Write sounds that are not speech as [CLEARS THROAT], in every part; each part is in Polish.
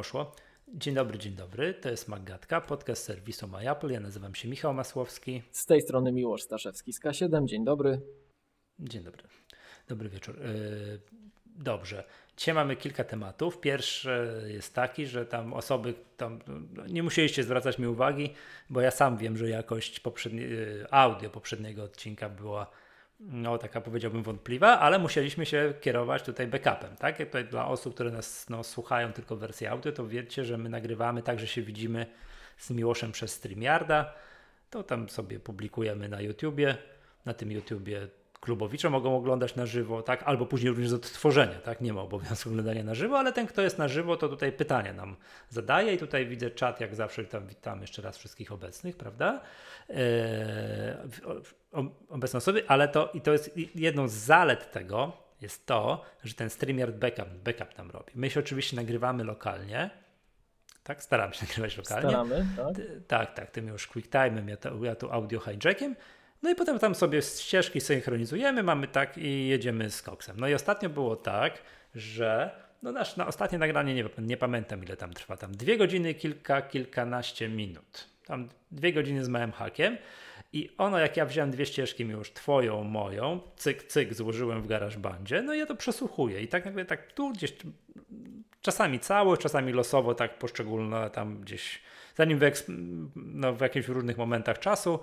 Poszło. Dzień dobry, dzień dobry. To jest Maggatka, podcast serwisu MyApple. Ja nazywam się Michał Masłowski. Z tej strony Miłosz Staszewski z K7. Dzień dobry. Dzień dobry. Dobry wieczór. Yy, dobrze. Dzisiaj mamy kilka tematów. Pierwszy jest taki, że tam osoby tam no, nie musieliście zwracać mi uwagi, bo ja sam wiem, że jakość poprzednie, yy, audio poprzedniego odcinka była no taka powiedziałbym wątpliwa, ale musieliśmy się kierować tutaj backupem, tak? Tutaj dla osób, które nas no, słuchają tylko w wersji audio, to wiecie, że my nagrywamy tak, że się widzimy z Miłoszem przez StreamYarda, to tam sobie publikujemy na YouTubie, na tym YouTubie klubowicze mogą oglądać na żywo, tak? Albo później również do odtworzenia, tak? Nie ma obowiązku [LAUGHS] oglądania na żywo, ale ten, kto jest na żywo, to tutaj pytania nam zadaje i tutaj widzę czat, jak zawsze, tam witam jeszcze raz wszystkich obecnych, prawda? Eee, obecne osoby, ale to i to jest jedną z zalet tego, jest to, że ten StreamYard backup, backup nam robi. My się oczywiście nagrywamy lokalnie, tak? Staramy się [LAUGHS] nagrywać lokalnie. Staramy, tak? Ty, tak, tak, tym już QuickTime'em, ja, to, ja tu audio hijackiem, no i potem tam sobie ścieżki synchronizujemy, mamy tak i jedziemy z koksem. No i ostatnio było tak, że no nasz, na ostatnie nagranie, nie, nie pamiętam ile tam trwa, tam dwie godziny, kilka, kilkanaście minut. Tam dwie godziny z małym hakiem i ono, jak ja wziąłem dwie ścieżki już, twoją, moją, cyk, cyk, złożyłem w GarageBandzie, no i ja to przesłuchuję i tak jakby tak tu gdzieś, czasami cały, czasami losowo, tak poszczególne tam gdzieś, zanim w, no, w jakichś różnych momentach czasu,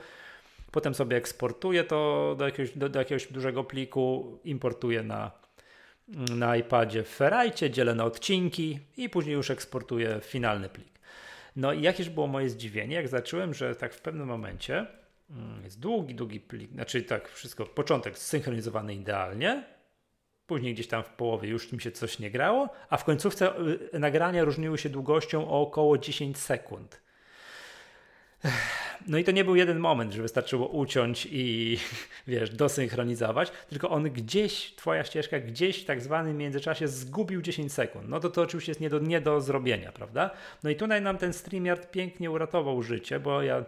potem sobie eksportuję to do jakiegoś, do, do jakiegoś dużego pliku, importuję na, na iPadzie w Ferrite, dzielę na odcinki i później już eksportuję finalny plik. No i jakież było moje zdziwienie, jak zacząłem, że tak w pewnym momencie mm, jest długi, długi plik, znaczy tak wszystko, początek zsynchronizowany idealnie, później gdzieś tam w połowie już mi się coś nie grało, a w końcówce y, nagrania różniły się długością o około 10 sekund. No i to nie był jeden moment, że wystarczyło uciąć i [LAUGHS] wiesz, dosynchronizować, tylko on gdzieś, twoja ścieżka gdzieś w tak zwanym międzyczasie zgubił 10 sekund. No to to oczywiście jest nie do, nie do zrobienia, prawda? No i tutaj nam ten StreamYard pięknie uratował życie, bo ja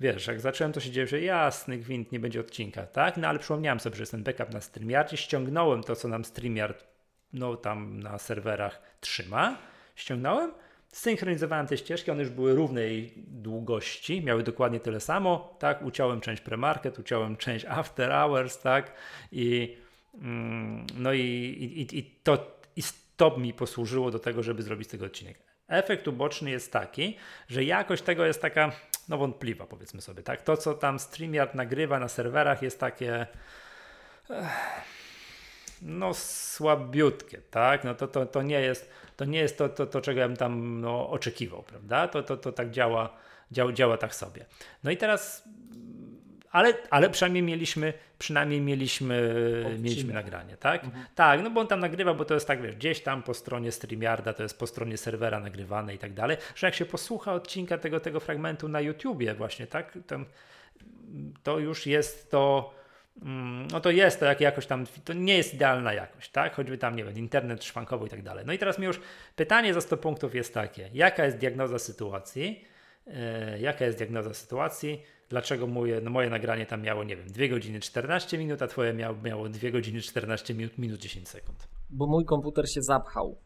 wiesz, jak zacząłem, to się dzieje, że jasny gwint, nie będzie odcinka, tak? No ale przypomniałem sobie, że jest ten backup na StreamYardzie, ściągnąłem to, co nam StreamYard, no tam na serwerach trzyma, ściągnąłem, Synchronizowałem te ścieżki, one już były równej długości, miały dokładnie tyle samo, tak, uciąłem część premarket, uciąłem część after hours, tak, i mm, no i, i, i, to, i to mi posłużyło do tego, żeby zrobić tego odcinek. Efekt uboczny jest taki, że jakość tego jest taka, no wątpliwa powiedzmy sobie, tak, to co tam StreamYard nagrywa na serwerach jest takie no słabiutkie, tak, no to, to, to nie jest to nie jest to, to, to czego ja bym tam no, oczekiwał, prawda? To, to, to tak działa, działa, działa tak sobie. No i teraz, ale, ale przynajmniej mieliśmy, przynajmniej mieliśmy, mieliśmy nagranie, tak? Mhm. Tak, no bo on tam nagrywa, bo to jest tak, wiesz, gdzieś tam po stronie StreamYarda, to jest po stronie serwera nagrywane i tak dalej, że jak się posłucha odcinka tego, tego fragmentu na YouTubie właśnie, tak? Tam, to już jest to no to jest to jak jakoś tam, to nie jest idealna jakość, tak? Choćby tam, nie wiem, internet szwankowo i tak dalej. No i teraz mi już pytanie za 100 punktów jest takie, jaka jest diagnoza sytuacji, yy, jaka jest diagnoza sytuacji, dlaczego moje, no moje nagranie tam miało, nie wiem, 2 godziny 14 minut, a twoje miało, miało 2 godziny 14 minut, minut 10 sekund. Bo mój komputer się zapchał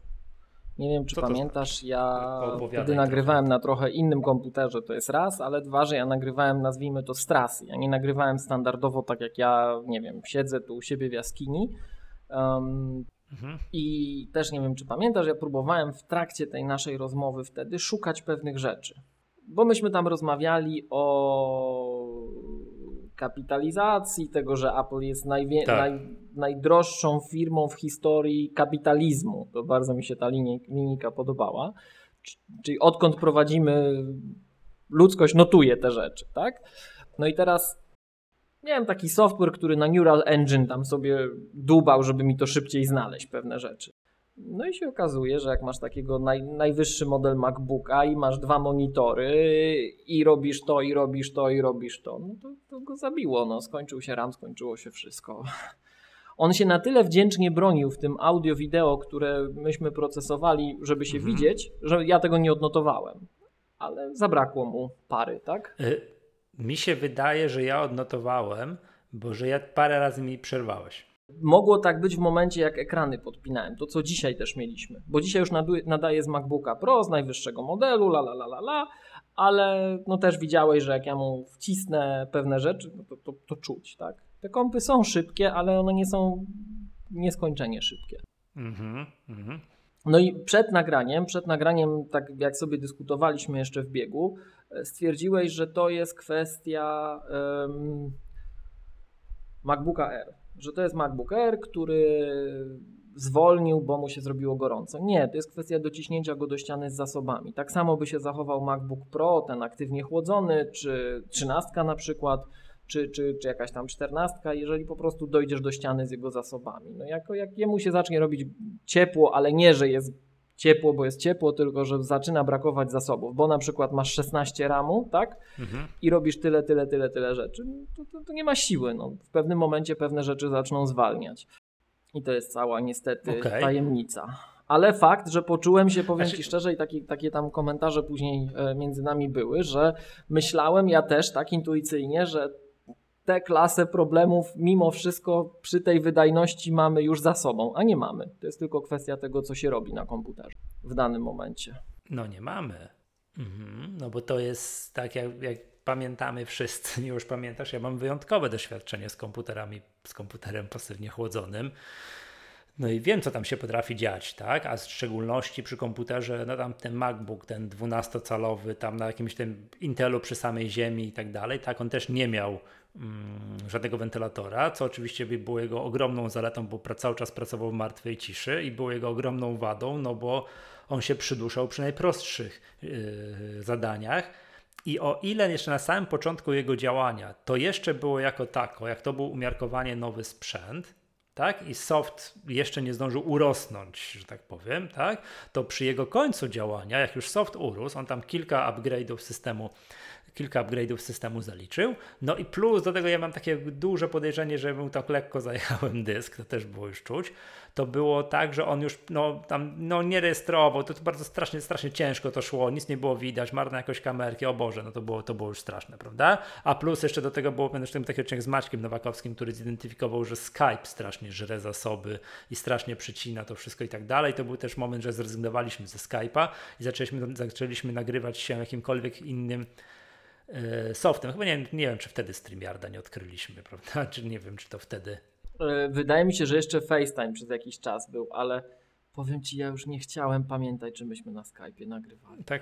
nie wiem, czy Co pamiętasz, ja wtedy nagrywałem na trochę innym komputerze, to jest raz, ale dwa, że ja nagrywałem, nazwijmy to z trasy. Ja nie nagrywałem standardowo tak jak ja, nie wiem, siedzę tu u siebie w jaskini. Um, mhm. I też nie wiem, czy pamiętasz, ja próbowałem w trakcie tej naszej rozmowy wtedy szukać pewnych rzeczy. Bo myśmy tam rozmawiali o kapitalizacji, tego, że Apple jest najwie- tak. naj, najdroższą firmą w historii kapitalizmu. To bardzo mi się ta linijka podobała. Czyli odkąd prowadzimy, ludzkość notuje te rzeczy, tak? No i teraz miałem taki software, który na Neural Engine tam sobie dubał, żeby mi to szybciej znaleźć pewne rzeczy. No i się okazuje, że jak masz takiego naj, najwyższy model MacBooka i masz dwa monitory i robisz to, i robisz to, i robisz to, no to, to go zabiło. No. Skończył się RAM, skończyło się wszystko. [LAUGHS] On się na tyle wdzięcznie bronił w tym audio-wideo, które myśmy procesowali, żeby się mhm. widzieć, że ja tego nie odnotowałem. Ale zabrakło mu pary, tak? Y, mi się wydaje, że ja odnotowałem, bo że ja parę razy mi przerwałeś. Mogło tak być w momencie, jak ekrany podpinałem, to co dzisiaj też mieliśmy, bo dzisiaj już nadaje z MacBooka Pro, z najwyższego modelu, la la la la la, ale no też widziałeś, że jak ja mu wcisnę pewne rzeczy, no to, to, to czuć, tak? Te kompy są szybkie, ale one nie są nieskończenie szybkie. Mhm, mhm. No i przed nagraniem, przed nagraniem, tak jak sobie dyskutowaliśmy jeszcze w biegu, e, stwierdziłeś, że to jest kwestia um, MacBooka Air. Że to jest MacBook Air, który zwolnił, bo mu się zrobiło gorąco. Nie, to jest kwestia dociśnięcia go do ściany z zasobami. Tak samo by się zachował MacBook Pro, ten aktywnie chłodzony, czy trzynastka na przykład czy, czy, czy jakaś tam czternastka, jeżeli po prostu dojdziesz do ściany z jego zasobami. No jako, jak jemu się zacznie robić ciepło, ale nie, że jest ciepło, bo jest ciepło, tylko że zaczyna brakować zasobów, bo na przykład masz 16 ramu, tak? Mhm. I robisz tyle, tyle, tyle, tyle rzeczy, no to, to, to, nie ma siły. No. W pewnym momencie pewne rzeczy zaczną zwalniać. I to jest cała niestety okay. tajemnica. Ale fakt, że poczułem się, powiem Ci szczerze, i takie, takie tam komentarze później e, między nami były, że myślałem ja też tak intuicyjnie, że tę klasę problemów mimo wszystko przy tej wydajności mamy już za sobą, a nie mamy. To jest tylko kwestia tego, co się robi na komputerze w danym momencie. No nie mamy. Mhm. No bo to jest tak, jak, jak pamiętamy wszyscy, [LAUGHS] już pamiętasz, ja mam wyjątkowe doświadczenie z komputerami, z komputerem pasywnie chłodzonym. No i wiem, co tam się potrafi dziać, tak? A w szczególności przy komputerze, no tam ten MacBook, ten 12-calowy, tam na jakimś tym Intelu przy samej ziemi i tak dalej, tak? On też nie miał żadnego wentylatora, co oczywiście by było jego ogromną zaletą, bo cały czas pracował w martwej ciszy i było jego ogromną wadą, no bo on się przyduszał przy najprostszych yy, zadaniach. I o ile jeszcze na samym początku jego działania to jeszcze było jako tako, jak to był umiarkowanie nowy sprzęt, tak? I soft jeszcze nie zdążył urosnąć, że tak powiem, tak? To przy jego końcu działania, jak już soft urósł, on tam kilka upgrade'ów systemu kilka upgrade'ów systemu zaliczył. No i plus do tego ja mam takie duże podejrzenie, że mu tak lekko zajechałem [LAUGHS] dysk, to też było już czuć. To było tak, że on już no, tam no, nie rejestrował, to, to bardzo strasznie, strasznie ciężko to szło, nic nie było widać, marne jakoś kamerki, o Boże, no to było, to było już straszne, prawda? A plus jeszcze do tego było ten taki odcinek z Maćkiem Nowakowskim, który zidentyfikował, że Skype strasznie żre zasoby i strasznie przycina to wszystko i tak dalej. To był też moment, że zrezygnowaliśmy ze Skype'a i zaczęliśmy, zaczęliśmy nagrywać się jakimkolwiek innym softem. Chyba nie, nie wiem, czy wtedy StreamYarda nie odkryliśmy, [LAUGHS] prawda? Czy nie wiem, czy to wtedy. E, wydaje mi się, że jeszcze FaceTime przez jakiś czas był, ale powiem ci, ja już nie chciałem pamiętać, czy myśmy na Skype'ie nagrywali. Tak.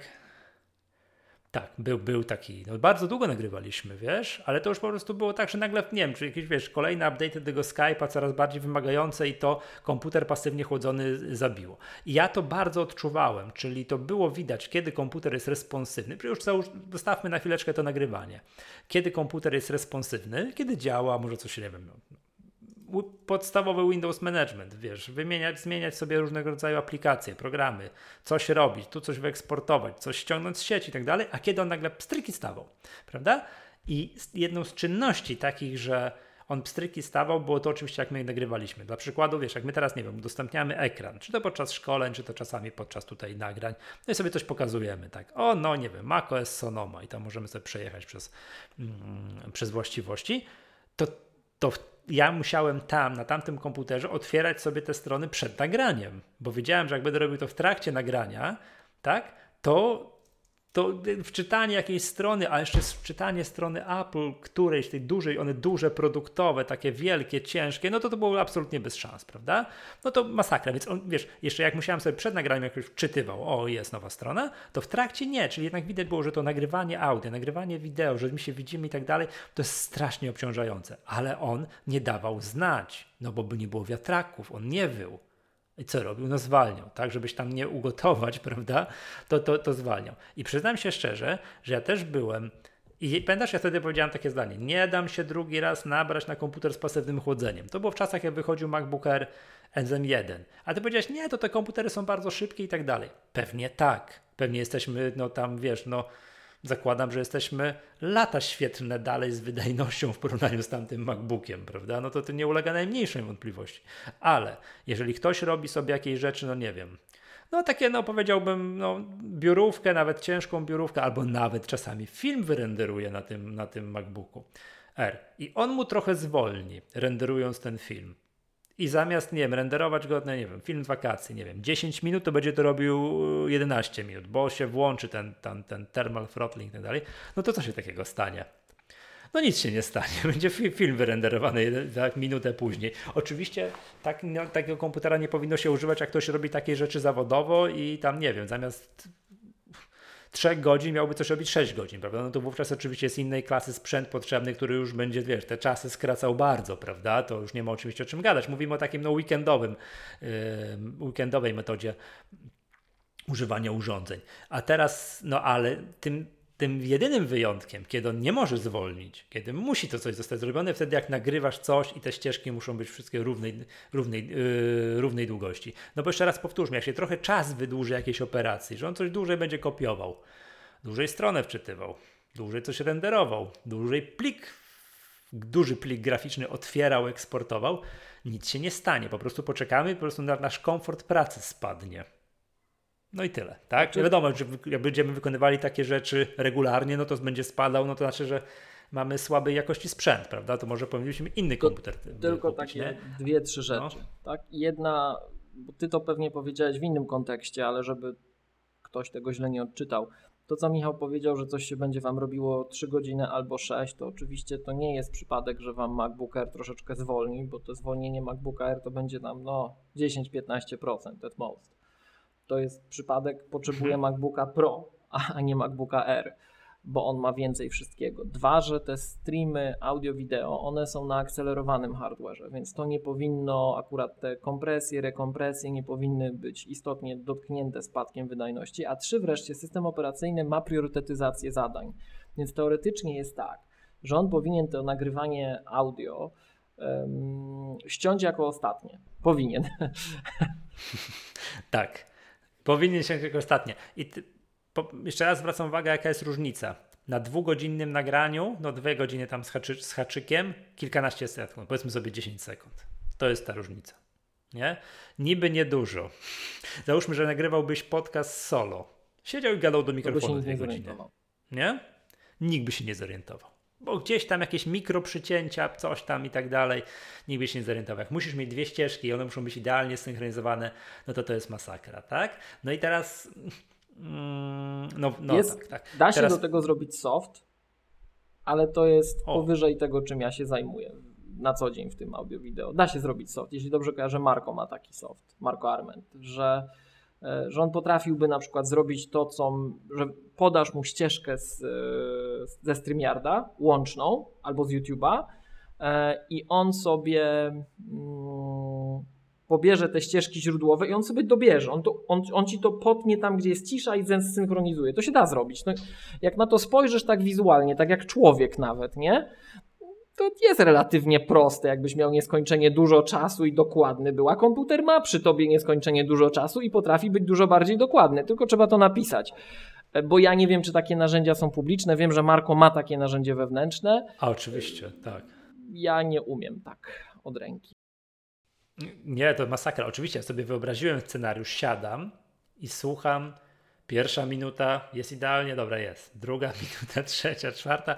Tak, był, był taki. No bardzo długo nagrywaliśmy, wiesz, ale to już po prostu było tak, że nagle, nie wiem, czy jakieś, wiesz, kolejne update tego Skype'a coraz bardziej wymagające i to komputer pasywnie chłodzony zabiło. I ja to bardzo odczuwałem, czyli to było widać, kiedy komputer jest responsywny. Już zostawmy na chwileczkę to nagrywanie. Kiedy komputer jest responsywny, kiedy działa, może coś, nie wiem, podstawowy Windows Management, wiesz, wymieniać, zmieniać sobie różnego rodzaju aplikacje, programy, coś robić, tu coś wyeksportować, coś ściągnąć z sieci i tak dalej, a kiedy on nagle pstryki stawał, prawda? I jedną z czynności takich, że on pstryki stawał, było to oczywiście jak my nagrywaliśmy. Dla przykładu, wiesz, jak my teraz, nie wiem, udostępniamy ekran, czy to podczas szkoleń, czy to czasami podczas tutaj nagrań, no i sobie coś pokazujemy, tak, o, no nie wiem, macOS Sonoma i tam możemy sobie przejechać przez, mm, przez właściwości, to, to ja musiałem tam, na tamtym komputerze, otwierać sobie te strony przed nagraniem, bo wiedziałem, że jak będę robił to w trakcie nagrania, tak, to to wczytanie jakiejś strony, a jeszcze wczytanie strony Apple, którejś tej dużej, one duże, produktowe, takie wielkie, ciężkie, no to to było absolutnie bez szans, prawda? No to masakra, więc on, wiesz, jeszcze jak musiałem sobie przed nagraniem, jak już wczytywał, o jest nowa strona, to w trakcie nie, czyli jednak widać było, że to nagrywanie audio, nagrywanie wideo, że my się widzimy i tak dalej, to jest strasznie obciążające, ale on nie dawał znać, no bo by nie było wiatraków, on nie wył, i co robił? No zwalniał, tak? Żebyś tam nie ugotować, [LAUGHS] prawda? To, to, to zwalniał. I przyznam się szczerze, że ja też byłem i pamiętasz, ja wtedy powiedziałem takie zdanie, nie dam się drugi raz nabrać na komputer z pasywnym chłodzeniem. To było w czasach, jak wychodził MacBook Air NZM1. A ty powiedziałeś, nie, to te komputery są bardzo szybkie i tak dalej. Pewnie tak. Pewnie jesteśmy, no tam, wiesz, no zakładam, że jesteśmy lata świetlne dalej z wydajnością w porównaniu z tamtym MacBookiem, prawda? No to to nie ulega najmniejszej wątpliwości. Ale jeżeli ktoś robi sobie jakieś rzeczy, no nie wiem, no takie, no powiedziałbym, no, biurówkę, nawet ciężką biurówkę, albo nawet czasami film wyrenderuje na tym, na tym MacBooku R. I on mu trochę zwolni, renderując ten film. I zamiast, nie wiem, renderować go, no nie wiem, film z wakacji, nie wiem, 10 minut, to będzie to robił 11 minut, bo się włączy ten, ten, ten thermal throttling i tak dalej, no to co się takiego stanie? No nic się nie stanie, [LAUGHS] będzie film wyrenderowany tak minutę później. Oczywiście tak, no, takiego komputera nie powinno się używać, jak ktoś robi takie rzeczy zawodowo i tam, nie wiem, zamiast 3 godzin miałby coś robić 6 godzin, prawda? No to wówczas oczywiście jest innej klasy sprzęt potrzebny, który już będzie, wiesz, te czasy skracał bardzo, prawda? To już nie ma oczywiście o czym gadać. Mówimy o takim no weekendowym, yy, weekendowej metodzie używania urządzeń. A teraz, no ale tym tym jedynym wyjątkiem, kiedy on nie może zwolnić, kiedy musi to coś zostać zrobione, wtedy jak nagrywasz coś i te ścieżki muszą być wszystkie równej, równej, yy, równej długości. No bo jeszcze raz powtórzmy, jak się trochę czas wydłuży jakiejś operacji, że on coś dłużej będzie kopiował, dłużej stronę wczytywał, dłużej coś renderował, dłużej plik, duży plik graficzny otwierał, eksportował, nic się nie stanie. Po prostu poczekamy, po prostu nasz komfort pracy spadnie. No i tyle, tak? Znaczy... Wiadomo, że jak będziemy wykonywali takie rzeczy regularnie, no to będzie spadał, no to znaczy, że mamy słabej jakości sprzęt, prawda? To może powinniśmy inny to komputer Tylko kupić, takie nie? dwie, trzy rzeczy, no. tak? Jedna, bo ty to pewnie powiedziałeś w innym kontekście, ale żeby ktoś tego źle nie odczytał. To, co Michał powiedział, że coś się będzie Wam robiło 3 godziny albo 6, to oczywiście to nie jest przypadek, że Wam MacBook Air troszeczkę zwolni, bo to zwolnienie MacBooka Air to będzie tam no 10-15% at most to jest przypadek, potrzebuje mhm. MacBooka Pro, a nie MacBooka R, bo on ma więcej wszystkiego. Dwa, że te streamy audio-wideo, one są na akcelerowanym hardwareze, więc to nie powinno, akurat te kompresje, rekompresje nie powinny być istotnie dotknięte spadkiem wydajności. A trzy, wreszcie system operacyjny ma priorytetyzację zadań, więc teoretycznie jest tak, że on powinien to nagrywanie audio um, ściąć jako ostatnie. Powinien. tak. Powinien się jak ostatnie. I ty, po, jeszcze raz zwracam uwagę, jaka jest różnica. Na dwugodzinnym nagraniu, no dwie godziny tam z, haczy, z haczykiem, kilkanaście sekund, powiedzmy sobie 10 sekund. To jest ta różnica. Nie? Niby niedużo. [LAUGHS] Załóżmy, że nagrywałbyś podcast solo. Siedział i gadał do mikrofonu dwie godziny. Nie? Nikt by się nie zorientował bo gdzieś tam jakieś mikroprzycięcia, coś tam i tak dalej, nikt by się nie zorientował. Jak musisz mieć dwie ścieżki i one muszą być idealnie synchronizowane, no to to jest masakra, tak? No i teraz... Mm, no, no jest, tak, tak. Da się teraz... do tego zrobić soft, ale to jest o. powyżej tego, czym ja się zajmuję na co dzień w tym audio-wideo. Da się zrobić soft. Jeśli dobrze kojarzę, Marko ma taki soft, Marko Arment, że że on potrafiłby na przykład zrobić to, co, że podasz mu ścieżkę z, e, ze StreamYarda łączną albo z YouTube'a e, i on sobie mm, pobierze te ścieżki źródłowe i on sobie dobierze. On, to, on, on ci to potnie tam, gdzie jest cisza i zsynchronizuje. To się da zrobić. No, jak na to spojrzysz tak wizualnie, tak jak człowiek nawet, nie? To jest relatywnie proste, jakbyś miał nieskończenie dużo czasu i dokładny był, a komputer ma przy tobie nieskończenie dużo czasu i potrafi być dużo bardziej dokładny, tylko trzeba to napisać. E, bo ja nie wiem, czy takie narzędzia są publiczne. Wiem, że Marko ma takie narzędzie wewnętrzne. A oczywiście, tak. Ja nie umiem tak od ręki. Nie, to masakra. Oczywiście ja sobie wyobraziłem scenariusz, siadam i słucham. Pierwsza minuta jest idealnie, dobra jest. Druga [LAUGHS] minuta, trzecia, czwarta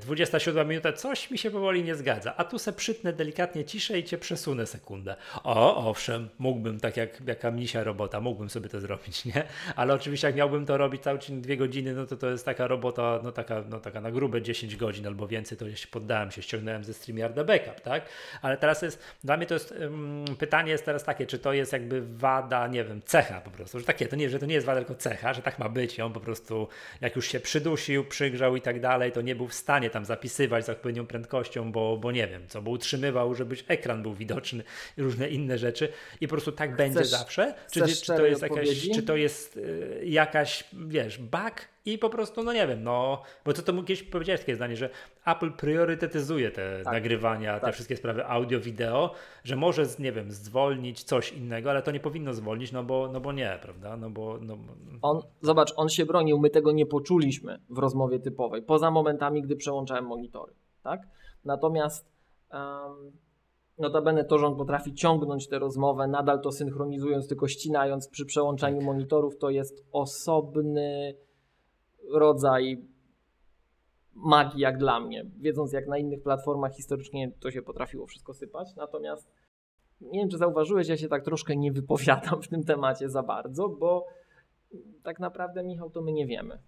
27 minuta, coś mi się powoli nie zgadza, a tu se przytnę delikatnie ciszę i cię przesunę sekundę. O, owszem, mógłbym, tak jak jaka misia robota, mógłbym sobie to zrobić, [LAUGHS] nie? Ale oczywiście jak miałbym to robić cały dzień dwie godziny, no to to jest taka robota, no taka, no taka na grube 10 godzin albo więcej, to jeśli poddałem się, ściągnąłem ze StreamYarda backup, tak? Ale teraz jest, dla mnie to jest, um, pytanie jest teraz takie, czy to jest jakby wada, nie wiem, cecha po prostu, że takie, to nie, że to nie jest wada, tylko cecha, że tak ma być i on po prostu, jak już się przydusił, przygrzał i tak dalej, to nie był w stanie tam zapisywać z odpowiednią prędkością, bo, bo nie wiem, co, bo utrzymywał, żeby ekran był widoczny i różne inne rzeczy i po prostu tak chcesz, będzie zawsze? Czy, czy, to jest jakaś, czy to jest y, jakaś, wiesz, bug i po prostu, no nie wiem, no, bo to, to kiedyś powiedziałeś takie zdanie, że Apple priorytetyzuje te tak, nagrywania, tak. te wszystkie sprawy audio, wideo, że może, nie wiem, zwolnić coś innego, ale to nie powinno zwolnić, no bo, no bo nie, prawda, no bo... No... On, zobacz, on się bronił, my tego nie poczuliśmy w rozmowie typowej, poza momentami, gdy przełączałem monitory, tak? Natomiast um, notabene to, że on potrafi ciągnąć tę rozmowę, nadal to synchronizując, tylko ścinając przy przełączaniu tak. monitorów, to jest osobny rodzaj magii jak dla mnie. Wiedząc jak na innych platformach historycznie to się potrafiło wszystko sypać, natomiast nie wiem, czy zauważyłeś, ja się tak troszkę nie wypowiadam w tym temacie za bardzo, bo tak naprawdę, Michał, to my nie wiemy.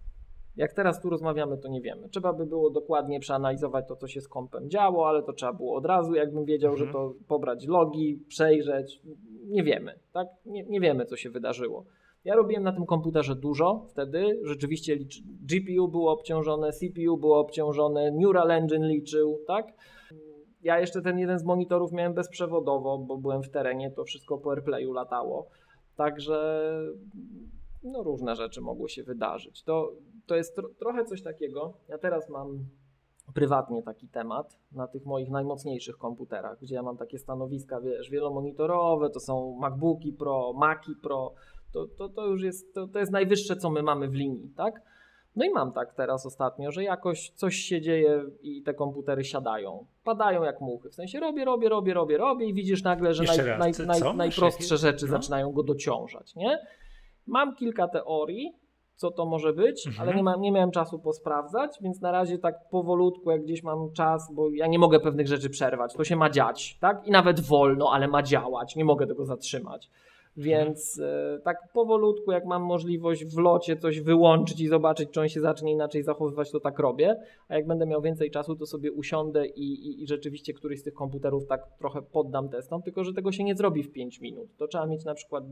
Jak teraz tu rozmawiamy, to nie wiemy. Trzeba by było dokładnie przeanalizować to, co się z kompem działo, ale to trzeba było od razu, jakbym wiedział, mhm. że to pobrać logi, przejrzeć. Nie wiemy, tak? Nie, nie wiemy, co się wydarzyło. Ja robiłem na tym komputerze dużo wtedy. Rzeczywiście GPU było obciążone, CPU było obciążone, Neural Engine liczył, tak? Ja jeszcze ten jeden z monitorów miałem bezprzewodowo, bo byłem w terenie, to wszystko po AirPlayu latało. Także no różne rzeczy mogły się wydarzyć. To, to jest tro, trochę coś takiego. Ja teraz mam prywatnie taki temat na tych moich najmocniejszych komputerach, gdzie ja mam takie stanowiska, wiesz, wielomonitorowe, to są MacBooki Pro, Maci Pro, to, to, to już jest, to, to jest najwyższe, co my mamy w linii, tak? No i mam tak teraz ostatnio, że jakoś coś się dzieje i te komputery siadają. Padają jak muchy. W sensie robię, robię, robię, robię, robię i widzisz nagle, że naj, naj, naj, najprostsze rzeczy no? zaczynają go dociążać, nie? Mam kilka teorii, co to może być, mhm. ale nie, ma, nie miałem czasu posprawdzać, więc na razie tak powolutku, jak gdzieś mam czas, bo ja nie mogę pewnych rzeczy przerwać, to się ma dziać, tak? I nawet wolno, ale ma działać, nie mogę tego zatrzymać. Więc mhm. e, tak powolutku, jak mam możliwość w locie coś wyłączyć i zobaczyć, czy on się zacznie inaczej zachowywać, to tak robię. A jak będę miał więcej czasu, to sobie usiądę i, i, i rzeczywiście któryś z tych komputerów tak trochę poddam testom, tylko że tego się nie zrobi w 5 minut. To trzeba mieć na przykład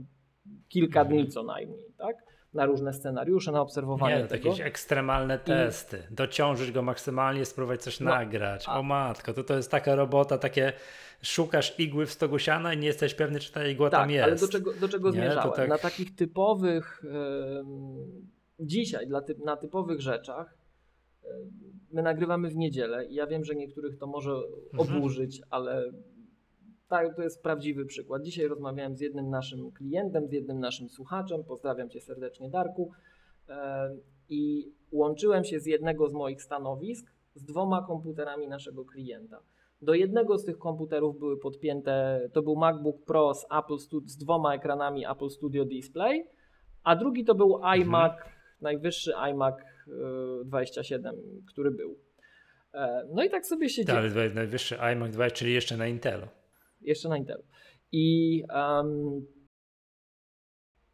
kilka dni co najmniej, tak? Na różne scenariusze, na obserwowanie. Nie, tego. jakieś ekstremalne testy. I... Dociążyć go maksymalnie, spróbować coś no, nagrać. A... O matko, to, to jest taka robota, takie szukasz igły w stogu siana i nie jesteś pewny, czy ta igła tak, tam jest. ale do czego, do czego zmierzałem? Tak... Na takich typowych, yy, dzisiaj dla typ, na typowych rzeczach my nagrywamy w niedzielę i ja wiem, że niektórych to może mhm. oburzyć, mhm. ale tak, to jest prawdziwy przykład. Dzisiaj rozmawiałem z jednym naszym klientem, z jednym naszym słuchaczem. Pozdrawiam Cię serdecznie, Darku. I łączyłem się z jednego z moich stanowisk z dwoma komputerami naszego klienta. Do jednego z tych komputerów były podpięte, to był MacBook Pro z, Apple z dwoma ekranami Apple Studio Display, a drugi to był iMac, mhm. najwyższy iMac 27, e, który był. E, no i tak sobie się dzieje. Ale najwyższy iMac 2, czyli jeszcze na Intelu jeszcze na Intelu. I um,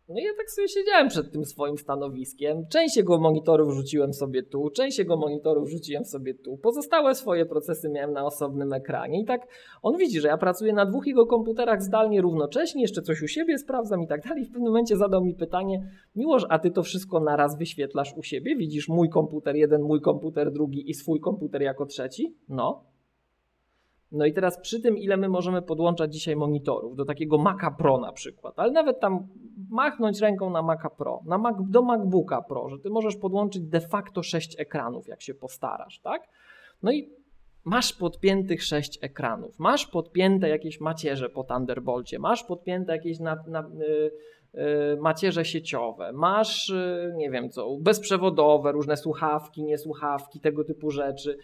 no ja tak sobie siedziałem przed tym swoim stanowiskiem. Część jego monitorów rzuciłem sobie tu, część jego monitorów rzuciłem sobie tu. Pozostałe swoje procesy miałem na osobnym ekranie. I tak on widzi, że ja pracuję na dwóch jego komputerach zdalnie równocześnie, jeszcze coś u siebie sprawdzam i tak dalej. W pewnym momencie zadał mi pytanie, Miłosz, a ty to wszystko naraz wyświetlasz u siebie? Widzisz mój komputer jeden, mój komputer drugi i swój komputer jako trzeci? No. No i teraz przy tym, ile my możemy podłączać dzisiaj monitorów, do takiego Maca Pro na przykład, ale nawet tam machnąć ręką na Maca Pro, na Mac, do MacBooka Pro, że ty możesz podłączyć de facto 6 ekranów, jak się postarasz, tak? No i masz podpiętych 6 ekranów, masz podpięte jakieś macierze po Thunderbolcie, masz podpięte jakieś na, na, yy, yy, macierze sieciowe, masz, yy, nie wiem co, bezprzewodowe, różne słuchawki, niesłuchawki, tego typu rzeczy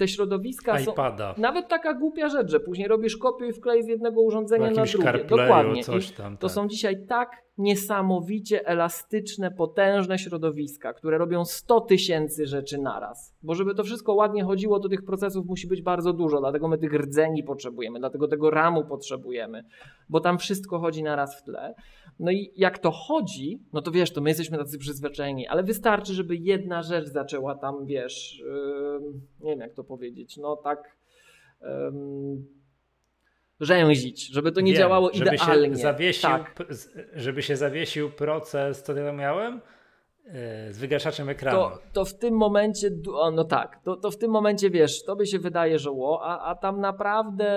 te środowiska iPada. są. Nawet taka głupia rzecz, że później robisz kopiuj i wklej z jednego urządzenia na drugie. Dokładnie. Coś tam, to tak. są dzisiaj tak niesamowicie elastyczne, potężne środowiska, które robią 100 tysięcy rzeczy naraz. Bo żeby to wszystko ładnie chodziło, to tych procesów musi być bardzo dużo, dlatego my tych rdzeni potrzebujemy, dlatego tego ramu potrzebujemy, bo tam wszystko chodzi naraz w tle. No i jak to chodzi, no to wiesz, to my jesteśmy tacy przyzwyczajeni, ale wystarczy, żeby jedna rzecz zaczęła tam, wiesz, yy, nie wiem jak to powiedzieć, no tak yy, rzęzić, żeby to nie wiem, działało żeby idealnie. Się zawiesił, tak. Żeby się zawiesił proces, co ja miałem? Z wygaszaczem ekranu. To, to w tym momencie, no tak, to, to w tym momencie wiesz, to by się wydaje, że ło, a, a tam naprawdę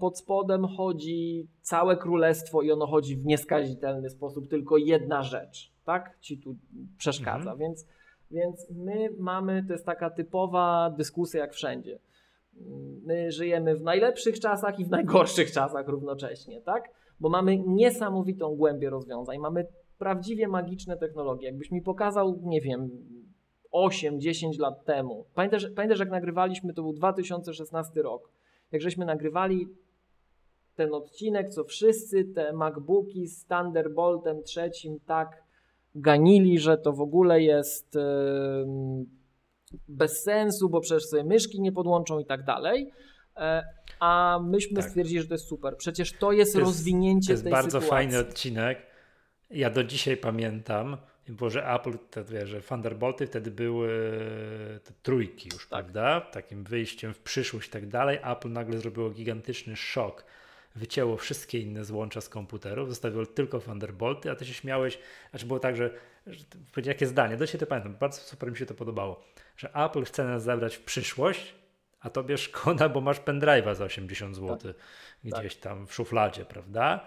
pod spodem chodzi całe królestwo i ono chodzi w nieskazitelny sposób, tylko jedna rzecz, tak, ci tu przeszkadza, mhm. więc, więc my mamy, to jest taka typowa dyskusja jak wszędzie. My żyjemy w najlepszych czasach i w najgorszych czasach równocześnie, tak? Bo mamy niesamowitą głębię rozwiązań, mamy prawdziwie magiczne technologie. Jakbyś mi pokazał, nie wiem, 8-10 lat temu. Pamiętasz, pamiętasz, jak nagrywaliśmy, to był 2016 rok. Jak żeśmy nagrywali ten odcinek, co wszyscy te MacBooki z Thunderboltem trzecim tak ganili, że to w ogóle jest yy, bez sensu, bo przecież sobie myszki nie podłączą i tak dalej. E, a myśmy tak. stwierdzili, że to jest super. Przecież to jest, to jest rozwinięcie tej sytuacji. To jest bardzo fajny odcinek. Ja do dzisiaj pamiętam, bo że Apple, te, wie, że Thunderbolty wtedy były te trójki już, tak. prawda? Takim wyjściem w przyszłość i tak dalej. Apple nagle zrobiło gigantyczny szok. Wycięło wszystkie inne złącza z komputerów, zostawiło tylko Thunderbolty, a ty się śmiałeś, znaczy było tak, że, że jakie zdanie, do dzisiaj to pamiętam, bardzo super mi się to podobało, że Apple chce nas zabrać w przyszłość, a tobie szkoda, bo masz pendrive'a za 80 zł tak. gdzieś tak. tam w szufladzie, prawda?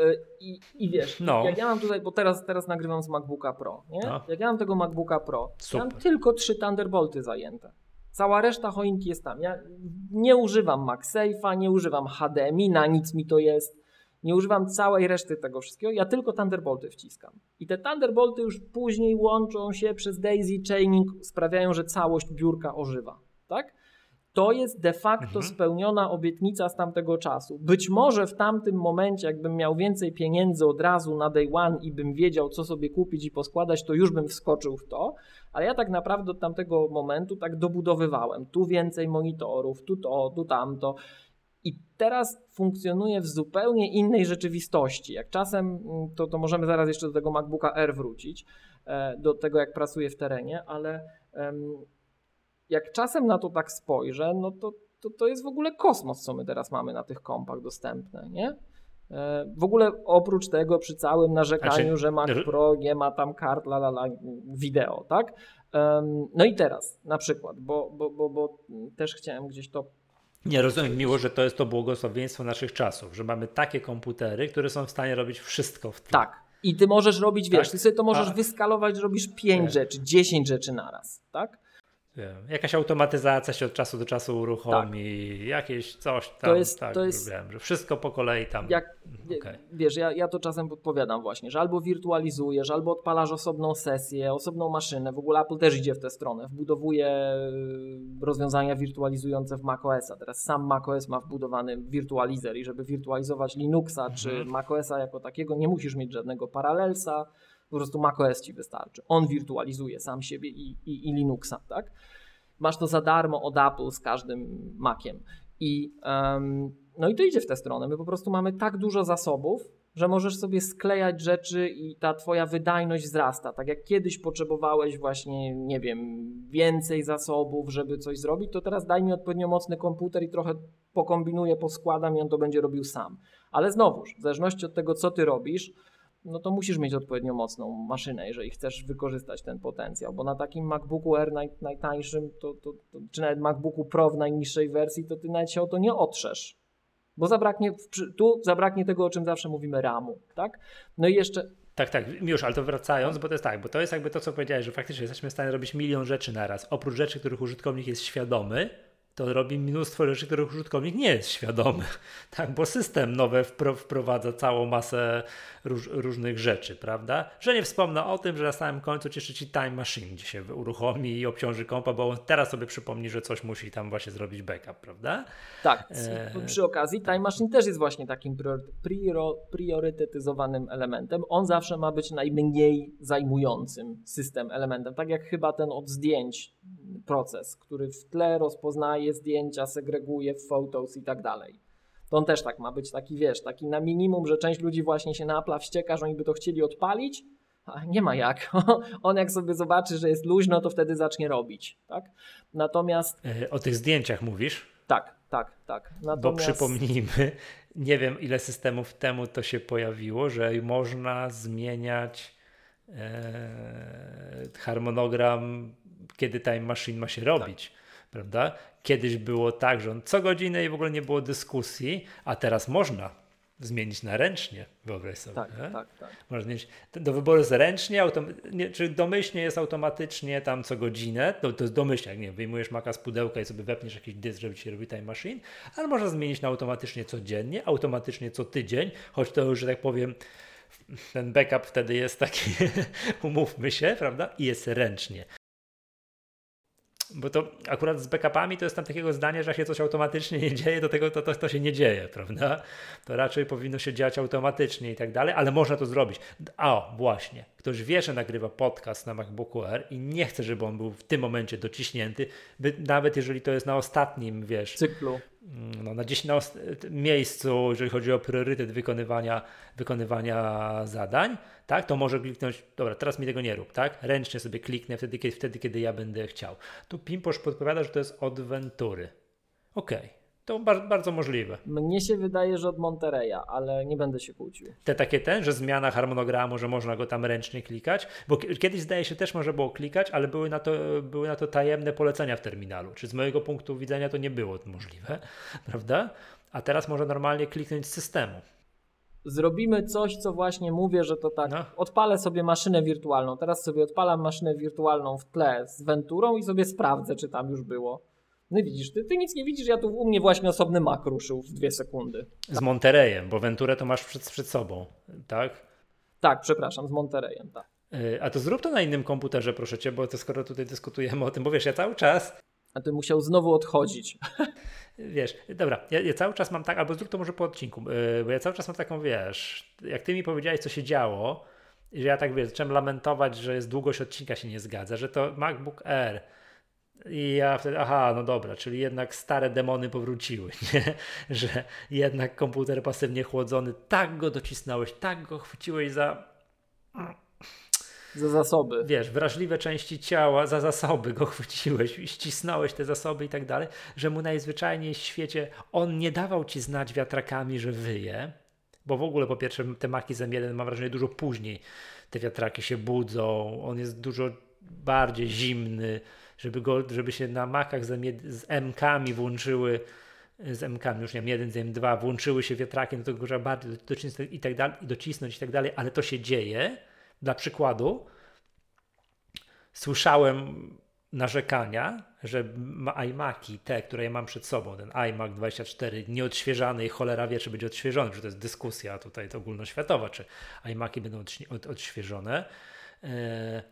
Y, I, I wiesz, no. jak ja mam tutaj, bo teraz, teraz nagrywam z MacBooka Pro, nie? No. Jak ja mam tego MacBooka Pro, ja mam tylko trzy Thunderbolty zajęte. Cała reszta choinki jest tam. Ja nie używam MagSafe'a, nie używam HDMI, na nic mi to jest. Nie używam całej reszty tego wszystkiego, ja tylko Thunderbolty wciskam. I te Thunderbolty już później łączą się przez daisy chaining, sprawiają, że całość biurka ożywa. Tak? To jest de facto mhm. spełniona obietnica z tamtego czasu. Być może w tamtym momencie, jakbym miał więcej pieniędzy od razu na day one i bym wiedział, co sobie kupić i poskładać, to już bym wskoczył w to, ale ja tak naprawdę od tamtego momentu tak dobudowywałem. Tu więcej monitorów, tu to, tu tamto. I teraz funkcjonuje w zupełnie innej rzeczywistości. Jak czasem, mm, to, to możemy zaraz jeszcze do tego MacBooka Air wrócić, e, do tego jak pracuję w terenie, ale jak czasem na to tak spojrzę, no to, to, to jest w ogóle kosmos, co my teraz mamy na tych kompach dostępne, nie? E, w ogóle oprócz tego, przy całym narzekaniu, znaczy, że Mac Pro nie ma tam kart, la, la, la, wideo, tak? No i teraz na przykład, bo, bo, bo, bo też chciałem gdzieś to. Nie rozumiem, miło, że to jest to błogosławieństwo naszych czasów, że mamy takie komputery, które są w stanie robić wszystko w tle. Tak. I ty możesz robić, wiesz, tak? ty sobie to możesz A... wyskalować, że robisz pięć rzeczy, dziesięć rzeczy naraz, tak? Wiem, jakaś automatyzacja się od czasu do czasu uruchomi, tak. jakieś coś tam, to jest, tak, to jest, wiem, że wszystko po kolei tam. Jak, okay. Wiesz, ja, ja to czasem podpowiadam właśnie, że albo wirtualizujesz, albo odpalasz osobną sesję, osobną maszynę, w ogóle Apple też idzie w tę stronę, wbudowuje y, rozwiązania wirtualizujące w macOSa. Teraz sam macOS ma wbudowany wirtualizer i żeby wirtualizować Linuxa mhm. czy macOSa jako takiego, nie musisz mieć żadnego paralelsa, po prostu macOS ci wystarczy. On wirtualizuje sam siebie i, i, i Linuxa, tak? Masz to za darmo od Apple z każdym Maciem. I, um, no i to idzie w tę stronę. My po prostu mamy tak dużo zasobów, że możesz sobie sklejać rzeczy i ta twoja wydajność wzrasta. Tak jak kiedyś potrzebowałeś właśnie, nie wiem, więcej zasobów, żeby coś zrobić, to teraz daj mi odpowiednio mocny komputer i trochę pokombinuję, poskładam i on to będzie robił sam. Ale znowuż, w zależności od tego, co ty robisz, no to musisz mieć odpowiednio mocną maszynę, jeżeli chcesz wykorzystać ten potencjał, bo na takim MacBooku Air naj, najtańszym, to, to, to, czy nawet MacBooku Pro w najniższej wersji, to ty nawet się o to nie otrzesz, bo zabraknie, tu zabraknie tego, o czym zawsze mówimy, RAMu, tak? No i jeszcze... Tak, tak, już, ale to wracając, bo to jest tak, bo to jest jakby to, co powiedziałeś, że faktycznie jesteśmy w stanie robić milion rzeczy naraz, oprócz rzeczy, których użytkownik jest świadomy, to robi mnóstwo rzeczy, których użytkownik nie jest świadomy, [LAUGHS] tak, bo system nowe wprowadza całą masę róż, różnych rzeczy, prawda? Że nie wspomnę o tym, że na samym końcu cieszy ci Time Machine, gdzie się uruchomi i obciąży kompa, bo on teraz sobie przypomni, że coś musi tam właśnie zrobić backup, prawda? Tak, e... przy okazji Time Machine też jest właśnie takim priorytetyzowanym elementem. On zawsze ma być najmniej zajmującym system elementem, tak jak chyba ten od zdjęć proces, który w tle rozpoznaje zdjęcia, segreguje w photos i tak dalej. To on też tak ma być taki, wiesz, taki na minimum, że część ludzi właśnie się na Apple'a wścieka, że oni by to chcieli odpalić, a nie ma jak. [LAUGHS] On jak sobie zobaczy, że jest luźno, to wtedy zacznie robić, tak? Natomiast... E, o tych zdjęciach mówisz? Tak, tak, tak. Natomiast... Bo przypomnijmy, [LAUGHS] nie wiem ile systemów temu to się pojawiło, że można zmieniać e, harmonogram kiedy Time Machine ma się robić. Tak. Prawda? Kiedyś było tak, że on co godzinę i w ogóle nie było dyskusji, a teraz można zmienić na ręcznie, wyobraź sobie. Tak, tak, tak. Można mieć do wyboru jest ręcznie, nie, czy domyślnie jest automatycznie tam co godzinę, to, to jest domyślnie, jak nie wyjmujesz maka z pudełka i sobie wepniesz jakiś dysk, żeby ci robi time machine, ale można zmienić na automatycznie codziennie, automatycznie co tydzień, choć to już, że tak powiem, ten backup wtedy jest taki, [LAUGHS] umówmy się, prawda, i jest ręcznie. Bo to akurat z backupami to jest tam takiego zdania, że jak się coś automatycznie nie dzieje, do tego to, to, to się nie dzieje, prawda? To raczej powinno się dziać automatycznie i tak dalej, ale można to zrobić. A, właśnie, ktoś wie, że nagrywa podcast na MacBooku Air i nie chce, żeby on był w tym momencie dociśnięty, by, nawet jeżeli to jest na ostatnim, wiesz, cyklu. no, na gdzieś na miejscu, jeżeli chodzi o priorytet wykonywania, wykonywania zadań, tak, to może kliknąć, dobra, teraz mi tego nie rób, tak, ręcznie sobie kliknę wtedy, kiedy, wtedy, kiedy ja będę chciał. Tu Pimposz podpowiada, że to jest od Ventury. Okej. Okay. To bardzo, bardzo możliwe. Mnie się wydaje, że od Montereya, ale nie będę się kłócił. Te takie ten, że zmiana harmonogramu, że można go tam ręcznie klikać, bo kiedyś zdaje się też można było klikać, ale były na to, były na to tajemne polecenia w terminalu. Czy z mojego punktu widzenia to nie było możliwe, [LAUGHS] prawda? A teraz można normalnie kliknąć z systemu. Zrobimy coś, co właśnie mówię, że to tak. No. Odpalę sobie maszynę wirtualną. Teraz sobie odpalam maszynę wirtualną w tle z Venturą i sobie sprawdzę, czy tam już było. No i widzisz, ty, ty nic nie widzisz, ja tu u mnie właśnie osobny mak ruszył w dwie sekundy. Z Montereyem, bo Venturę to masz przed, przed sobą, tak? Tak, przepraszam, z Montereyem, tak. E, a to zrób to na innym komputerze, proszę cię, bo to skoro tutaj dyskutujemy o tym, bo wiesz, ja cały czas. A ty musiał znowu odchodzić. [LAUGHS] Wiesz, dobra, ja, ja, cały czas mam tak, albo zrób to może po odcinku, e, bo ja cały czas mam taką, wiesz, jak ty mi powiedziałeś, co się działo, że ja tak wiesz, zacząłem lamentować, że jest długość odcinka się nie zgadza, że to MacBook Air i ja wtedy, aha, no dobra, czyli jednak stare demony powróciły, [LAUGHS] nie? że jednak komputer pasywnie chłodzony, tak go docisnąłeś, tak go chwyciłeś za. Za zasoby. Wiesz, wrażliwe części ciała, za zasoby go chwyciłeś ścisnąłeś te zasoby i tak dalej, że mu najzwyczajniej w świecie on nie dawał ci znać wiatrakami, że wyje, bo w ogóle po pierwsze te maki Z1 mam wrażenie dużo później te wiatraki się budzą, on jest dużo bardziej zimny, żeby, go, żeby się na makach z, z M-kami włączyły z M-kami, już nie wiem, jeden z M2, włączyły się wiatraki, no to trzeba bardziej docisnąć i tak dalej, docisnąć i tak dalej, ale to się dzieje. Dla przykładu, słyszałem narzekania, że iMaki, te, które ja mam przed sobą, ten iMac 24, nieodświeżany i cholera wie, czy będzie odświeżony, że to jest dyskusja tutaj to ogólnoświatowa, czy iMaki będą odświeżone, e,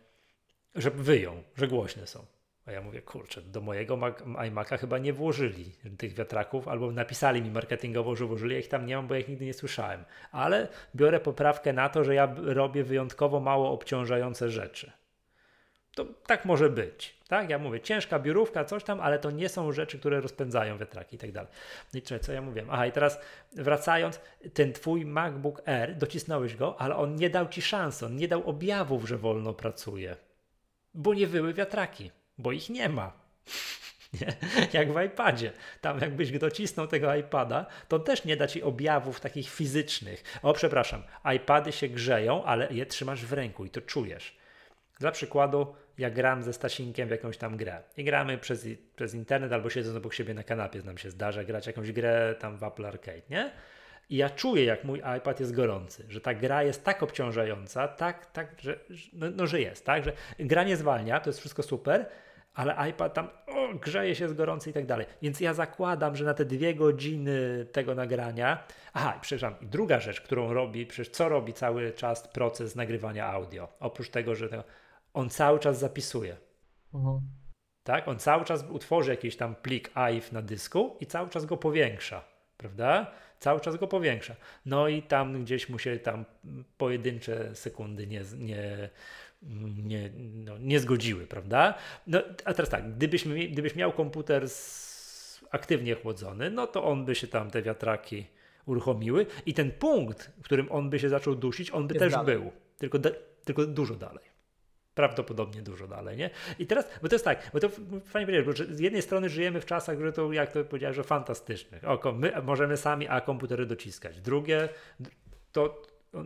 że wyją, że głośne są. A ja mówię, kurczę, do mojego iMac'a chyba nie włożyli tych wiatraków, albo napisali mi marketingowo, że włożyli, ja ich tam nie mam, bo ja ich nigdy nie słyszałem. Ale biorę poprawkę na to, że ja robię wyjątkowo mało obciążające rzeczy. To tak może być, tak? Ja mówię, ciężka biurówka, coś tam, ale to nie są rzeczy, które rozpędzają wiatraki i tak dalej. No i co ja mówię? Aha, i teraz wracając, ten twój MacBook Air, docisnąłeś go, ale on nie dał ci szansy, on nie dał objawów, że wolno pracuje, bo nie wyły wiatraki bo ich nie ma. [LAUGHS] Nie? Jak w iPadzie. Tam jakbyś docisnął tego iPada, to też nie da ci objawów takich fizycznych. O, przepraszam, iPady się grzeją, ale je trzymasz w ręku i to czujesz. Dla przykładu, ja gram ze Stasinkiem w jakąś tam grę i gramy przez, przez internet albo siedząc obok siebie na kanapie, nam się zdarza grać jakąś grę tam w Apple Arcade, nie? I ja czuję, jak mój iPad jest gorący, że ta gra jest tak obciążająca, tak, tak, że, no, no, że jest, tak, że gra nie zwalnia, to jest wszystko super, ale iPad tam o, grzeje się, jest gorący i tak dalej. Więc ja zakładam, że na te dwie godziny tego nagrania. Aha, przepraszam, i druga rzecz, którą robi, przecież co robi cały czas proces nagrywania audio? Oprócz tego, że to, on cały czas zapisuje. Mhm. Tak? On cały czas utworzy jakiś tam plik AIF na dysku i cały czas go powiększa, prawda? Cały czas go powiększa. No i tam gdzieś mu się tam pojedyncze sekundy nie, nie, nie, no, nie zgodziły, prawda? No, a teraz tak, gdybyś, gdybyś miał komputer z, aktywnie chłodzony, no to on by się tam, te wiatraki uruchomiły i ten punkt, w którym on by się zaczął dusić, on by Jest też dalej. był, tylko, tylko dużo dalej. Prawdopodobnie dużo dalej, nie? I teraz, bo to jest tak, bo to fajnie powiedzieć, bo z jednej strony żyjemy w czasach, że to, jak to powiedziałeś, że fantastycznych. Oko, my możemy sami A komputery dociskać. Drugie, to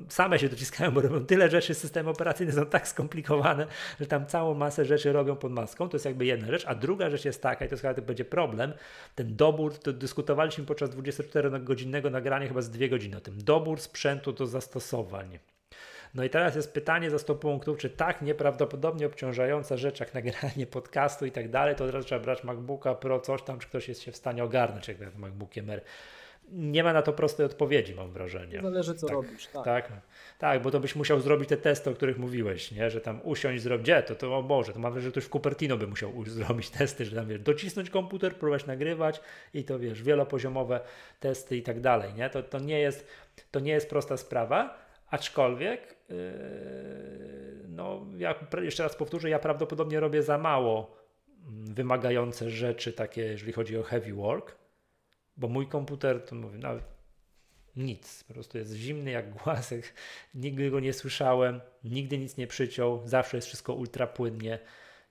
same się dociskają, bo robią tyle rzeczy, systemy operacyjne są tak skomplikowane, że tam całą masę rzeczy robią pod maską. To jest jakby jedna rzecz. A druga rzecz jest taka, i to chyba to będzie problem, ten dobór, to dyskutowaliśmy podczas 24-godzinnego nagrania chyba z dwie godziny o tym. Dobór sprzętu do zastosowań. No i teraz jest pytanie za 100 punktów, czy tak nieprawdopodobnie obciążająca rzecz jak nagranie podcastu i tak dalej, to od razu trzeba brać MacBooka Pro, coś tam, czy ktoś jest się w stanie ogarnąć, jak MacBookiem Air nie ma na to prostej odpowiedzi, mam wrażenie. Zależy, co tak, robisz. Tak. tak. tak, bo to byś musiał zrobić te testy, o których mówiłeś, nie? że tam usiąść, zrobić, gdzie to, to o Boże, to mam wrażenie, że ktoś w Cupertino by musiał zrobić testy, że tam wiesz, docisnąć komputer, próbować nagrywać i to wiesz, wielopoziomowe testy i tak dalej. Nie? To, to, nie jest, to nie jest prosta sprawa, aczkolwiek, yy, no, ja jeszcze raz powtórzę, ja prawdopodobnie robię za mało mm, wymagające rzeczy takie, jeżeli chodzi o heavy work bo mój komputer, to mówię, nawet nic, po prostu jest zimny jak głazek, [LAUGHS] nigdy go nie słyszałem, nigdy nic nie przyciął, zawsze jest wszystko ultra płynnie,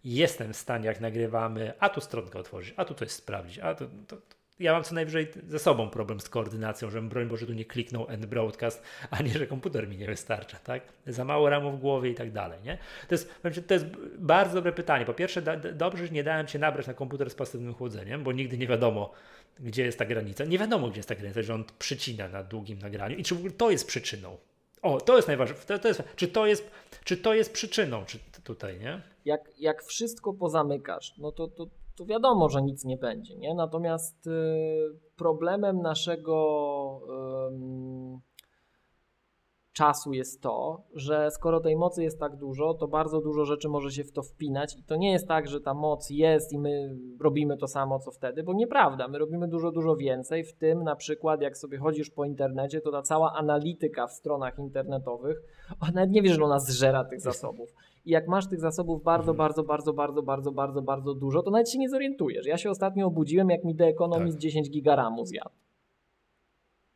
jestem w stanie jak nagrywamy, a tu stronkę otworzyć, a tu coś sprawdzić, a to, to, to ja mam co najwyżej ze sobą problem z koordynacją, żebym broń Boże tu nie kliknął end broadcast, a nie, że komputer mi nie wystarcza, tak? Za mało ramu w głowie i tak dalej, nie? To jest, to jest bardzo dobre pytanie. Po pierwsze, dobrze, że nie dałem się nabrać na komputer z pasywnym chłodzeniem, bo nigdy nie wiadomo, gdzie jest ta granica. Nie wiadomo, gdzie jest ta granica, że on przycina na długim nagraniu i czy w ogóle to jest przyczyną. O, to jest najważniejsze. To, to jest, czy, to jest, czy to jest przyczyną czy tutaj, nie? Jak, jak wszystko pozamykasz, no to, to to wiadomo, że nic nie będzie. Nie? Natomiast y, problemem naszego czasu jest to, że skoro tej mocy jest tak dużo, to bardzo dużo rzeczy może się w to wpinać i to nie jest tak, że ta moc jest i my robimy to samo co wtedy, bo nieprawda, my robimy dużo, dużo więcej, w tym na przykład jak sobie chodzisz po internecie, to ta cała analityka w stronach internetowych, ona nawet nie wie, że ona zżera tych zasobów. I jak masz tych zasobów bardzo, mhm. bardzo, bardzo, bardzo, bardzo, bardzo, bardzo dużo, to nawet się nie zorientujesz. Ja się ostatnio obudziłem, jak mi The Economist tak. 10 gigaramu zjadł.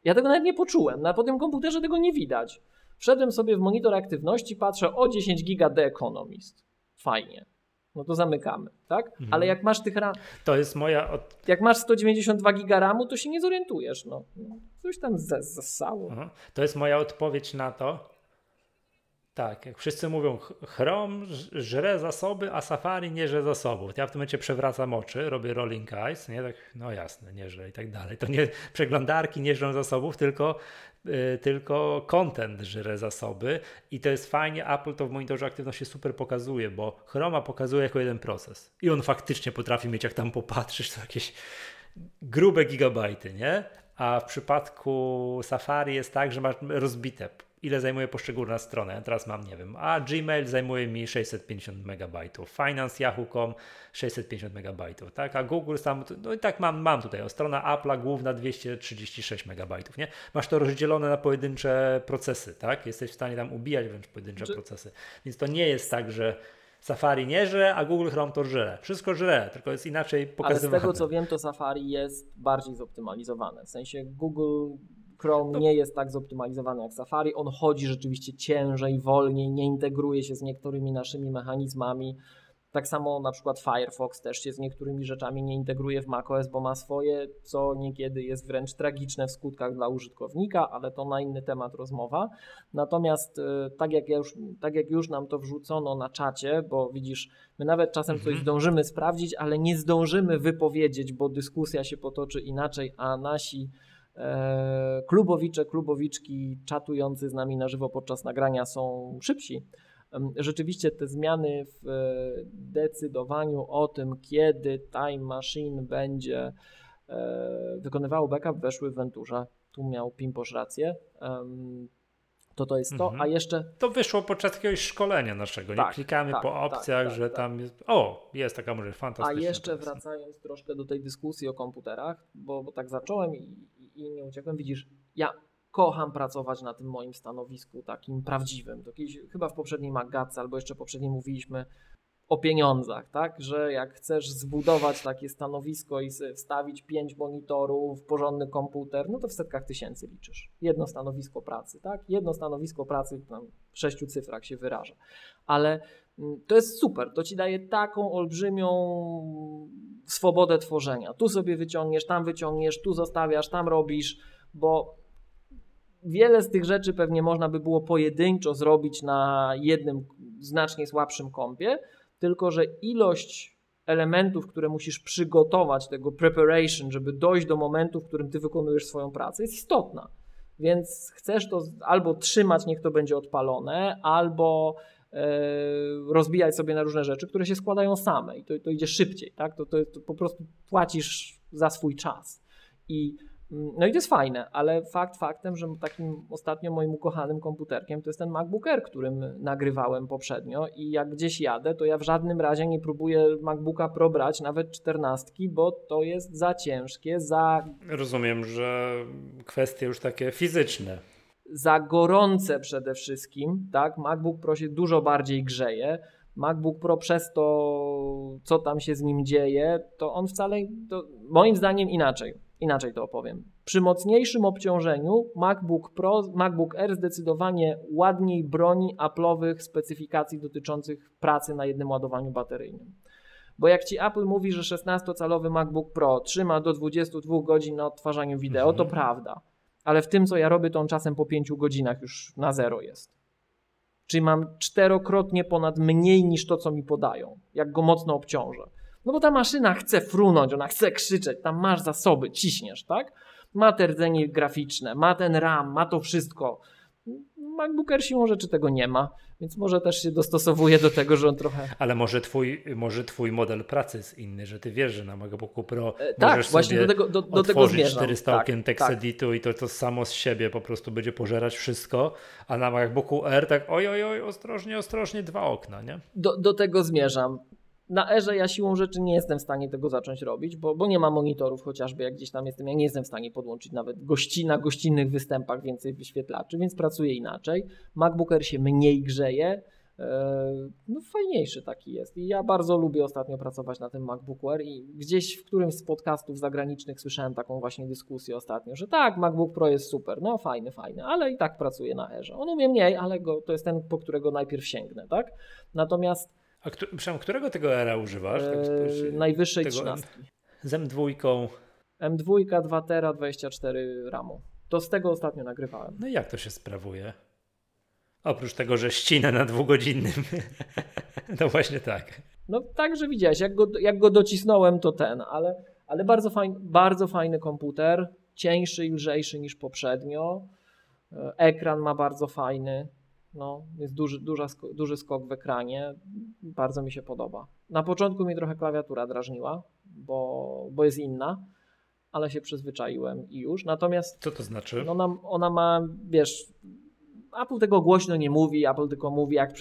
Ja tego nawet nie poczułem. Na po tym komputerze tego nie widać. Wszedłem sobie w monitor aktywności, patrzę o 10 giga The Economist. Fajnie. No to zamykamy, tak? Mhm. Ale jak masz tych ram... To jest moja... Od... Jak masz 192 giga RAMu, to się nie zorientujesz, no. Coś tam zasało. To jest moja odpowiedź na to, tak, jak wszyscy mówią, Chrome żre zasoby, a Safari nie żre zasobów. Ja w tym momencie przewracam oczy, robię rolling eyes, nie tak, no jasne, nie żre i tak dalej. To nie przeglądarki nie żrą zasobów, tylko, yy, tylko content żre zasoby i to jest fajnie, Apple to w monitorze aktywności super pokazuje, bo Chroma pokazuje jako jeden proces i on faktycznie potrafi mieć, jak tam popatrzysz, to jakieś grube gigabajty, nie? A w przypadku Safari jest tak, że masz rozbite ile zajmuje poszczególna strona. Teraz mam, nie wiem, a Gmail zajmuje mi 650 MB, Finance Yahoo.com 650 MB, tak? A Google sam, no i tak mam, mam tutaj, o strona Apple'a główna 236 MB, nie? Masz to rozdzielone na pojedyncze procesy, tak? Jesteś w stanie tam ubijać wręcz pojedyncze Czy... procesy. Więc to nie jest tak, że Safari nie żre, a Google Chrome to żre. Wszystko żre, tylko jest inaczej pokazywane. Ale z tego co wiem, to Safari jest bardziej zoptymalizowane. W sensie Google Chrome nie jest tak zoptymalizowany jak Safari. On chodzi rzeczywiście ciężej, wolniej, nie integruje się z niektórymi naszymi mechanizmami. Tak samo na przykład Firefox też się z niektórymi rzeczami nie integruje w macOS, bo ma swoje, co niekiedy jest wręcz tragiczne w skutkach dla użytkownika, ale to na inny temat rozmowa. Natomiast e, tak jak, ja już, tak jak już nam to wrzucono na czacie, bo widzisz, my nawet czasem coś mhm. zdążymy sprawdzić, ale nie zdążymy wypowiedzieć, bo dyskusja się potoczy inaczej, a nasi klubowicze, klubowiczki czatujący z nami na żywo podczas nagrania są szybsi. Rzeczywiście te zmiany w e, decydowaniu o tym, kiedy Time Machine będzie e, wykonywało backup, weszły w Venturze. Tu miał Pimposz rację. To to jest to, mhm. a jeszcze... To wyszło podczas jakiegoś szkolenia naszego, tak, nie klikamy tak, po tak, opcjach, tak, że tak. tam jest... O, jest taka możliwość, fantastyczna. A jeszcze wracając troszkę do tej dyskusji o komputerach, bo, bo tak zacząłem i, i nie uciekłem. Widzisz, ja kocham pracować na tym moim stanowisku takim prawdziwym. To kiedyś, chyba w poprzedniej Magatce albo jeszcze poprzedniej mówiliśmy o pieniądzach, tak? Że jak chcesz zbudować takie stanowisko i wstawić pięć monitorów, porządny komputer, no to w setkach tysięcy liczysz. Jedno stanowisko pracy, tak? Jedno stanowisko pracy tam w sześciu cyfrach się wyraża. Ale to jest super, to ci daje taką olbrzymią swobodę tworzenia. Tu sobie wyciągniesz, tam wyciągniesz, tu zostawiasz, tam robisz, bo wiele z tych rzeczy pewnie można by było pojedynczo zrobić na jednym znacznie słabszym kompie, tylko że ilość elementów, które musisz przygotować, tego preparation, żeby dojść do momentu, w którym ty wykonujesz swoją pracę, jest istotna. Więc chcesz to albo trzymać, niech to będzie odpalone, albo rozbijać sobie na różne rzeczy, które się składają same i to, to idzie szybciej. Tak? To, to, to po prostu płacisz za swój czas. I no i to jest fajne, ale fakt faktem, że takim ostatnio moim ukochanym komputerkiem to jest ten MacBook Air, którym nagrywałem poprzednio i jak gdzieś jadę, to ja w żadnym razie nie próbuję MacBooka Pro brać, nawet czternastki, bo to jest za ciężkie, za... Rozumiem, że kwestie już takie fizyczne. Za gorące przede wszystkim, tak? MacBook Pro się dużo bardziej grzeje. MacBook Pro przez to, co tam się z nim dzieje, to on wcale, to moim zdaniem inaczej Inaczej to opowiem. Przy mocniejszym obciążeniu MacBook Pro, MacBook Air zdecydowanie ładniej broni Apple'owych specyfikacji dotyczących pracy na jednym ładowaniu bateryjnym. Bo jak ci Apple mówi, że 16-calowy MacBook Pro trzyma do 22 godzin na odtwarzaniu wideo, to mhm. prawda. Ale w tym, co ja robię, to on czasem po 5 godzinach już na zero jest. Czyli mam czterokrotnie ponad mniej niż to, co mi podają, jak go mocno obciążę. No bo ta maszyna chce frunąć, ona chce krzyczeć, tam masz zasoby, ciśniesz, tak? Ma te rdzenie graficzne, ma ten RAM, ma to wszystko. MacBook Air siłą rzeczy tego nie ma, więc może też się dostosowuje do tego, że on trochę... Ale może twój, może twój model pracy jest inny, że ty wiesz, że na MacBooku Pro e, tak, właśnie do tego, do, do tego zmierzam. 400 tak, okien tekst tak. editu i to, to samo z siebie po prostu będzie pożerać wszystko, a na MacBooku R tak oj, oj, oj, ostrożnie, ostrożnie, dwa okna, nie? Do, do tego zmierzam na erze ja siłą rzeczy nie jestem w stanie tego zacząć robić, bo, bo nie ma monitorów chociażby, jak gdzieś tam jestem, ja nie jestem w stanie podłączyć nawet gości, na gościnnych występach więcej wyświetlaczy, więc pracuję inaczej. MacBook Air się mniej grzeje, e, no fajniejszy taki jest i ja bardzo lubię ostatnio pracować na tym MacBook Air i gdzieś w którymś z podcastów zagranicznych słyszałem taką właśnie dyskusję ostatnio, że tak, MacBook Pro jest super, no fajny, fajny, ale i tak pracuję na Erze. On umie mniej, ale go, to jest ten, po którego najpierw sięgnę, tak? Natomiast a kto, którego tego era używasz? Tak, eee, najwyższej trzynastki. Z M2. M2, 2 tera, 24 RAMu. To z tego ostatnio nagrywałem. No i jak to się sprawuje? Oprócz tego, że ścinę na dwugodzinnym. [LAUGHS] no właśnie tak. No tak, że widziałeś, jak go, jak go docisnąłem, to ten, ale, ale bardzo, fajny, bardzo fajny komputer, cieńszy i lżejszy niż poprzednio. E, ekran ma bardzo fajny. No, jest duży, duża, duży skok w ekranie. Bardzo mi się podoba. Na początku mi trochę klawiatura drażniła, bo, bo jest inna, ale się przyzwyczaiłem i już. Natomiast. Co to znaczy? Ona, ona ma, wiesz, Apple tego głośno nie mówi, Apple tylko mówi, jak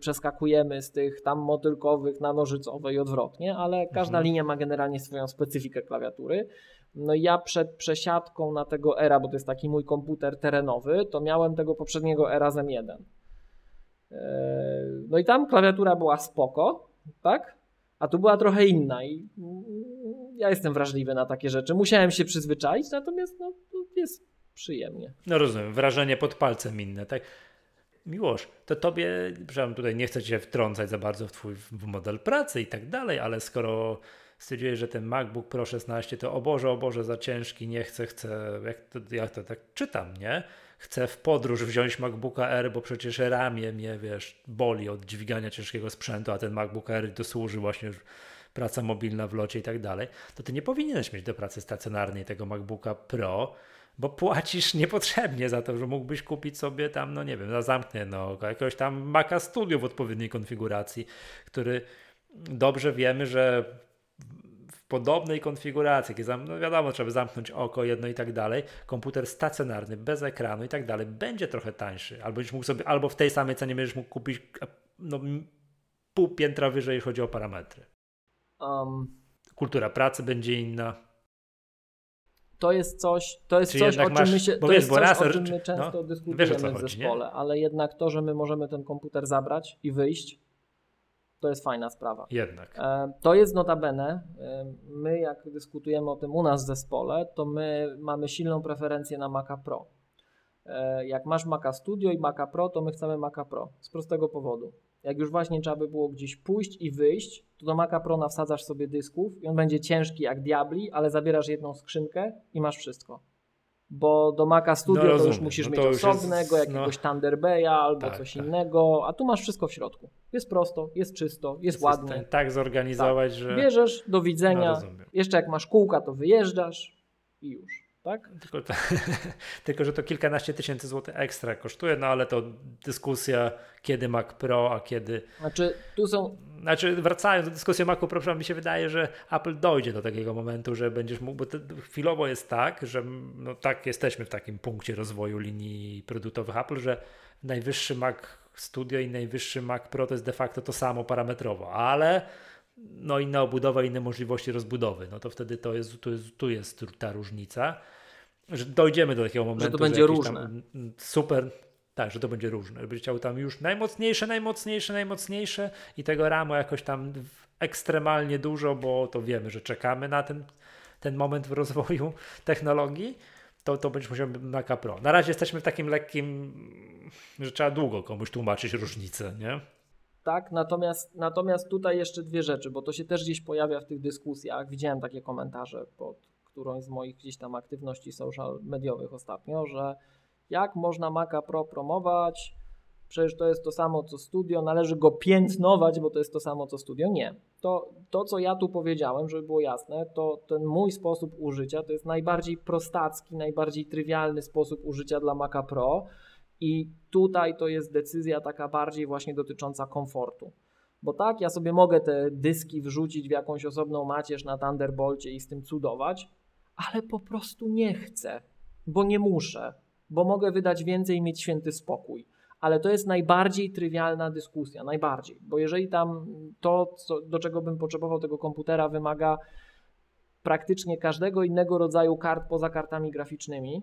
przeskakujemy z tych tam motylkowych na nożycowe i odwrotnie, ale każda mhm. linia ma generalnie swoją specyfikę klawiatury. No ja przed przesiadką na tego Era, bo to jest taki mój komputer terenowy, to miałem tego poprzedniego Era Zen 1. E, no i tam klawiatura była spoko, tak? A tu była trochę inna i ja jestem wrażliwy na takie rzeczy. Musiałem się przyzwyczaić, natomiast no, jest przyjemnie. No rozumiem, wrażenie pod palcem inne, tak? Miłosz, to tobie, przepraszam, tutaj nie chcę cię wtrącać za bardzo w twój model pracy i tak dalej, ale skoro stwierdziłeś, że ten MacBook Pro 16 to o Boże, o Boże, za ciężki, nie chcę, chcę, jak to, jak to tak czytam, nie? Chcę w podróż wziąć MacBooka R, bo przecież ramię mnie, wiesz, boli od dźwigania ciężkiego sprzętu, a ten MacBook R to służy właśnie praca mobilna w locie i tak dalej, to ty nie powinieneś mieć do pracy stacjonarnej tego MacBooka Pro, bo płacisz niepotrzebnie za to, że mógłbyś kupić sobie tam, no nie wiem, na zamknę, no, jakiegoś tam Maca Studio w odpowiedniej konfiguracji, który dobrze wiemy, że w podobnej konfiguracji, no wiadomo, trzeba zamknąć oko, jedno i tak dalej, komputer stacjonarny, bez ekranu i tak dalej, będzie trochę tańszy. Albo będziesz mógł sobie, albo w tej samej cenie będziesz mógł kupić no, pół piętra wyżej, jeśli chodzi o parametry. Um, Kultura pracy będzie inna. To jest coś, to jest coś, o czym my się, to wiesz, jest coś, raser, o czym my często no, dyskutujemy w zespole, ale jednak to, że my możemy ten komputer zabrać i wyjść, to jest fajna sprawa. Jednak. E, to jest notabene, e, my jak dyskutujemy o tym u nas w zespole, to my mamy silną preferencję na Maca Pro. E, jak masz Maca Studio i Maca Pro, to my chcemy Maca Pro. Z prostego powodu. Jak już właśnie trzeba by było gdzieś pójść i wyjść, to do Maca Pro wsadzasz sobie dysków i on będzie ciężki jak diabli, ale zabierasz jedną skrzynkę i masz wszystko bo do Maca Studio no, to już musisz no mieć osobnego, jest, jakiegoś no. Thunderbaya albo tak, coś tak. innego, a tu masz wszystko w środku. Jest prosto, jest czysto, jest System ładnie. Tak zorganizować, tak. że... Bierzesz, do widzenia, no, jeszcze jak masz kółka, to wyjeżdżasz i już. Tak? Tylko, to, [LAUGHS] tylko, że to kilkanaście tysięcy złotych ekstra kosztuje, no ale to dyskusja, kiedy Mac Pro, a kiedy. Znaczy, tu są. Znaczy, wracając do dyskusji Macu Pro, mi się wydaje, że Apple dojdzie do takiego momentu, że będziesz mógł, bo chwilowo jest tak, że no tak jesteśmy w takim punkcie rozwoju linii produktowych Apple, że najwyższy Mac Studio i najwyższy Mac Pro to jest de facto to samo parametrowo, ale no inna obudowa, inne możliwości rozbudowy, no to wtedy to jest, tu, jest, tu jest ta różnica, że dojdziemy do takiego momentu, że to będzie że różne. Super, tak, że to będzie różne, żeby chciał tam już najmocniejsze, najmocniejsze, najmocniejsze i tego ramu jakoś tam ekstremalnie dużo, bo to wiemy, że czekamy na ten ten moment w rozwoju [LAUGHS] technologii, to, to będziesz musiał Maca Pro. Na razie jesteśmy w takim lekkim, że trzeba długo komuś tłumaczyć różnicę, nie? Tak, natomiast, natomiast tutaj jeszcze dwie rzeczy, bo to się też gdzieś pojawia w tych dyskusjach. Widziałem takie komentarze pod którąś z moich gdzieś tam aktywności social mediowych ostatnio, że jak można Maca Pro promować, przecież to jest to samo co studio, należy go piętnować, bo to jest to samo co studio. Nie. To, to co ja tu powiedziałem, żeby było jasne, to ten mój sposób użycia to jest najbardziej prostacki, najbardziej trywialny sposób użycia dla Maca Pro i tutaj to jest decyzja taka bardziej właśnie dotycząca komfortu. Bo tak, ja sobie mogę te dyski wrzucić w jakąś osobną macierz na Thunderbolcie i z tym cudować, ale po prostu nie chcę, bo nie muszę, bo mogę wydać więcej i mieć święty spokój. Ale to jest najbardziej trywialna dyskusja, najbardziej, bo jeżeli tam to, co, do czego bym potrzebował tego komputera, wymaga praktycznie każdego innego rodzaju kart poza kartami graficznymi,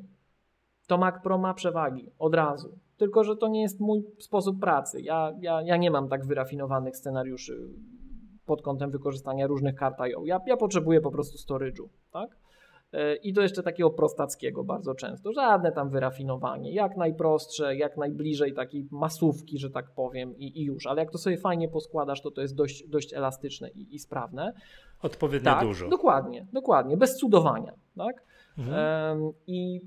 to Mac Pro ma przewagi od razu. Tylko, że to nie jest mój sposób pracy. Ja, ja, ja nie mam tak wyrafinowanych scenariuszy pod kątem wykorzystania różnych kart I.O. Ja, ja potrzebuję po prostu storage'u, tak? E, I to jeszcze takiego prostackiego bardzo często. Żadne tam wyrafinowanie. Jak najprostsze, jak najbliżej takiej masówki, że tak powiem, i, i już. Ale jak to sobie fajnie poskładasz, to to jest dość, dość elastyczne i, i sprawne. Odpowiednio tak, dużo. Dokładnie, dokładnie. Bez cudowania. Tak? Mhm. Um, I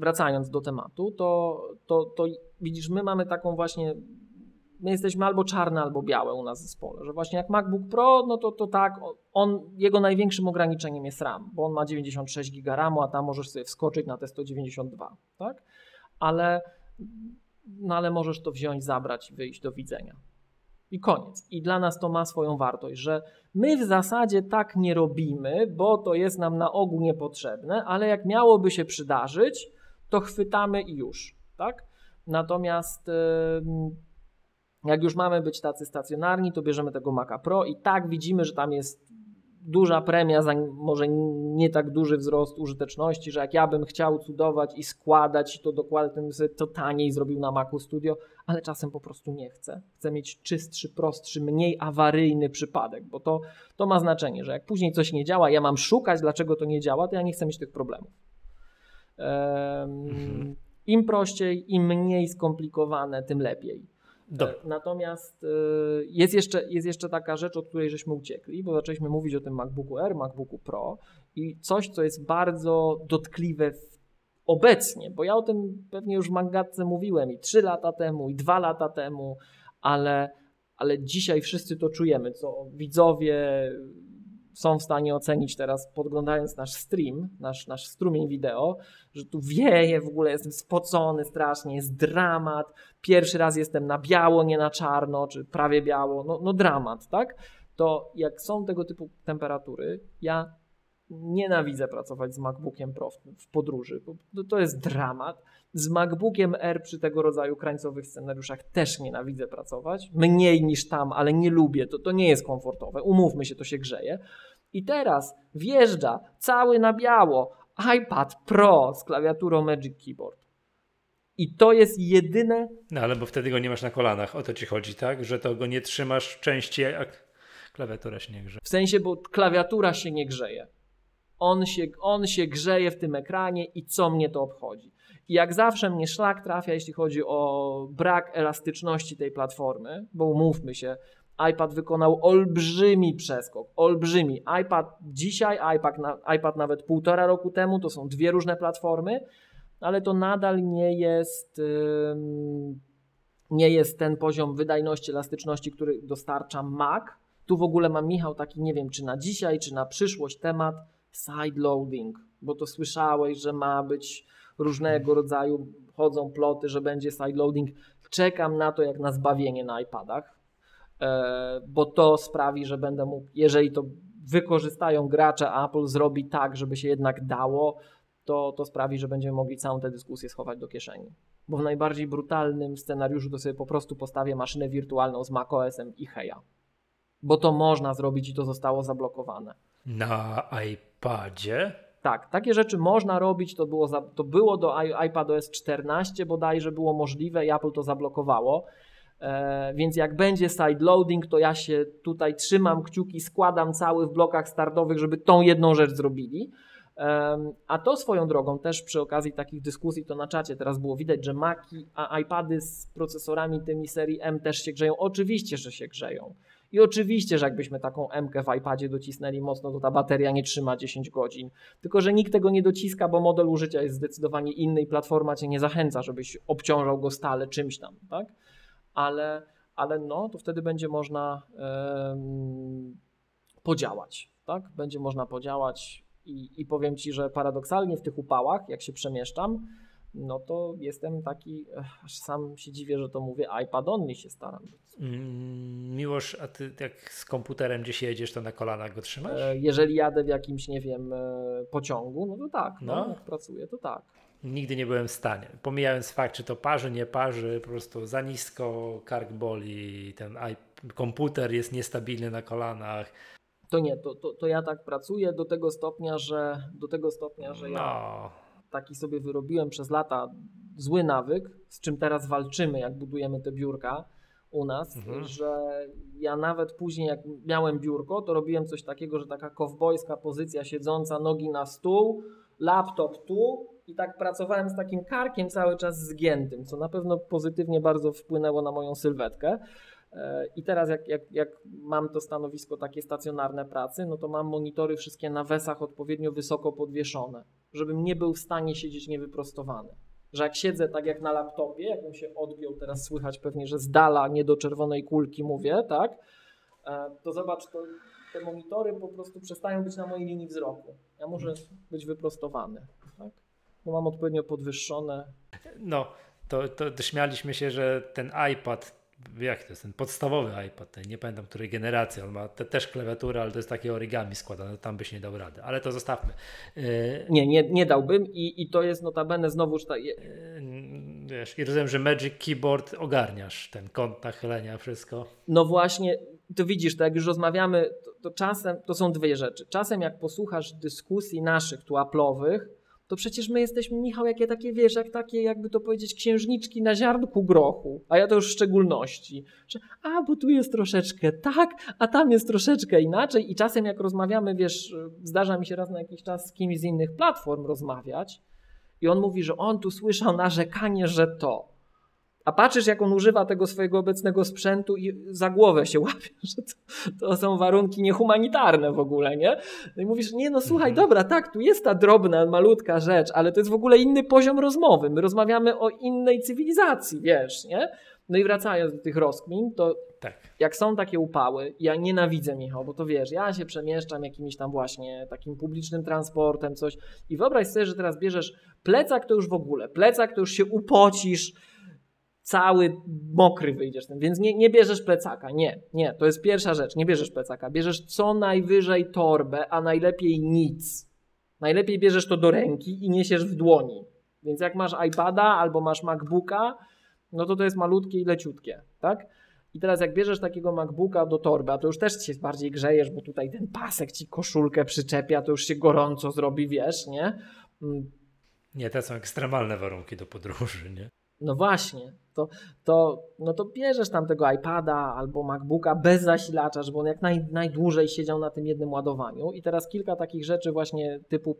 wracając do tematu, to, to, to widzisz, my mamy taką właśnie my jesteśmy albo czarne, albo białe u nas w zespole, że właśnie jak MacBook Pro, no to, to tak, on, jego największym ograniczeniem jest RAM, bo on ma 96 GB RAMu, a tam możesz sobie wskoczyć na te 192, tak? Ale, no ale możesz to wziąć, zabrać i wyjść do widzenia. I koniec. I dla nas to ma swoją wartość, że my w zasadzie tak nie robimy, bo to jest nam na ogół niepotrzebne, ale jak miałoby się przydarzyć, to chwytamy i już, tak? Natomiast jak już mamy być tacy stacjonarni, to bierzemy tego Maca Pro i tak widzimy, że tam jest duża premia za może nie tak duży wzrost użyteczności, że jak ja bym chciał cudować i składać to dokładnie, to bym sobie to taniej zrobił na Macu Studio, ale czasem po prostu nie chcę. Chcę mieć czystszy, prostszy, mniej awaryjny przypadek, bo to, to ma znaczenie, że jak później coś nie działa, ja mam szukać, dlaczego to nie działa, to ja nie chcę mieć tych problemów. Um, Im prościej, im mniej skomplikowane, tym lepiej. Dobrze. Natomiast e, jest jeszcze, jest jeszcze taka rzecz, od której żeśmy uciekli, bo zaczęliśmy mówić o tym MacBooku Air, MacBooku Pro i coś, co jest bardzo dotkliwe obecnie, bo ja o tym pewnie już w Mangatce mówiłem i 3 lata temu, i 2 lata temu, ale, ale dzisiaj wszyscy to czujemy, co widzowie są w stanie ocenić teraz, podglądając nasz stream, nasz, nasz strumień wideo, że tu wieje, w ogóle jestem spocony strasznie, jest dramat. Pierwszy raz jestem na biało, nie na czarno, czy prawie biało, no, no dramat, tak? To jak są tego typu temperatury, ja nienawidzę pracować z MacBookiem Pro w, podróży, bo to jest dramat. Z MacBookiem R przy tego rodzaju krańcowych scenariuszach też nienawidzę pracować. Mniej niż tam, ale nie lubię. To, to nie jest komfortowe. Umówmy się, to się grzeje. I teraz wjeżdża cały na biało iPad Pro z klawiaturą Magic Keyboard. I to jest jedyne. No ale bo wtedy go nie masz na kolanach, o to ci chodzi, tak? Że to go nie trzymasz częściej, jak klawiatura się nie grzeje. W sensie, bo klawiatura się nie grzeje. On się, on się grzeje w tym ekranie i co mnie to obchodzi. I jak zawsze mnie szlak trafia, jeśli chodzi o brak elastyczności tej platformy, bo umówmy się, iPad wykonał olbrzymi przeskok, olbrzymi. iPad dzisiaj, iPad, na, iPad nawet półtora roku temu, to są dwie różne platformy, ale to nadal nie jest, yy, nie jest ten poziom wydajności, elastyczności, który dostarcza Mac. Tu w ogóle mam Michał taki, nie wiem czy na dzisiaj, czy na przyszłość temat sideloading, bo to słyszałeś, że ma być różnego rodzaju, chodzą ploty, że będzie sideloading. Czekam na to jak na zbawienie na iPadach E, bo to sprawi, że będę mógł, jeżeli to wykorzystają gracze, Apple zrobi tak, żeby się jednak dało, to, to sprawi, że będziemy mogli całą tę dyskusję schować do kieszeni. Bo w najbardziej brutalnym scenariuszu to sobie po prostu postawię maszynę wirtualną z macOSem i heja. Bo to można zrobić i to zostało zablokowane. Na iPadzie? Tak, takie rzeczy można robić, to było, za, to było do iPadOS 14 bodajże było możliwe i Apple to zablokowało. E, więc jak będzie sideloading, to ja się tutaj trzymam kciuki, składam cały w blokach startowych, żeby tą jedną rzecz zrobili. A to swoją drogą też przy okazji takich dyskusji, to na czacie teraz było widać, że Maki, a iPady z procesorami tymi serii M też się grzeją. Oczywiście, że się grzeją. I oczywiście, że jakbyśmy taką M w iPadzie docisnęli mocno, to ta bateria nie trzyma 10 godzin. Tylko, że nikt tego nie dociska, bo model użycia jest zdecydowanie inny i platforma cię nie zachęca, żebyś obciążał go stale czymś tam, tak? Ale, ale no, to wtedy będzie można podziałać, tak? Będzie można podziałać i, I powiem Ci, że paradoksalnie w tych upałach, jak się przemieszczam, no to jestem taki, aż sam się dziwię, że to mówię, iPad only się staram. Mm, Miłosz, a ty jak z komputerem gdzieś jedziesz, to na kolanach go trzymasz? E, jeżeli jadę w jakimś, nie wiem, e, pociągu, no to tak, no. no jak pracuję, to tak. Nigdy nie byłem w stanie. Pomijając fakt, czy to parzy, nie parzy, po prostu za nisko, kark boli, ten komputer jest niestabilny na kolanach to nie, to, to, to ja tak pracuję do tego stopnia, że do tego stopnia, że ja no. Taki sobie wyrobiłem przez lata zły nawyk, z czym teraz walczymy, jak budujemy te biurka u nas, mhm. że ja nawet później, jak miałem biurko, to robiłem coś takiego, że taka kowbojska pozycja siedząca, nogi na stół, laptop tu i tak pracowałem z takim karkiem cały czas zgiętym, co na pewno pozytywnie bardzo wpłynęło na moją sylwetkę. E, I teraz jak, jak, jak mam to stanowisko takie stacjonarne pracy, no to mam monitory wszystkie na wesach odpowiednio wysoko podwieszone, żebym nie był w stanie siedzieć niewyprostowany. Że jak siedzę tak jak na laptopie, jakbym się odbił, teraz słychać pewnie, że z dala, nie do czerwonej kulki mówię, tak? E, to zobacz, to te monitory po prostu przestają być na mojej linii wzroku. Ja muszę być wyprostowany, tak? Bo mam odpowiednio podwyższone. No, to, to śmialiśmy się, że ten iPad jak to jest, ten podstawowy iPad, ten, nie pamiętam której generacji, on ma te, też klawiaturę, ale to jest takie origami składane, tam byś nie dał rady, ale to zostawmy. Yy, nie, nie, nie dałbym i, i to jest notabene znowuż ta... Yy, wiesz, i rozumiem, że Magic Keyboard ogarniasz, ten kąt nachylenia, wszystko. No właśnie, to widzisz, to jak już rozmawiamy, to, to czasem, to są dwie rzeczy. Czasem jak posłuchasz dyskusji naszych tu Apple'owych, to przecież my jesteśmy, Michał, jakie takie, wiesz, jak takie, jakby to powiedzieć, księżniczki na ziarnku grochu, a ja to już w szczególności, że a, bo tu jest troszeczkę tak, a tam jest troszeczkę inaczej. I czasem jak rozmawiamy, wiesz, zdarza mi się raz na jakiś czas z kimś z innych platform rozmawiać i on mówi, że on tu słyszał narzekanie, że to. A patrzysz, jak on używa tego swojego obecnego sprzętu i za głowę się [LAUGHS] łapie, że to, to są warunki niehumanitarne w ogóle, nie? No i mówisz, nie no słuchaj, mhm. dobra, tak, tu jest ta drobna, malutka rzecz, ale to jest w ogóle inny poziom rozmowy. My rozmawiamy o innej cywilizacji, wiesz, nie? No i wracając do tych rozkmin, to tak. jak są takie upały, ja nienawidzę Michał, bo to wiesz, ja się przemieszczam jakimś tam właśnie takim publicznym transportem, coś i wyobraź sobie, że teraz bierzesz plecak, to już w ogóle, plecak to już się upocisz, cały mokry wyjdziesz ten, więc nie, nie bierzesz plecaka, nie, nie, to jest pierwsza rzecz, nie bierzesz plecaka, bierzesz co najwyżej torbę, a najlepiej nic. Najlepiej bierzesz to do ręki i niesiesz w dłoni. Więc jak masz iPada albo masz MacBooka, no to to jest malutkie i leciutkie, tak? I teraz jak bierzesz takiego MacBooka do torby, a to już też się bardziej grzejesz, bo tutaj ten pasek ci koszulkę przyczepia, to już się gorąco zrobi, wiesz, nie? Mm. Nie, te są ekstremalne warunki do podróży, nie? No właśnie, to, to, no to bierzesz tam tego iPada albo MacBooka bez zasilacza, żeby on jak naj, najdłużej siedział na tym jednym ładowaniu. I teraz kilka takich rzeczy właśnie typu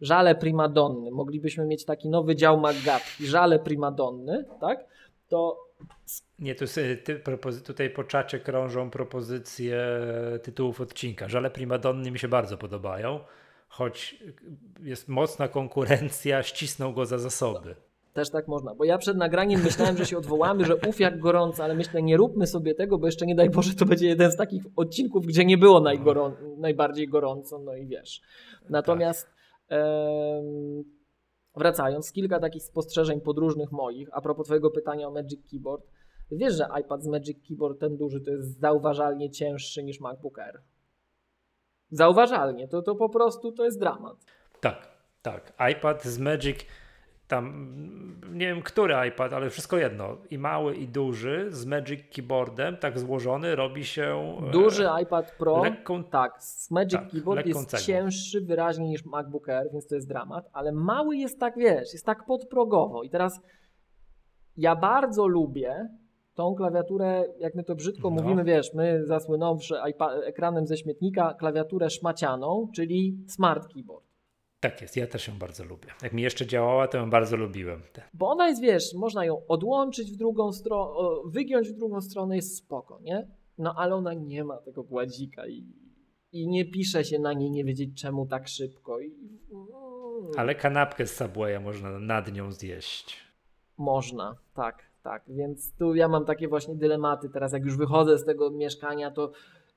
żale primadonny. Moglibyśmy mieć taki nowy dział MacGatki, żale primadonny, tak? To nie, tu ty, tutaj po czacie krążą propozycje tytułów odcinka. Żale primadonny mi się bardzo podobają, choć jest mocna konkurencja, ścisną go za zasoby. Też tak można, bo ja przed nagraniem myślałem, że się odwołamy, że uf jak gorąco, ale myślę, nie róbmy sobie tego, bo jeszcze nie daj Boże, to będzie jeden z takich odcinków, gdzie nie było najgorą najbardziej gorąco, no i wiesz. Natomiast tak. wracając, kilka takich spostrzeżeń podróżnych moich, a propos twojego pytania o Magic Keyboard. Wiesz, że iPad z Magic Keyboard, ten duży, to jest zauważalnie cięższy niż MacBook Air. Zauważalnie, to, to po prostu to jest dramat. Tak, tak. iPad z Magic tam nie wiem który iPad, ale wszystko jedno. I mały, i duży z Magic Keyboardem, tak złożony, robi się. E, duży iPad Pro, lekką, tak, z Magic tak, Keyboard jest cegłą. cięższy wyraźnie niż MacBook Air, więc to jest dramat, ale mały jest tak, wiesz, jest tak podprogowo. I teraz ja bardzo lubię tą klawiaturę, jak my to brzydko no. mówimy, wiesz, my zasłynąwszy ekranem ze śmietnika, klawiaturę szmacianą, czyli smart keyboard. Tak jest, ja też ją bardzo lubię. Jak mi jeszcze działała, to ją bardzo lubiłem. Bo ona jest, wiesz, można ją odłączyć w drugą stronę, wygiąć w drugą stronę, jest spoko, nie? No ale ona nie ma tego gładzika i, i nie pisze się na niej nie wiedzieć czemu tak szybko. I, Ale kanapkę z Subwaya można nad nią zjeść. Można, tak, tak. Więc tu ja mam takie właśnie dylematy teraz, jak już wychodzę z tego mieszkania, to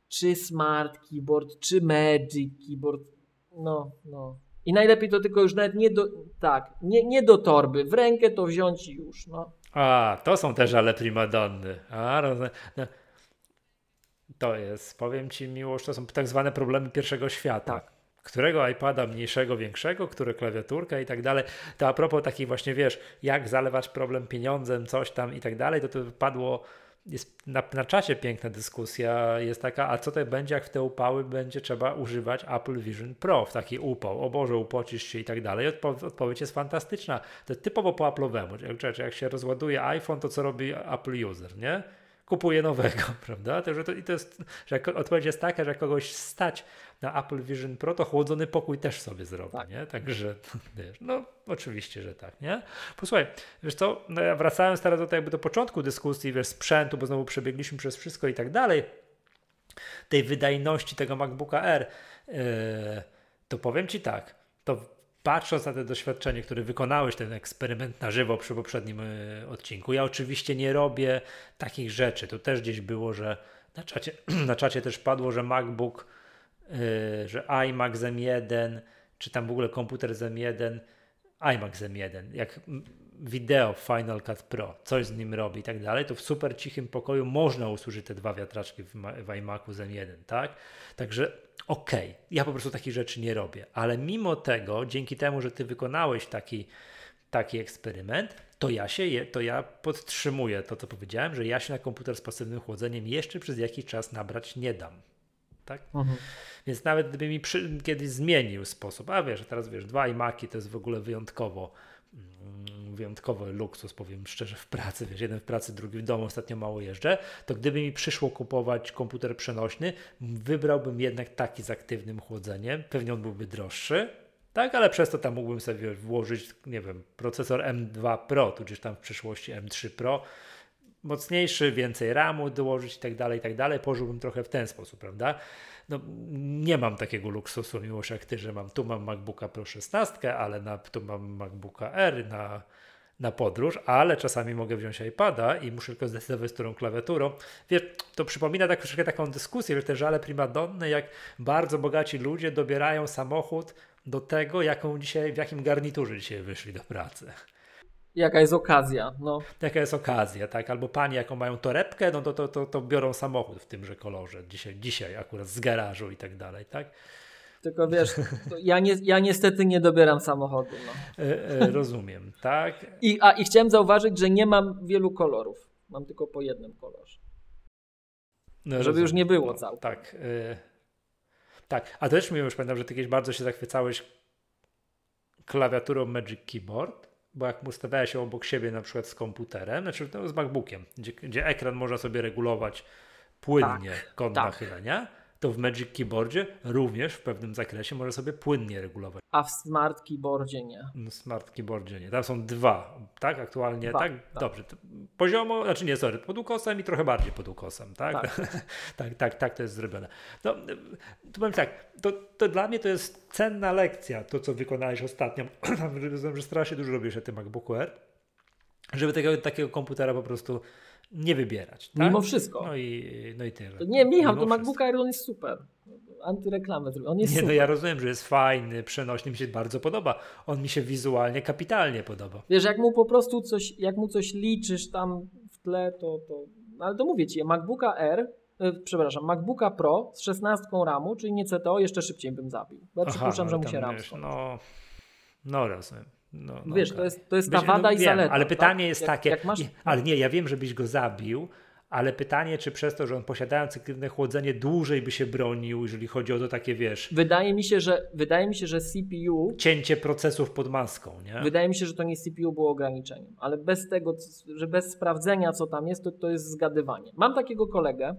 czy smart keyboard, czy magic keyboard, no, no. I najlepiej to tylko już nawet nie do, tak, nie, nie do torby, w rękę to wziąć i już, no. A, to są też ale primadonny. A, rozumiem. No. To jest, powiem Ci miłość, to są tak zwane problemy pierwszego świata. Tak. Którego iPada mniejszego, większego, które klawiaturka i tak dalej. To a propos takich właśnie, wiesz, jak zalewać problem pieniądzem, coś tam i tak dalej, to to padło jest na, na czacie piękna dyskusja jest taka, a co to będzie, jak w te upały będzie trzeba używać Apple Vision Pro w taki upał, o Boże, upocisz się i tak dalej. Odpo odpowiedź jest fantastyczna. To typowo po Apple'owemu. Jak, jak się rozładuje iPhone, to co robi Apple User, nie? Kupuje nowego, [LAUGHS] prawda? To, że to, I to jest, że odpowiedź jest taka, że kogoś stać na Apple Vision Pro, to chłodzony pokój też sobie zrobi, tak. nie? Także, [LAUGHS] wiesz, no oczywiście, że tak, nie? Posłuchaj, wiesz co, no ja wracając teraz do, jakby do początku dyskusji, wiesz, sprzętu, bo znowu przebiegliśmy przez wszystko i tak dalej, tej wydajności tego MacBooka R, yy, to powiem Ci tak, to patrząc na to doświadczenie, które wykonałeś, ten eksperyment na żywo przy poprzednim yy, odcinku, ja oczywiście nie robię takich rzeczy. To też gdzieś było, że na czacie, [CLEARS THROAT] na czacie też padło, że MacBook Y, że iMac z M1, czy tam w ogóle komputer z M1, iMac z M1, jak wideo Final Cut Pro, coś z nim robi i tak dalej, to w super cichym pokoju można usłyszeć te dwa wiatraczki w, w iMacu z M1, tak? Także okej, okay, ja po prostu takich rzeczy nie robię, ale mimo tego, dzięki temu, że ty wykonałeś taki, taki eksperyment, to ja się, to ja podtrzymuję to, co powiedziałem, że ja się na komputer z pasywnym chłodzeniem jeszcze przez jakiś czas nabrać nie dam. Tak? Mhm. Więc nawet gdyby mi przy, kiedyś zmienił sposób, a wiesz, teraz wiesz, dwa iMaki to jest w ogóle wyjątkowo wyjątkowy luksus, powiem szczerze, w pracy, wiesz, jeden w pracy, drugi w domu, ostatnio mało jeżdżę, to gdyby mi przyszło kupować komputer przenośny, wybrałbym jednak taki z aktywnym chłodzeniem, pewnie on byłby droższy, tak, ale przez to tam mógłbym sobie włożyć, nie wiem, procesor M2 Pro, tudzież tam w przyszłości M3 Pro, mocniejszy, więcej RAMu dołożyć i tak dalej, i tak dalej, położyłbym trochę w ten sposób, prawda? No, nie mam takiego luksusu, mimo że jak ty, że mam, tu mam MacBooka Pro 16, ale na, tu mam MacBooka R na, na podróż, ale czasami mogę wziąć iPada i muszę tylko zdecydować, z którą klawiaturą. Wiesz, to przypomina tak troszeczkę taką dyskusję, że te żale primadonne, jak bardzo bogaci ludzie dobierają samochód do tego, jaką dzisiaj, w jakim garniturze dzisiaj wyszli do pracy. Jaka jest okazja, no. Jaka jest okazja, tak? Albo panie, jaką mają torebkę, no to, to, to, to biorą samochód w tymże kolorze. Dzisiaj, dzisiaj akurat z garażu i tak dalej, tak? Tylko wiesz, ja, nie, ja niestety nie dobieram samochodu. No. E, e, rozumiem, tak? I, a, I chciałem zauważyć, że nie mam wielu kolorów. Mam tylko po jednym kolorze. No, Żeby rozumiem. już nie było no, całkiem. Tak. E, tak, a też mi już pamiętam, że ty kiedyś bardzo się zachwycałeś klawiaturą Magic Keyboard bo jak ustawiała się obok siebie na przykład z komputerem, znaczy no, z MacBookiem, gdzie, gdzie ekran można sobie regulować płynnie tak, kąt tak. nachylenia, to w Magic Keyboardzie również w pewnym zakresie może sobie płynnie regulować. A w Smart Keyboardzie nie. W no, Smart Keyboardzie nie. Tam są dwa, tak? Aktualnie, dwa, tak? tak? Dobrze. Poziomo, znaczy nie, sorry, pod ukosem i trochę bardziej pod ukosem, tak? Tak, [LAUGHS] tak, tak, tak, to jest zrobione. No, to powiem tak, to, to dla mnie to jest cenna lekcja, to co wykonałeś ostatnio. [CLEARS THROAT] że strasznie dużo robisz na tym MacBooku R, żeby tego, takiego komputera po prostu nie wybierać. Tak? Mimo wszystko. No i, no i tyle. Nie, Michał, to MacBook Air on jest super. Antyreklamę On jest nie, super. no ja rozumiem, że jest fajny, przenośny, mi się bardzo podoba. On mi się wizualnie kapitalnie podoba. Wiesz, jak mu po prostu coś, jak mu coś liczysz tam w tle, to, to no ale to mówię ci, MacBooka R e, przepraszam, MacBooka Pro z 16 RAMu, czyli nie CTO, jeszcze szybciej bym zabił. Bo ja przypuszczam, że mu się RAM wiesz, No, no rozumiem. No, no Wiesz, okay. to jest, to jest ta wada no, i wiem, zaleta. Ale pytanie tak? jest jak, takie, jak masz... ale nie, ja wiem, żebyś go zabił, ale pytanie, czy przez to, że on posiadając cyklitne chłodzenie dłużej by się bronił, jeżeli chodzi o to takie, wiesz... Wydaje mi się, że, wydaje mi się, że CPU... Cięcie procesów pod maską, nie? Wydaje mi się, że to nie CPU było ograniczeniem, ale bez tego, że bez sprawdzenia, co tam jest, to, to jest zgadywanie. Mam takiego kolegę,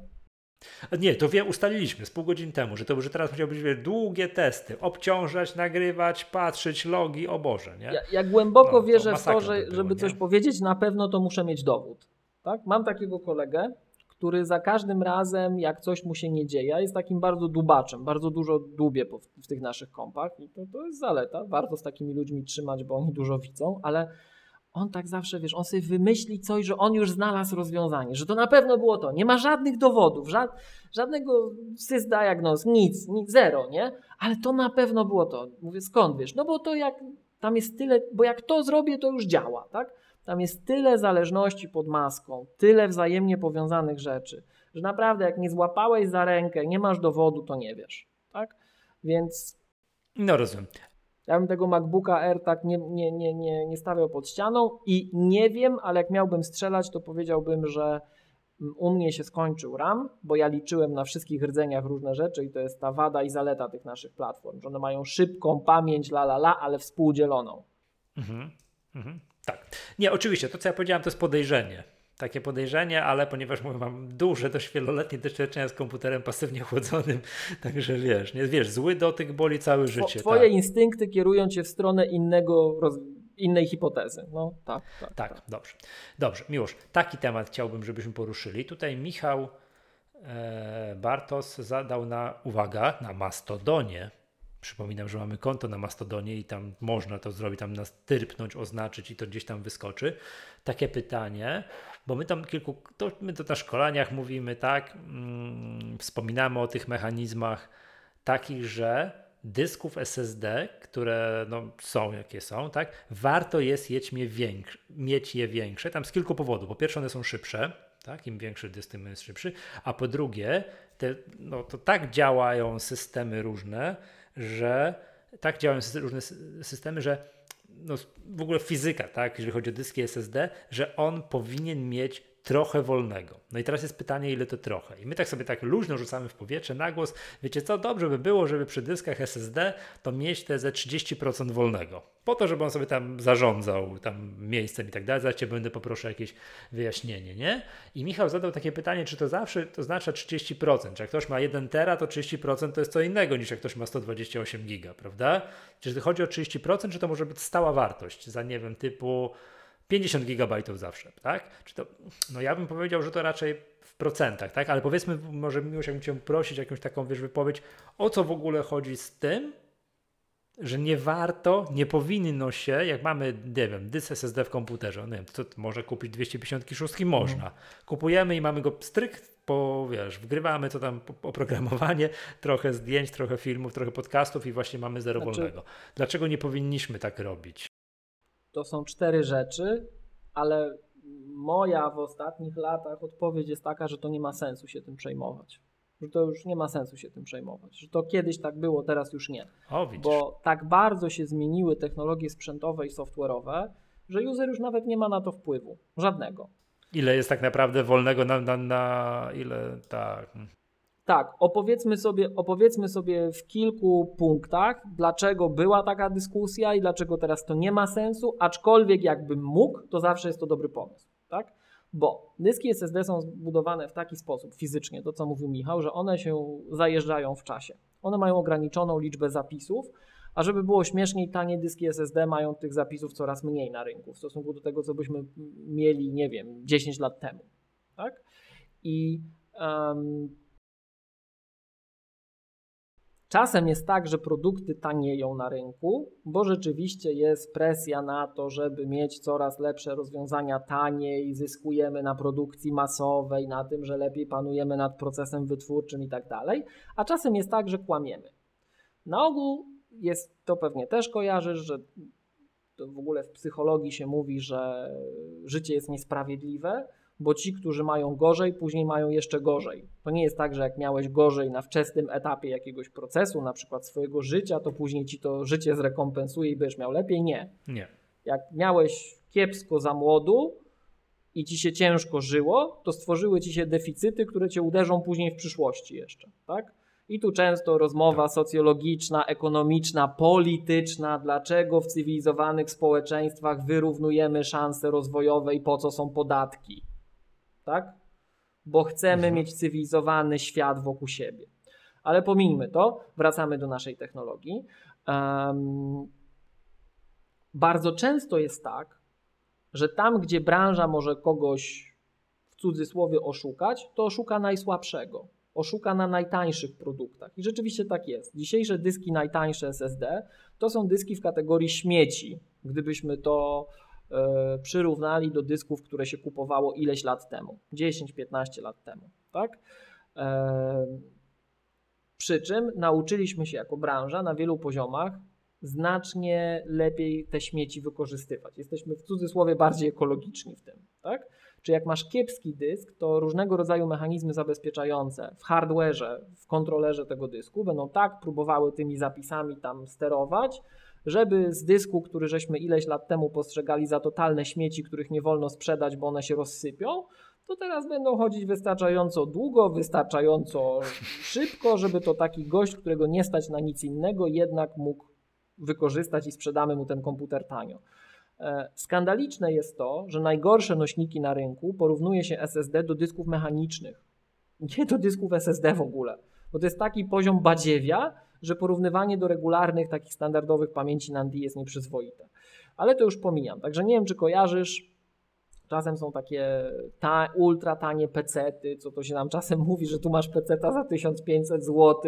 nie, to wiem, ustaliliśmy z pół godziny temu, że to że teraz musiał być długie testy, obciążać, nagrywać, patrzeć, logi, o Boże, nie? Ja, ja głęboko no, wierzę w to, że, by było, żeby coś powiedzieć, na pewno to muszę mieć dowód. Tak? Mam takiego kolegę, który za każdym razem, jak coś mu się nie dzieje, jest takim bardzo dubaczem, bardzo dużo dłubie w tych naszych kompach i to, to jest zaleta. Warto z takimi ludźmi trzymać, bo oni dużo widzą, ale on tak zawsze, wiesz, on sobie wymyśli coś, że on już znalazł rozwiązanie, że to na pewno było to. Nie ma żadnych dowodów, żad, żadnego sysdiagnoz, nic, nic, zero, nie? Ale to na pewno było to. Mówię, skąd wiesz? No bo to jak, tam jest tyle, bo jak to zrobię, to już działa, tak? Tam jest tyle zależności pod maską, tyle wzajemnie powiązanych rzeczy, że naprawdę jak nie złapałeś za rękę, nie masz dowodu, to nie wiesz, tak? Więc... No rozumiem. Ja bym tego MacBooka Air tak nie, nie, nie, nie, nie stawiał pod ścianą i nie wiem, ale jak miałbym strzelać, to powiedziałbym, że u mnie się skończył RAM, bo ja liczyłem na wszystkich rdzeniach różne rzeczy i to jest ta wada i zaleta tych naszych platform, że one mają szybką pamięć, la la la, ale współdzieloną. Mhm, mhm. Tak. Nie, oczywiście, to co ja powiedziałem, to jest podejrzenie. Takie podejrzenie, ale ponieważ mówię, mam duże, dość wieloletnie doświadczenia z komputerem pasywnie chłodzonym, [LAUGHS] także wiesz, nie wiesz, zły dotyk boli całe życie. Twoje tak. instynkty kierują cię w stronę innego roz innej hipotezy. No, tak, tak, tak, tak. Dobrze. Dobrze, Miłosz, taki temat chciałbym, żebyśmy poruszyli. Tutaj Michał e, Bartos zadał na, uwaga, na Mastodonie Przypominam, że mamy konto na Mastodonie i tam można to zrobić, tam nas tyrpnąć, oznaczyć i to gdzieś tam wyskoczy. Takie pytanie, bo my tam kilku, to my to na szkoleniach mówimy, tak, mm, wspominamy o tych mechanizmach takich, że dysków SSD, które no, są jakie są, tak, warto jest większe, mieć je większe, tam z kilku powodów. Po pierwsze one są szybsze, tak, im większy dysk, tym jest szybszy, a po drugie, te, no, to tak działają systemy różne, że tak działają różne systemy, że no, w ogóle fizyka, tak, jeżeli chodzi o dyski SSD, że on powinien mieć trochę wolnego. No i teraz jest pytanie, ile to trochę. I my tak sobie tak luźno rzucamy w powietrze na głos. Wiecie co, dobrze by było, żeby przy dyskach SSD to mieć te ze 30% wolnego. Po to, żeby on sobie tam zarządzał tam miejscem i tak dalej. Zaraz cię będę poproszę jakieś wyjaśnienie, nie? I Michał zadał takie pytanie, czy to zawsze to oznacza 30%. Czy jak ktoś ma 1 tera, to 30% to jest co innego niż jak ktoś ma 128 giga, prawda? Czy chodzi o 30%, czy to może być stała wartość za, nie wiem, typu 50 gigabajtów zawsze, tak? Czy to, no ja bym powiedział, że to raczej w procentach, tak? Ale powiedzmy, może miłość, jakbym cię prosić jakąś taką, wiesz, wypowiedź, o co w ogóle chodzi z tym, że nie warto, nie powinno się, jak mamy, nie wiem, dysk SSD w komputerze, no nie wiem, to, to może kupić 256, można. Kupujemy i mamy go stryk, po, wiesz, wgrywamy to tam oprogramowanie, trochę zdjęć, trochę filmów, trochę podcastów i właśnie mamy zero znaczy... wolnego. Dlaczego nie powinniśmy tak robić? To są cztery rzeczy, ale moja w ostatnich latach odpowiedź jest taka, że to nie ma sensu się tym przejmować. Że to już nie ma sensu się tym przejmować. Że to kiedyś tak było, teraz już nie. O, Bo tak bardzo się zmieniły technologie sprzętowe i software'owe, że user już nawet nie ma na to wpływu. Żadnego. Ile jest tak naprawdę wolnego na, na, na ile tak. Tak, opowiedzmy sobie, opowiedzmy sobie w kilku punktach, dlaczego była taka dyskusja i dlaczego teraz to nie ma sensu, aczkolwiek jakbym mógł, to zawsze jest to dobry pomysł, tak? Bo dyski SSD są zbudowane w taki sposób fizycznie, to co mówił Michał, że one się zajeżdżają w czasie. One mają ograniczoną liczbę zapisów, a żeby było śmieszniej, tanie dyski SSD mają tych zapisów coraz mniej na rynku w stosunku do tego, co byśmy mieli, nie wiem, 10 lat temu, tak? I um, Czasem jest tak, że produkty tanieją na rynku, bo rzeczywiście jest presja na to, żeby mieć coraz lepsze rozwiązania taniej, zyskujemy na produkcji masowej, na tym, że lepiej panujemy nad procesem wytwórczym i tak dalej, a czasem jest tak, że kłamiemy. Na ogół jest to pewnie też kojarzysz, że w ogóle w psychologii się mówi, że życie jest niesprawiedliwe bo ci, którzy mają gorzej, później mają jeszcze gorzej. To nie jest tak, że jak miałeś gorzej na wczesnym etapie jakiegoś procesu, na przykład swojego życia, to później ci to życie zrekompensuje i będziesz miał lepiej. Nie. Nie. Jak miałeś kiepsko za młodu, i ci się ciężko żyło, to stworzyły ci się deficyty, które cię uderzą później w przyszłości jeszcze, tak? I tu często rozmowa socjologiczna, ekonomiczna, polityczna, dlaczego w cywilizowanych społeczeństwach wyrównujemy szanse rozwojowe i po co są podatki. Tak? Bo chcemy mhm. mieć cywilizowany świat wokół siebie. Ale pomijmy to, wracamy do naszej technologii. Um, bardzo często jest tak, że tam, gdzie branża może kogoś w cudzysłowie oszukać, to oszuka najsłabszego oszuka na najtańszych produktach. I rzeczywiście tak jest. Dzisiejsze dyski najtańsze SSD to są dyski w kategorii śmieci. Gdybyśmy to przyrównali do dysków, które się kupowało ileś lat temu 10-15 lat temu. Tak? E, przy czym nauczyliśmy się jako branża na wielu poziomach znacznie lepiej te śmieci wykorzystywać. Jesteśmy w cudzysłowie bardziej ekologiczni w tym. Tak? czy jak masz kiepski dysk, to różnego rodzaju mechanizmy zabezpieczające w hardware'ze, w kontrolerze tego dysku będą tak próbowały tymi zapisami tam sterować, żeby z dysku, który żeśmy ileś lat temu postrzegali za totalne śmieci, których nie wolno sprzedać, bo one się rozsypią, to teraz będą chodzić wystarczająco długo, wystarczająco szybko, żeby to taki gość, którego nie stać na nic innego, jednak mógł wykorzystać i sprzedamy mu ten komputer tanio. E, skandaliczne jest to, że najgorsze nośniki na rynku porównuje się SSD do dysków mechanicznych. Nie do dysków SSD w ogóle, bo to jest taki poziom badziewia, że porównywanie do regularnych, takich standardowych pamięci NAND jest nieprzyzwoite. Ale to już pomijam. Także nie wiem, czy kojarzysz, Czasem są takie ta, ultra tanie pecety, co to się nam czasem [LAUGHS] mówi, że tu masz peceta za 1500 zł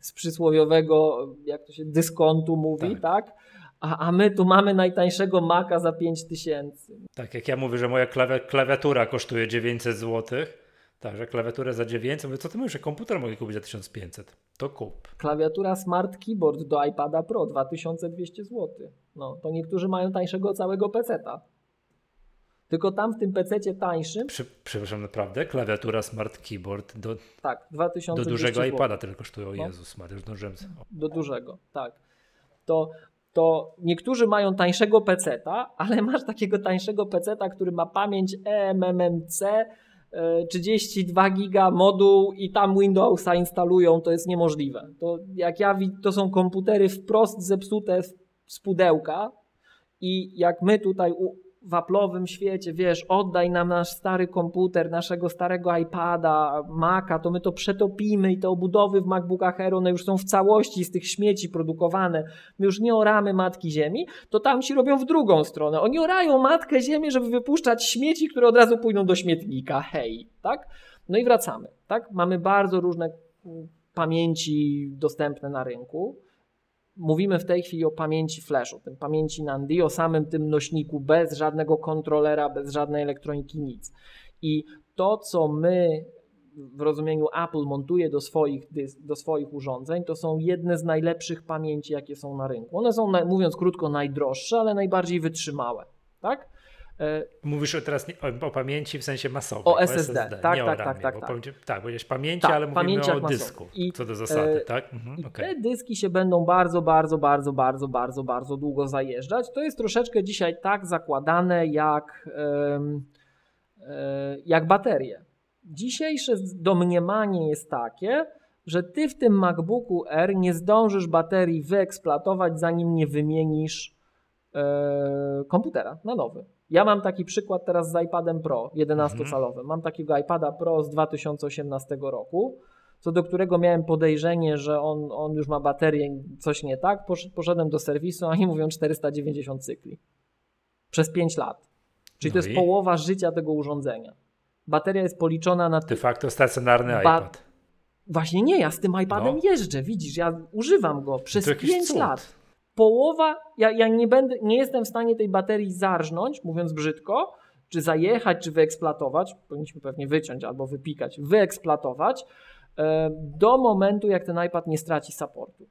z przysłowiowego, jak to się, dyskontu mówi, tak? tak? a, a my tu mamy najtańszego Maca za 5000. Tak, jak ja mówię, że moja klawiatura kosztuje 900 zł, tak, że klawiaturę za 900, mówię, co ty mówisz, że komputer mogę kupić za 1500, to kup. Klawiatura Smart Keyboard do iPada Pro 2200 zł. No, to niektórzy mają tańszego całego peceta. Tylko tam w tym pececie tańszym. Przy, przepraszam, naprawdę? Klawiatura Smart Keyboard do, tak, 2200 do dużego zł. iPada tyle kosztuje. O no. Jezus, Maria, już zdążyłem. Do dużego, tak. To to niektórzy mają tańszego peceta, ale masz takiego tańszego peceta, który ma pamięć eMMC, 32 e, giga moduł i tam Windowsa instalują, to jest niemożliwe. To jak ja to są komputery wprost zepsute z pudełka i jak my tutaj w Apple'owym świecie, wiesz, oddaj nam nasz stary komputer, naszego starego iPada, Maca, to my to przetopimy i te obudowy w MacBookach Air, one już są w całości z tych śmieci produkowane, my już nie oramy Matki Ziemi, to tam ci robią w drugą stronę. Oni orają Matkę Ziemię, żeby wypuszczać śmieci, które od razu pójdą do śmietnika. Hej, tak? No i wracamy, tak? Mamy bardzo różne pamięci dostępne na rynku mówimy w tej chwili o pamięci flash, o tym pamięci NAND, o samym tym nośniku, bez żadnego kontrolera, bez żadnej elektroniki, nic. I to, co my w rozumieniu Apple montuje do swoich, do swoich urządzeń, to są jedne z najlepszych pamięci, jakie są na rynku. One są, mówiąc krótko, najdroższe, ale najbardziej wytrzymałe. Tak? E, Mówisz teraz o, o, pamięci w sensie masowej. O SSD, o SSD tak, nie tak, o tak, tak, tak. Pamięci, tak, powiedziałeś pamięci, tak, ale mówimy o dysku, I, co do zasady, e, tak? Mhm, okay. te dyski się będą bardzo, bardzo, bardzo, bardzo, bardzo, bardzo długo zajeżdżać. To jest troszeczkę dzisiaj tak zakładane jak, e, jak baterie. Dzisiejsze domniemanie jest takie, że ty w tym MacBooku R nie zdążysz baterii wyeksploatować, zanim nie wymienisz e, komputera na nowy. Ja mam taki przykład teraz z iPadem Pro 11-calowym. Mhm. Mam takiego iPada Pro z 2018 roku, co do którego miałem podejrzenie, że on, on już ma baterię, coś nie tak. Poszedłem do serwisu, a oni mówią 490 cykli. Przez 5 lat. Czyli no to jest i? połowa życia tego urządzenia. Bateria jest policzona na... De facto stacjonarny iPad. Właśnie nie, ja z tym iPadem no. jeżdżę, widzisz, ja używam go przez 5 lat połowa, ja, ja nie, będę, nie jestem w stanie tej baterii zarżnąć, mówiąc brzydko, czy zajechać, czy wyeksploatować, powinniśmy pewnie wyciąć albo wypikać, wyeksploatować, e, do momentu, jak ten iPad nie straci supportu.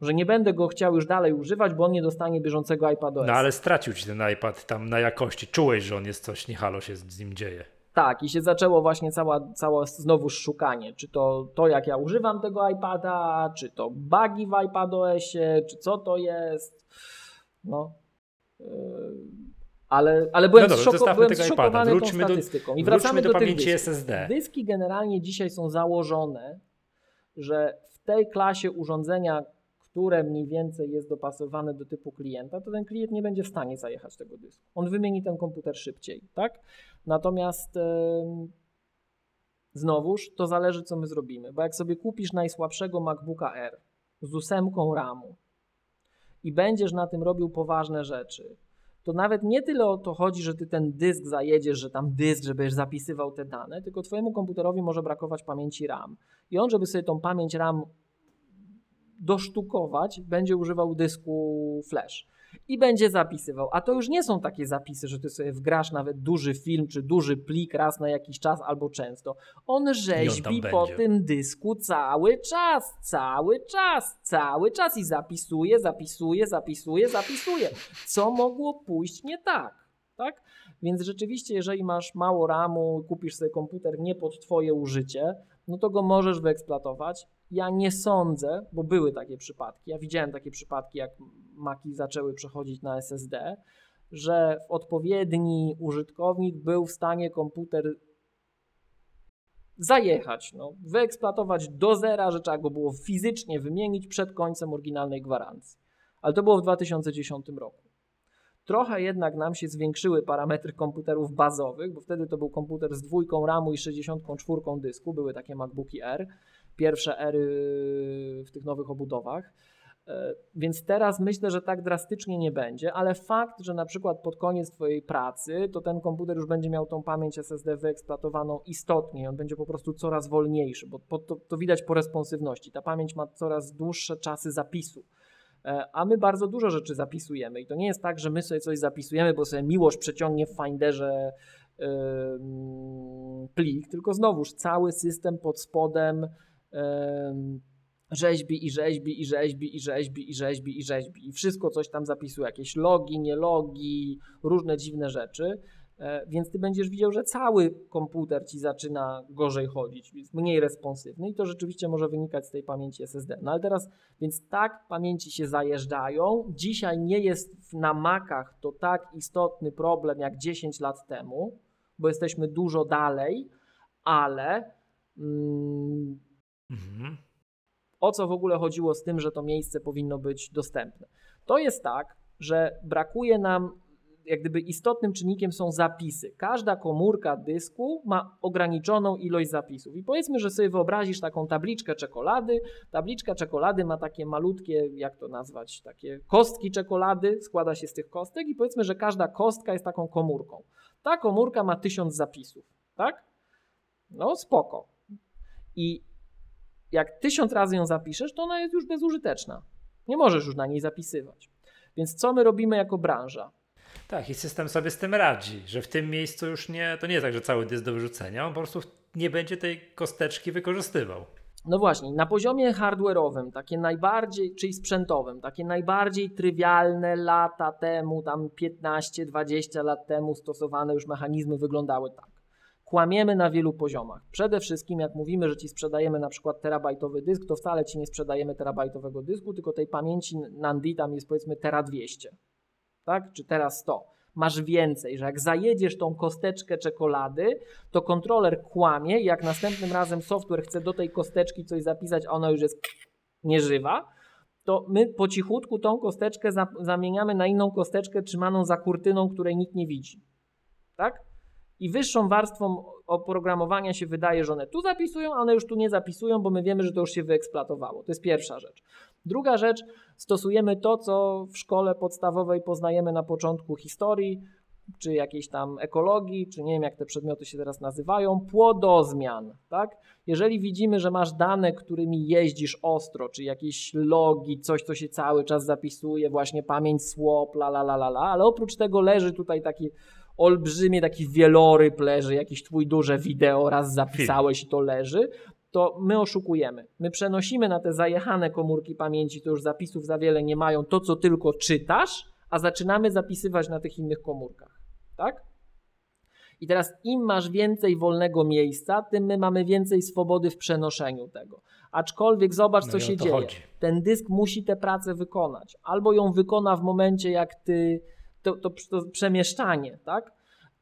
Że nie będę go chciał już dalej używać, bo on nie dostanie bieżącego iPadu. No ale stracił ci ten iPad tam na jakości. Czułeś, że on jest coś, nie halo się z nim dzieje. Tak, i się zaczęło właśnie cała, cała znowu szukanie, czy to to jak ja używam tego iPada, czy to bugi w iPadOSie, czy co to jest. No. Yy, Ale, ale byłem, no dobrze, szoko, byłem zszokowany wróćmy tą statystyką. Do, I wracamy do, do pamięci SSD. Dyski generalnie dzisiaj są założone, że w tej klasie urządzenia, które mniej więcej jest dopasowane do typu klienta, to ten klient nie będzie w stanie zajechać tego dysku. On wymieni ten komputer szybciej, tak? Natomiast znowuż to zależy, co my zrobimy, bo jak sobie kupisz najsłabszego MacBooka R z ósemką RAMu i będziesz na tym robił poważne rzeczy, to nawet nie tyle o to chodzi, że ty ten dysk zajedziesz, że tam dysk, żebyś zapisywał te dane, tylko twojemu komputerowi może brakować pamięci RAM. I on, żeby sobie tą pamięć RAM dosztukować, będzie używał dysku flash i będzie zapisywał. A to już nie są takie zapisy, że ty sobie wgrasz nawet duży film czy duży plik raz na jakiś czas albo często. On rzeźbi on po będzie. tym dysku cały czas, cały czas, cały czas i zapisuje, zapisuje, zapisuje, zapisuje. Co mogło pójść nie tak? Tak? Więc rzeczywiście, jeżeli masz mało RAMu, kupisz sobie komputer nie pod Twoje użycie, no to go możesz wyeksploatować. Ja nie sądzę, bo były takie przypadki, ja widziałem takie przypadki, jak Maki zaczęły przechodzić na SSD, że odpowiedni użytkownik był w stanie komputer zajechać, no, wyeksploatować do zera, że trzeba go było fizycznie wymienić przed końcem oryginalnej gwarancji. Ale to było w 2010 roku. Trochę jednak nam się zwiększyły parametry komputerów bazowych, bo wtedy to był komputer z dwójką RAMu i 64 dysku, były takie MacBooki R, pierwsze ery w tych nowych obudowach. E, więc teraz myślę, że tak drastycznie nie będzie, ale fakt, że na przykład pod koniec Twojej pracy, to ten komputer już będzie miał tą pamięć SSD wyeksploatowaną istotnie, on będzie po prostu coraz wolniejszy, bo to, to widać po responsywności. Ta pamięć ma coraz dłuższe czasy zapisu. E, a my bardzo dużo rzeczy zapisujemy i to nie jest tak, że my sobie coś zapisujemy, bo sobie miłość przeciągnie w Finderze yy, plik, tylko znowuż cały system pod spodem rzeźbi i rzeźbi i rzeźbi i rzeźbi i rzeźbi i rzeźbi i wszystko coś tam zapisuje, jakieś logi, nie logi, różne dziwne rzeczy. E, więc ty będziesz widział, że cały komputer ci zaczyna gorzej chodzić, jest mniej responsywny i to rzeczywiście może wynikać z tej pamięci SSD. No ale teraz, więc tak, pamięci się zajeżdżają. Dzisiaj nie jest na Macach to tak istotny problem jak 10 lat temu, bo jesteśmy dużo dalej, ale mm, mhm. o co w ogóle chodziło z tym, że to miejsce powinno być dostępne? To jest tak, że brakuje nam jak gdyby istotnym czynnikiem są zapisy. Każda komórka dysku ma ograniczoną ilość zapisów. I powiedzmy, że sobie wyobrazisz taką tabliczkę czekolady. Tabliczka czekolady ma takie malutkie, jak to nazwać, takie kostki czekolady, składa się z tych kostek i powiedzmy, że każda kostka jest taką komórką. Ta komórka ma tysiąc zapisów, tak? No spoko. I jak tysiąc razy ją zapiszesz, to ona jest już bezużyteczna. Nie możesz już na niej zapisywać. Więc co my robimy jako branża? Tak, i system sobie z tym radzi, że w tym miejscu już nie, to nie jest tak, że cały dysk do wyrzucenia, on po prostu nie będzie tej kosteczki wykorzystywał. No właśnie, na poziomie hardware'owym, takie najbardziej, czyli sprzętowym, takie najbardziej trywialne lata temu, tam 15-20 lat temu stosowane już mechanizmy wyglądały tak. Kłamiemy na wielu poziomach. Przede wszystkim, jak mówimy, że ci sprzedajemy na przykład terabajtowy dysk, to wcale ci nie sprzedajemy terabajtowego dysku, tylko tej pamięci NAND tam jest powiedzmy tera 200 tak? Czy teraz to. Masz więcej, że jak zajedziesz tą kosteczkę czekolady, to kontroler kłamie jak następnym razem software chce do tej kosteczki coś zapisać, a ona już jest nieżywa, to my po cichutku tą kosteczkę zamieniamy na inną kosteczkę trzymaną za kurtyną, której nikt nie widzi. Tak? I wyższą warstwą oprogramowania się wydaje, że one tu zapisują, a one już tu nie zapisują, bo my wiemy, że to już się wyeksploatowało. To jest pierwsza rzecz. Druga rzecz, stosujemy to, co w szkole podstawowej poznajemy na początku historii, czy jakiejś tam ekologii, czy nie wiem jak te przedmioty się teraz nazywają, płodozmian, tak? Jeżeli widzimy, że masz dane, którymi jeździsz ostro, czy jakieś logi, coś, co się cały czas zapisuje, właśnie pamięć swap, la la la la la, ale oprócz tego leży tutaj taki olbrzymie, taki wieloryb leży, jakiś twój duże wideo, raz zapisałeś i to leży, to my oszukujemy. My przenosimy na te zajechane komórki pamięci, to już zapisów za wiele nie mają, to co tylko czytasz, a zaczynamy zapisywać na tych innych komórkach. Tak? I teraz im masz więcej wolnego miejsca, tym my mamy więcej swobody w przenoszeniu tego. Aczkolwiek zobacz, no co się dzieje. Chodzi. Ten dysk musi tę pracę wykonać. Albo ją wykona w momencie, jak ty to, to, to przemieszczanie, tak?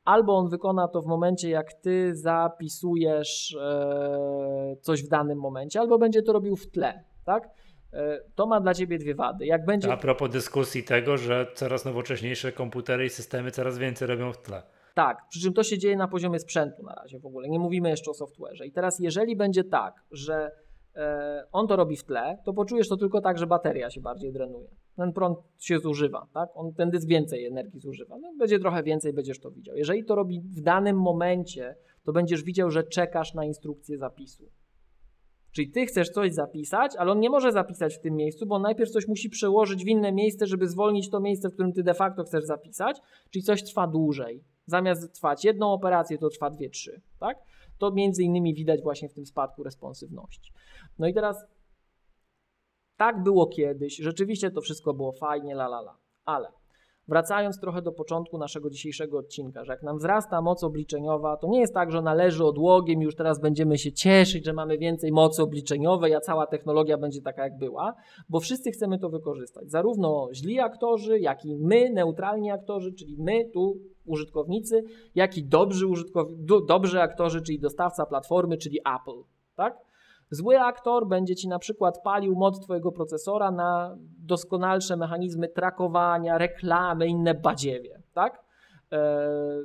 Albo on wykona to w momencie, jak ty zapisujesz e, coś w danym momencie, albo będzie to robił w tle, tak? E, to ma dla ciebie dwie wady. Jak będzie... A propos dyskusji tego, że coraz nowocześniejsze komputery i systemy coraz więcej robią w tle. Tak, przy czym to się dzieje na poziomie sprzętu na razie w ogóle. Nie mówimy jeszcze o software'ze. I teraz, jeżeli będzie tak, że e, on to robi w tle, to poczujesz to tylko tak, że bateria się bardziej drenuje. Ten prąd się zużywa, tak? On, ten dysk więcej energii zużywa. No, będzie trochę więcej, będziesz to widział. Jeżeli to robi w danym momencie, to będziesz widział, że czekasz na instrukcję zapisu. Czyli ty chcesz coś zapisać, ale on nie może zapisać w tym miejscu, bo najpierw coś musi przełożyć w inne miejsce, żeby zwolnić to miejsce, w którym ty de facto chcesz zapisać, czyli coś trwa dłużej. Zamiast trwać jedną operację, to trwa dwie, trzy, tak? To między innymi widać właśnie w tym spadku responsywności. No i teraz tak było kiedyś, rzeczywiście to wszystko było fajnie, la la la, ale Wracając trochę do początku naszego dzisiejszego odcinka, że jak nam wzrasta moc obliczeniowa, to nie jest tak, że należy odłogiem i już teraz będziemy się cieszyć, że mamy więcej mocy obliczeniowej, a cała technologia będzie taka jak była, bo wszyscy chcemy to wykorzystać. Zarówno źli aktorzy, jak i my, neutralni aktorzy, czyli my tu użytkownicy, jak i dobrzy, użytkow- dobrzy aktorzy, czyli dostawca platformy, czyli Apple. Tak? Zły aktor będzie ci na przykład palił moc twojego procesora na doskonalsze mechanizmy trakowania, reklamy, inne badziewie, tak? E,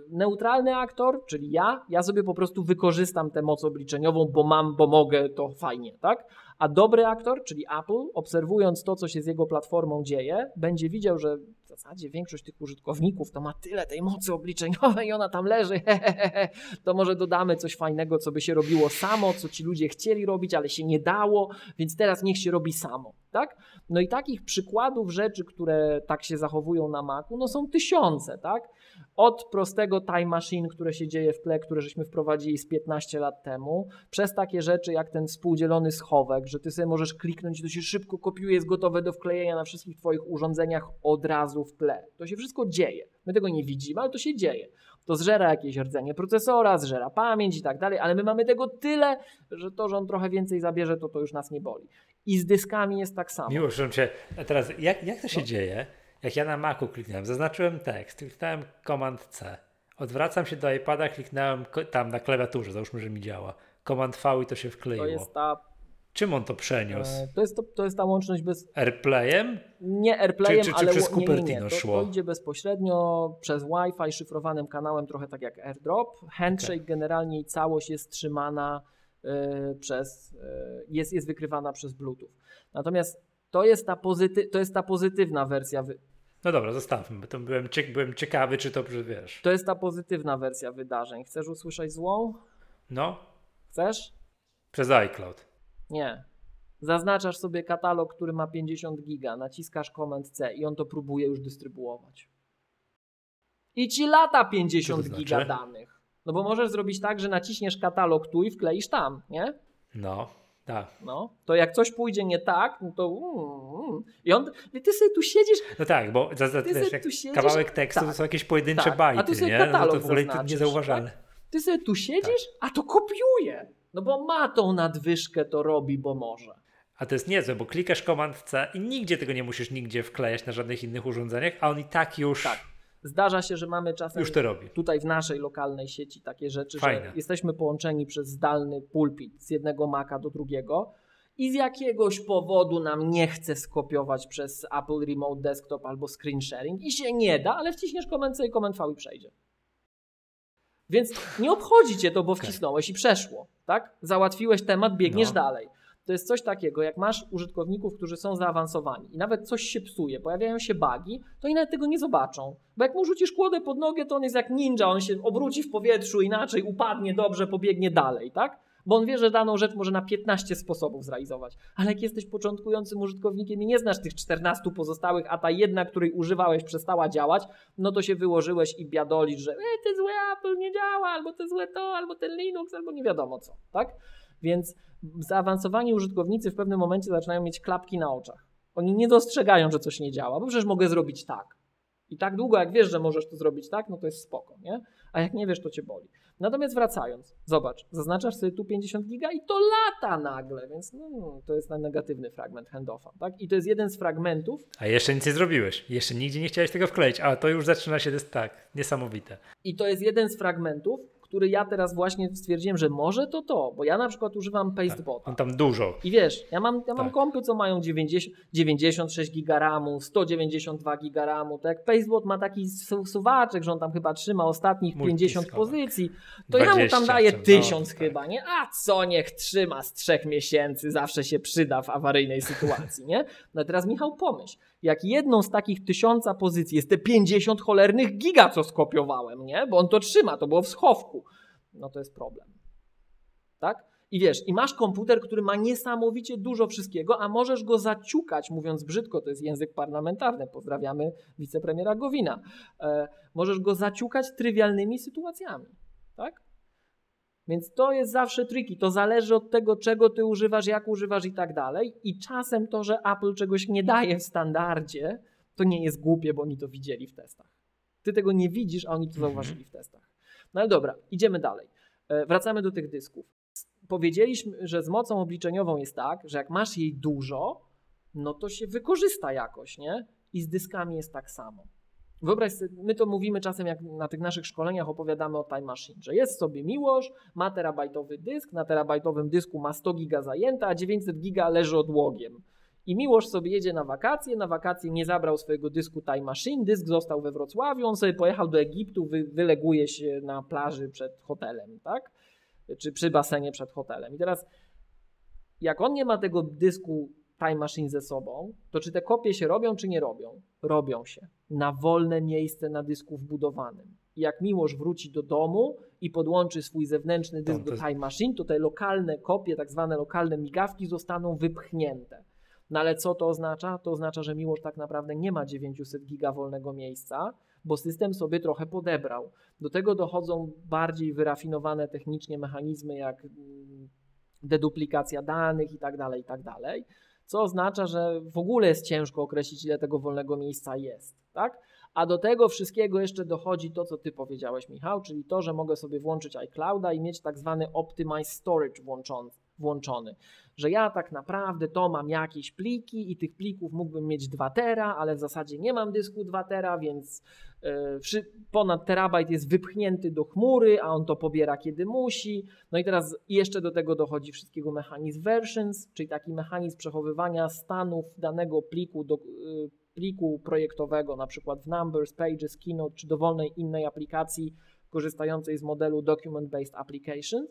neutralny aktor, czyli ja, ja sobie po prostu wykorzystam tę moc obliczeniową, bo mam, bo mogę, to fajnie, tak? A dobry aktor, czyli Apple, obserwując to, co się z jego platformą dzieje, będzie widział, że zasadzie większość tych użytkowników to ma tyle tej mocy obliczeniowej i ona tam leży, [LAUGHS] to może dodamy coś fajnego, co by się robiło samo, co ci ludzie chcieli robić, ale się nie dało, więc teraz niech się robi samo, tak? No i takich przykładów rzeczy, które tak się zachowują na Macu, no są tysiące, tak? Od prostego time machine, które się dzieje w tle, które żeśmy wprowadzili z 15 lat temu, przez takie rzeczy jak ten współdzielony schowek, że ty sobie możesz kliknąć, to się szybko kopiuje, jest gotowe do wklejenia na wszystkich twoich urządzeniach od razu w tle. To się wszystko dzieje. My tego nie widzimy, ale to się dzieje. To zżera jakieś rdzenie procesora, zżera pamięć i tak dalej, ale my mamy tego tyle, że to, że on trochę więcej zabierze, to to już nas nie boli. I z dyskami jest tak samo. Miło, że cię. A teraz, jak, jak to się no. dzieje? Jak ja na Macu kliknąłem, zaznaczyłem tekst, kliknąłem Command C. Odwracam się do iPada, kliknąłem tam na klawiaturze, załóżmy, że mi działa. Command V i to się wkleiło. To jest ta Czym on to przeniósł? E, to jest, to, to jest ta łączność bez. Airplayem? Nie Airplayem, czy, czy, czy ale przez Cupertino nie, nie, nie. To, szło? To idzie bezpośrednio przez Wi-Fi szyfrowanym kanałem, trochę tak jak AirDrop. Handshake okay. generalnie i całość jest trzymana przez, y, jest, jest wykrywana przez Bluetooth. Natomiast to jest ta, pozyty, to jest ta pozytywna wersja. Wy... No dobra, zostawmy, bo to byłem, byłem ciekawy, czy to wiesz. To jest ta pozytywna wersja wydarzeń. Chcesz usłyszeć złą? No. Chcesz? Przez iCloud. Nie. Zaznaczasz sobie katalog, który ma 50 giga, naciskasz Command C i on to próbuje już dystrybuować. I ci lata 50 znaczy? giga danych. No bo możesz zrobić tak, że naciśniesz katalog tu i wkleisz tam, nie? No, tak. No, to jak coś pójdzie nie tak, no to mm, mm. i on, ty sobie tu siedzisz. No tak, bo za, za, wiesz, siedzisz, kawałek tekstu tak, to są jakieś pojedyncze tak, bajty, a ty sobie nie? Katalog no to w ogóle niezauważalne. Tak? Ty sobie tu siedzisz, tak. a to kopiuje. No bo ma tą nadwyżkę, to robi, bo może. A to jest niezłe, bo klikasz Command C i nigdzie tego nie musisz nigdzie wklejać na żadnych innych urządzeniach, a on i tak już. Zdarza się, że mamy czasem już to robi. tutaj w naszej lokalnej sieci takie rzeczy, Fajne. że jesteśmy połączeni przez zdalny pulpit z jednego Maca do drugiego i z jakiegoś powodu nam nie chce skopiować przez Apple Remote Desktop albo screen sharing i się nie da, ale wciśniesz Command C i Command V i przejdzie. Więc nie obchodzi cię to, bo wcisnąłeś i przeszło. Tak? Załatwiłeś temat, biegniesz no. dalej. To jest coś takiego, jak masz użytkowników, którzy są zaawansowani i nawet coś się psuje, pojawiają się bugi, to oni nawet tego nie zobaczą. Bo jak mu rzucisz kłodę pod nogę, to on jest jak ninja, on się obróci w powietrzu inaczej, upadnie dobrze, pobiegnie dalej, tak? bo on wie, że daną rzecz może na 15 sposobów zrealizować. Ale jak jesteś początkującym użytkownikiem i nie znasz tych 14 pozostałych, a ta jedna, której używałeś, przestała działać, no to się wyłożyłeś i biadolisz, że e, te złe Apple nie działa, albo te złe to, albo ten Linux, albo nie wiadomo co, tak? Więc zaawansowani użytkownicy w pewnym momencie zaczynają mieć klapki na oczach. Oni nie dostrzegają, że coś nie działa, bo przecież mogę zrobić tak. I tak długo jak wiesz, że możesz to zrobić tak, no to jest spoko, nie? A jak nie wiesz, to cię boli. Natomiast wracając, zobacz, zaznaczasz sobie tu 50 giga i to lata nagle, więc no, to jest ten negatywny fragment handoffa, tak? I to jest jeden z fragmentów. A jeszcze nic nie zrobiłeś, jeszcze nigdzie nie chciałeś tego wkleić, a to już zaczyna się, tak, niesamowite. I to jest jeden z fragmentów, który ja teraz właśnie stwierdziłem, że może to to, bo ja na przykład używam Pastebota. Tak, tam dużo. I wiesz, ja mam, ja mam tak. kompy, co mają 90, 96 giga RAMu, 192 giga RAMu, tak Pastebot ma taki suwaczek, że on tam chyba trzyma ostatnich 50 pozycji, to 20, ja mu tam daję 1000 no, tak. chyba, nie? A co niech trzyma z trzech miesięcy, zawsze się przyda w awaryjnej sytuacji, nie? No teraz Michał pomyśl, jak jedną z takich tysiąca pozycji jest te 50 cholernych giga, co skopiowałem, nie? Bo on to trzyma, to było w schowku. No to jest problem. Tak? I wiesz, i masz komputer, który ma niesamowicie dużo wszystkiego, a możesz go zaciukać, mówiąc brzydko, to jest język parlamentarny. Pozdrawiamy wicepremiera Gowina. E, możesz go zaciukać trywialnymi sytuacjami. Tak? Więc to jest zawsze tricky. To zależy od tego, czego ty używasz, jak używasz i tak dalej. I czasem to, że Apple czegoś nie daje w standardzie, to nie jest głupie, bo oni to widzieli w testach. Ty tego nie widzisz, a oni to mhm. zauważyli w testach. No ale dobra, idziemy dalej. E, wracamy do tych dysków. Powiedzieliśmy, że z mocą obliczeniową jest tak, że jak masz jej dużo, no to się wykorzysta jakoś, nie? I z dyskami jest tak samo. Wyobraź sobie, my to mówimy czasem, jak na tych naszych szkoleniach opowiadamy o Time Machine, że jest sobie Miłosz, ma terabajtowy dysk, na terabajtowym dysku ma 100 giga zajęte, a 900 giga leży odłogiem. I Miłosz sobie jedzie na wakacje, na wakacje nie zabrał swojego dysku Time Machine, dysk został we Wrocławiu, on sobie pojechał do Egiptu, wy, wyleguje się na plaży przed hotelem, tak? Czy przy basenie przed hotelem. I teraz, jak on nie ma tego dysku Time Machine ze sobą, to czy te kopie się robią, czy nie robią? Robią się. Na wolne miejsce na dysku wbudowanym. I jak Miłosz wróci do domu i podłączy swój zewnętrzny dysk do Time Machine, to te lokalne kopie, tak zwane lokalne migawki zostaną wypchnięte. No ale co to oznacza? To oznacza, że Miłosz tak naprawdę nie ma 900 giga wolnego miejsca, bo system sobie trochę podebrał. Do tego dochodzą bardziej wyrafinowane technicznie mechanizmy jak mm, deduplikacja danych i tak dalej, i tak dalej co oznacza, że w ogóle jest ciężko określić, ile tego wolnego miejsca jest. Tak? A do tego wszystkiego jeszcze dochodzi to, co ty powiedziałeś, Michał, czyli to, że mogę sobie włączyć iClouda i mieć tak zwany Optimize Storage włączony włączony. Że ja tak naprawdę to mam jakieś pliki i tych plików mógłbym mieć 2 tera, ale w zasadzie nie mam dysku 2 tera, więc yy, ponad terabajt jest wypchnięty do chmury, a on to pobiera kiedy musi. No i teraz jeszcze do tego dochodzi wszystkiego mechanizm versions, czyli taki mechanizm przechowywania stanów danego pliku do yy, pliku projektowego, na przykład w Numbers, Pages, Keynote czy dowolnej innej aplikacji korzystającej z modelu Document Based Applications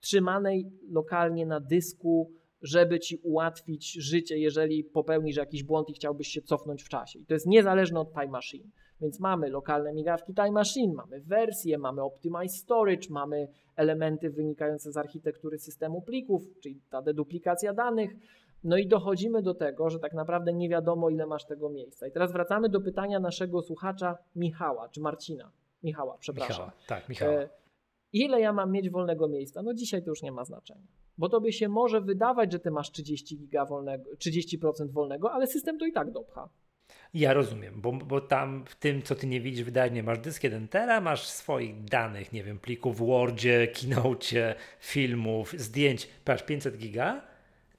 trzymanej lokalnie na dysku, żeby ci ułatwić życie, jeżeli popełnisz jakiś błąd i chciałbyś się cofnąć w czasie. I to jest niezależne od Time Machine. Więc mamy lokalne migawki Time Machine, mamy wersję, mamy Optimize Storage, mamy elementy wynikające z architektury systemu plików, czyli ta deduplikacja danych. No i dochodzimy do tego, że tak naprawdę nie wiadomo, ile masz tego miejsca. I teraz wracamy do pytania naszego słuchacza Michała, czy Marcina. Michała, przepraszam. Michała, tak, Michała. Ile ja mam mieć wolnego miejsca? No dzisiaj to już nie ma znaczenia. Bo tobie się może wydawać, że ty masz 30 giga wolnego, 30% wolnego, ale system to i tak dopcha. Ja rozumiem, bo, bo tam w tym, co ty nie widzisz, wydajnie masz dysk 1 tera, masz swoich danych, nie wiem, plików w Wordzie, Keynote, filmów, zdjęć, patrz 500 giga,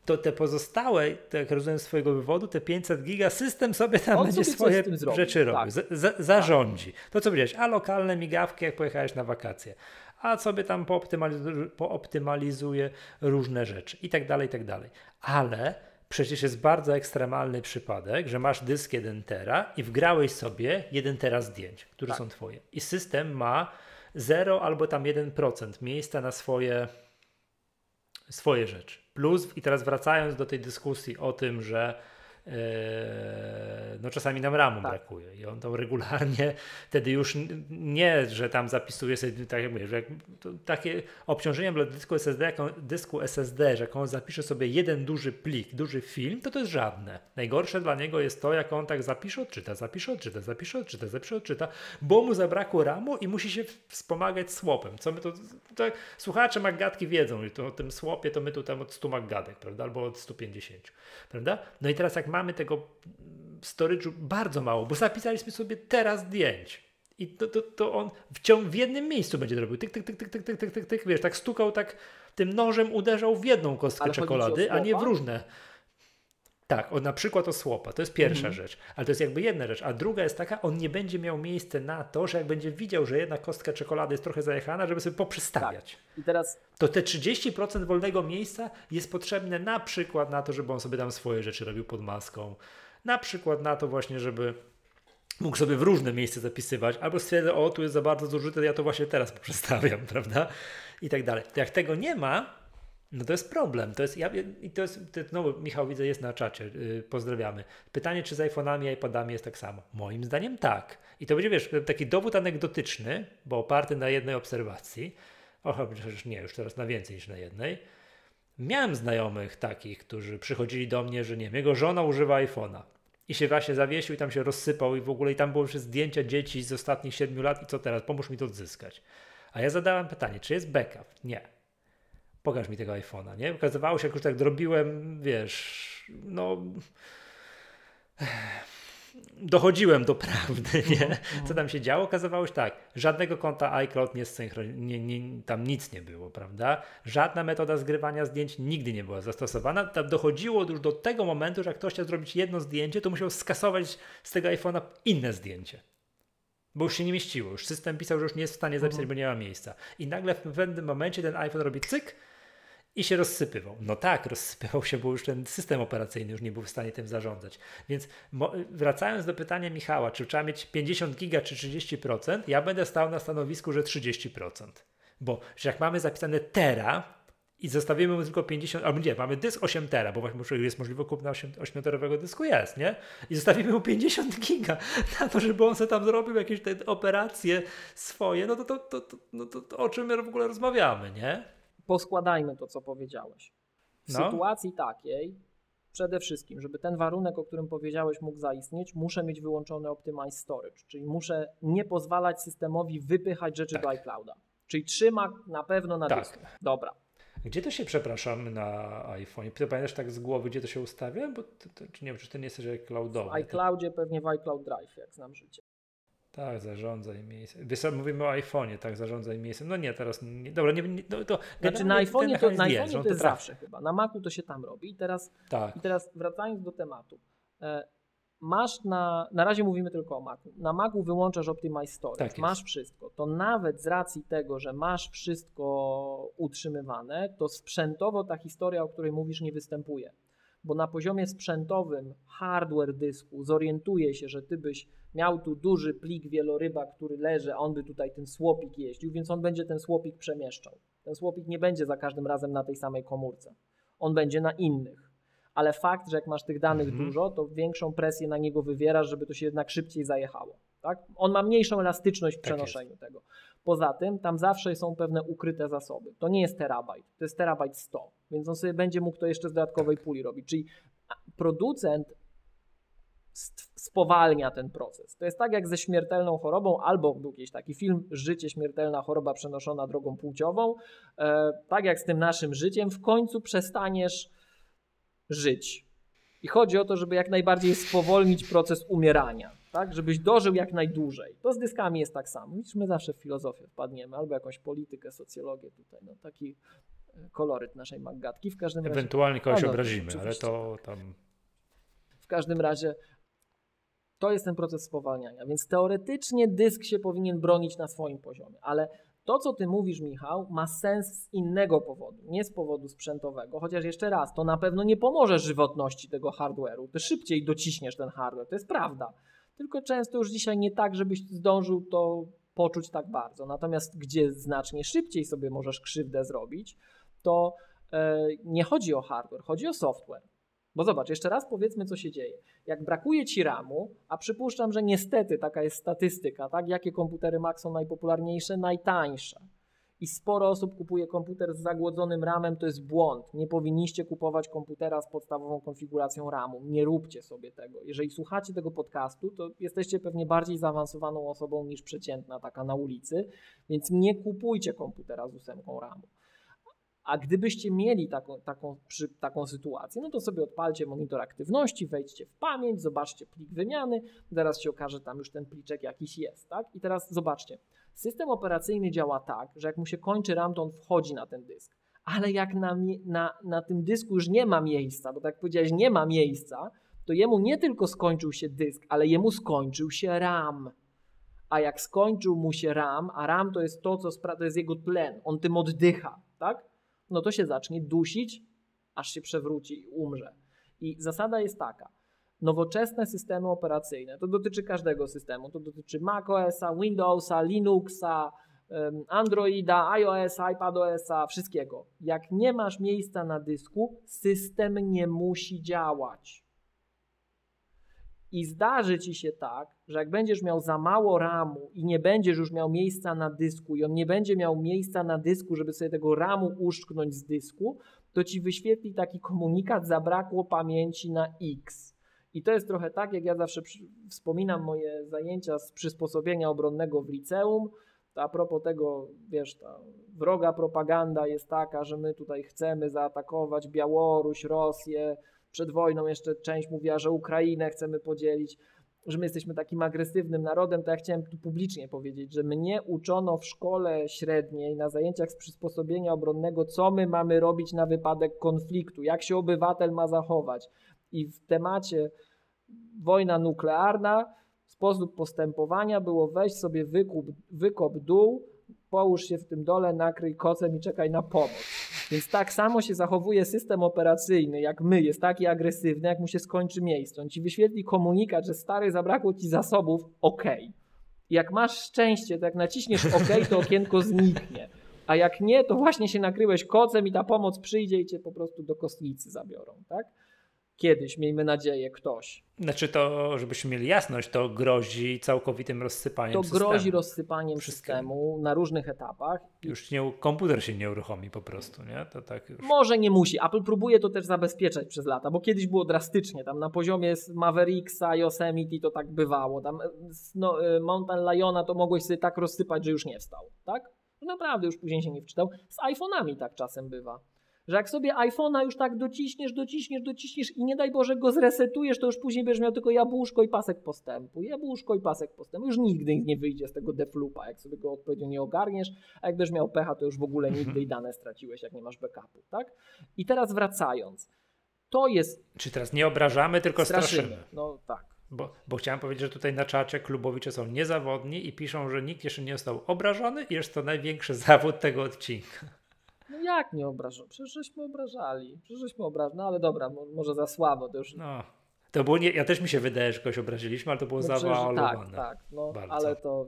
to te pozostałe, tak jak rozumiem z swojego wywodu, te 500 giga, system sobie tam On będzie sobie swoje rzeczy robił, tak. zarządzi. Tak. To co powiedziałeś, a lokalne migawki, jak pojechałeś na wakacje a sobie tam pooptymalizuje, pooptymalizuje różne rzeczy i tak dalej, i tak dalej. Ale przecież jest bardzo ekstremalny przypadek, że masz dysk 1 tera i wgrałeś sobie 1 tera zdjęć, które tak. są twoje. I system ma 0 albo tam 1% miejsca na swoje, swoje rzeczy. Plus, i teraz wracając do tej dyskusji o tym, że no czasami nam ramu tak. brakuje i on to regularnie [LAUGHS] wtedy już nie, że tam zapisuje sobie, tak jak mówię, że takie obciążenie dla dysku SSD, jak on, dysku SSD, że jak on zapisze sobie jeden duży plik, duży film, to to jest żadne. Najgorsze dla niego jest to, jak on tak zapisze, odczyta, zapisze, odczyta, zapisze, odczyta, zapisze, odczyta, bo mu zabrakło ramu i musi się wspomagać słopem. Co my to, to słuchacze Maggatki wiedzą, że to o tym słopie to my tu tam od 100 Maggatek, prawda, albo od 150, prawda? No i teraz jak mamy tego storage'u bardzo mało, bo zapisaliśmy sobie teraz zdjęć. I to, to, to on w, ciąg, w jednym miejscu będzie robił. Tyk, tyk, tyk, tyk, tyk, tyk, tyk, tyk, wiesz, tak stukał, tak tym nożem uderzał w jedną kostkę Ale czekolady, a nie w różne. Tak, o, na przykład o słopa, to jest pierwsza mhm. rzecz, ale to jest jakby jedna rzecz, a druga jest taka, on nie będzie miał miejsca na to, że jak będzie widział, że jedna kostka czekolady jest trochę zajechana, żeby sobie poprzestawiać. Tak. I teraz... To te 30% wolnego miejsca jest potrzebne na przykład na to, żeby on sobie tam swoje rzeczy robił pod maską, na przykład na to właśnie, żeby mógł sobie w różne miejsca zapisywać, albo stwierdzę, o tu jest za bardzo zużyte, ja to właśnie teraz [LAUGHS] poprzestawiam, prawda? I tak dalej. To jak tego nie ma, no to jest problem. To jest, ja, I to jest, no Michał widzę jest na czacie, yy, pozdrawiamy. Pytanie, czy z iPhone'ami i iPadami jest tak samo? Moim zdaniem tak. I to będzie, wiesz, taki dowód anegdotyczny, bo oparty na jednej obserwacji, o, chociaż nie, już teraz na więcej niż na jednej. Miałem znajomych takich, którzy przychodzili do mnie, że nie wiem, jego żona używa iPhone'a i się właśnie zawiesił i tam się rozsypał i w ogóle i tam były już zdjęcia dzieci z ostatnich 7 lat i co teraz, pomóż mi to odzyskać. A ja zadałem pytanie, czy jest backup? Nie pokaż mi tego iPhone'a, nie? Okazywało się, jak już tak drobiłem, wiesz, no dochodziłem do prawdy, [LAUGHS] nie? Mhm. Co tam się działo? Okazywało się tak, żadnego konta iCloud nie, nie, tam nic nie było, prawda? Żadna metoda zgrywania zdjęć nigdy nie była zastosowana. Tam dochodziło już do tego momentu, że jak ktoś chciał zrobić jedno zdjęcie, to musiał skasować z tego iPhone'a inne zdjęcie. Bo już się nie mieściło, już system pisał, że już nie jest w stanie zapisać, mhm. bo nie ma miejsca. I nagle w pewnym momencie ten iPhone robi cyk, i się rozsypywał. No tak, rozsypywał się, bo już ten system operacyjny już nie był w stanie tym zarządzać. Więc wracając do pytania Michała, czy trzeba mieć 50 giga czy 30%, ja będę stał na stanowisku, że 30%. Bo że jak mamy zapisane tera i zostawimy mu tylko 50, albo nie, mamy dysk 8 tera, bo właśnie jest możliwe kupna 8, 8-terowego dysku, jest, nie? I zostawimy mu 50 giga [LAUGHS] na to, żeby on sobie tam zrobił jakieś te operacje swoje, no to, to, to, to, no to, to o czym my w ogóle rozmawiamy, nie? Poskładajmy to, co powiedziałeś. W no. sytuacji takiej, przede wszystkim, żeby ten warunek, o którym powiedziałeś, mógł zaistnieć, muszę mieć wyłączony Optimize Storage, czyli muszę nie pozwalać systemowi wypychać rzeczy tak. do iClouda. Czyli trzyma na pewno na tak. dysku. Dobra. Gdzie to się, przepraszam, na iPhone? Ty pamiętasz tak z głowy, gdzie to się ustawia? Bo to, to, nie wiem, czy to nie jest cloudowy. W iCloudzie pewnie w iCloud Drive, jak znam życie. Tak, zarządzaj miejscem. Wiesz, mówimy o iPhone'ie, tak, zarządzaj miejscem. No nie, teraz, nie, dobra, nie, nie no to... Znaczy na iPhone'ie to, na iPhone'ie to, to jest zawsze chyba, na Macu to się tam robi. I teraz, tak. i teraz wracając do tematu. E, masz na, na razie mówimy tylko o Macu. Na Macu wyłączasz Optimize Storage, tak masz wszystko. To nawet z racji tego, że masz wszystko utrzymywane, to sprzętowo ta historia, o której mówisz, nie występuje bo na poziomie sprzętowym hardware dysku zorientuje się, że ty byś miał tu duży plik wieloryba, który leży, a on by tutaj ten słopik jeździł, więc on będzie ten słopik przemieszczał. Ten słopik nie będzie za każdym razem na tej samej komórce. On będzie na innych. Ale fakt, że jak masz tych danych mhm. dużo, to większą presję na niego wywierasz, żeby to się jednak szybciej zajechało. Tak? On ma mniejszą elastyczność w tak przenoszeniu tego. Poza tym tam zawsze są pewne ukryte zasoby. To nie jest terabajt, to jest terabajt 100, więc on sobie będzie mógł to jeszcze z dodatkowej puli robić. Czyli producent spowalnia ten proces. To jest tak jak ze śmiertelną chorobą, albo był jakiś taki film Życie, śmiertelna choroba przenoszona drogą płciową. E, tak jak z tym naszym życiem, w końcu przestaniesz żyć. I chodzi o to, żeby jak najbardziej spowolnić proces umierania tak? Żebyś dożył jak najdłużej. To z dyskami jest tak samo. Widzisz, my zawsze w filozofię wpadniemy, albo jakąś politykę, socjologię tutaj, no taki e, koloryt naszej magatki. W każdym razie... Ewentualnie kogoś no, obrazimy, ale to tam... W każdym razie to jest ten proces spowalniania, więc teoretycznie dysk się powinien bronić na swoim poziomie, ale to, co ty mówisz, Michał, ma sens z innego powodu, nie z powodu sprzętowego. Chociaż jeszcze raz, to na pewno nie pomoże żywotności tego hardware'u. Ty szybciej dociśniesz ten hardware, to jest prawda tylko często już dzisiaj nie tak, żebyś zdążył to poczuć tak bardzo. Natomiast gdzie znacznie szybciej sobie możesz krzywdę zrobić, to e, nie chodzi o hardware, chodzi o software. Bo zobacz, jeszcze raz powiedzmy, co się dzieje. Jak brakuje ci RAMu, a przypuszczam, że niestety taka jest statystyka, tak? Jakie komputery Mac są najpopularniejsze? Najtańsze i sporo osób kupuje komputer z zagłodzonym RAMem, to jest błąd. Nie powinniście kupować komputera z podstawową konfiguracją RAMu. Nie róbcie sobie tego. Jeżeli słuchacie tego podcastu, to jesteście pewnie bardziej zaawansowaną osobą niż przeciętna taka na ulicy, więc nie kupujcie komputera z ósemką RAMu. A gdybyście mieli taką, taką, przy, taką sytuację, no to sobie odpalcie monitor aktywności, wejdźcie w pamięć, zobaczcie plik wymiany, teraz się okaże, tam już ten pliczek jakiś jest, tak? I teraz zobaczcie, system operacyjny działa tak, że jak mu się kończy RAM, to on wchodzi na ten dysk. Ale jak na, na, na tym dysku już nie ma miejsca, bo tak jak powiedziałeś, nie ma miejsca, to jemu nie tylko skończył się dysk, ale jemu skończył się RAM. A jak skończył mu się RAM, a RAM to jest to, co to jest jego tlen, on tym oddycha, tak? No to się zacznie dusić, aż się przewróci i umrze. I zasada jest taka. Nowoczesne systemy operacyjne, to dotyczy każdego systemu, to dotyczy macOSa, Windowsa, Linuxa, Androida, iOS, iPadOSa, wszystkiego. Jak nie masz miejsca na dysku, system nie musi działać. I zdarzy ci się tak, że jak będziesz miał za mało RAMu i nie będziesz już miał miejsca na dysku i on nie będzie miał miejsca na dysku, żeby sobie tego RAMu uszczknąć z dysku, to ci wyświetli taki komunikat, zabrakło pamięci na X. I to jest trochę tak, jak ja zawsze wspominam moje zajęcia z przysposobienia obronnego w liceum. To a propos tego, wiesz, ta wroga propaganda jest taka, że my tutaj chcemy zaatakować Białoruś, Rosję, przed wojną jeszcze część mówiła, że Ukrainę chcemy podzielić, że my jesteśmy takim agresywnym narodem, to ja chciałem tu publicznie powiedzieć, że mnie uczono w szkole średniej na zajęciach z przysposobienia obronnego, co my mamy robić na wypadek konfliktu, jak się obywatel ma zachować. I w temacie wojna nuklearna sposób postępowania było wejść sobie wykup, wykop dół, połóż się w tym dole, nakryj kocem i czekaj na pomoc. Więc tak samo się zachowuje system operacyjny, jak my, jest taki agresywny, jak mu się skończy miejsce. On ci wyświetli komunikat, że stary, zabrakło ci zasobów, ok. Jak masz szczęście, to jak naciśniesz OK, to okienko zniknie. A jak nie, to właśnie się nakryłeś kocem i ta pomoc przyjdzie i cię po prostu do kostnicy zabiorą, tak? Kiedyś, miejmy nadzieję, ktoś. Znaczy to, żebyśmy mieli jasność, to grozi całkowitym rozsypaniem to systemu. To grozi rozsypaniem systemu na różnych etapach. Już nie, komputer się nie uruchomi po prostu, nie? To tak już... Może nie musi. Apple próbuje to też zabezpieczać przez lata, bo kiedyś było drastycznie. Tam na poziomie Mavericksa, Yosemite to tak bywało. Tam no, y, Mountain Liona to mogłeś sobie tak rozsypać, że już nie wstał, tak? Naprawdę już później się nie wczytał. Z iPhone'ami tak czasem bywa że jak sobie iPhone'a już tak dociśniesz, dociśniesz, dociśniesz i nie daj Boże go zresetujesz, to już później będziesz miał tylko jabłuszko i pasek postępu. Jabłuszko i pasek postępu. Już nigdy nie wyjdzie z tego deflupa, jak sobie go odpowiednio nie ogarniesz, a jak będziesz miał pecha, to już w ogóle nigdy mhm. i dane straciłeś, jak nie masz backupu, tak? I teraz wracając. To jest... Czy teraz nie obrażamy, tylko straszymy. straszymy. No tak. Bo, bo, chciałem powiedzieć, że tutaj na czacie klubowicze są niezawodni i piszą, że nikt jeszcze nie został obrażony i jest to największy zawód tego odcinka. No jak nie obrażał? Przecież żeśmy obrażali. Przecież żeśmy obrażali. No ale dobra, może za słabo to już. No. To było nie, ja też mi się wydaje, że kogoś obraziliśmy, ale to było no zawalowane. Tak, tak, no, ale to...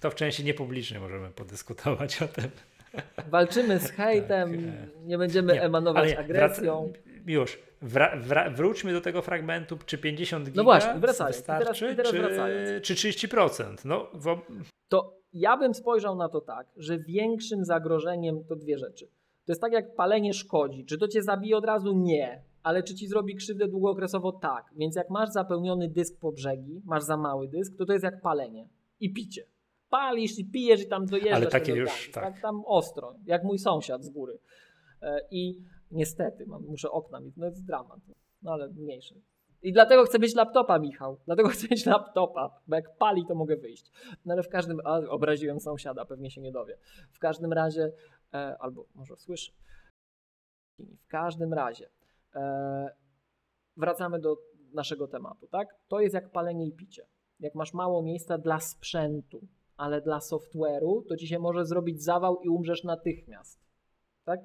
To w części niepublicznej możemy podyskutować o tym. [LAUGHS] Walczymy z hejtem, tak, e, nie będziemy nie, emanować agresją. już, wra, wra, wróćmy do tego fragmentu, czy 50 giga no właśnie, wracając. Wystarczy, teraz, teraz czy, czy 30%? No, wo... To ja bym spojrzał na to tak, że większym zagrożeniem to dwie rzeczy. To jest tak jak palenie szkodzi. Czy to cię zabije od razu? Nie. Ale czy ci zrobi krzywdę długookresowo? Tak. Więc jak masz zapełniony dysk po brzegi, masz za mały dysk, to to jest jak palenie i picie. Palisz i pijesz i tam dojeżdżasz. Ale takie już, tak. tak. Tam ostro, jak mój sąsiad z góry. E, I niestety, mam, muszę okna mieć, no jest dramat. No ale mniejszy. I dlatego chcę mieć laptopa, Michał. Dlatego chcę mieć laptopa, bo jak pali, to mogę wyjść. No ale w każdym a, obraziłem sąsiada, pewnie się nie dowie. W każdym razie, e, albo może słyszy. W każdym razie, e, wracamy do naszego tematu, tak? To jest jak palenie i picie. Jak masz mało miejsca dla sprzętu, ale dla software'u, to ci się może zrobić zawał i umrzesz natychmiast. Tak?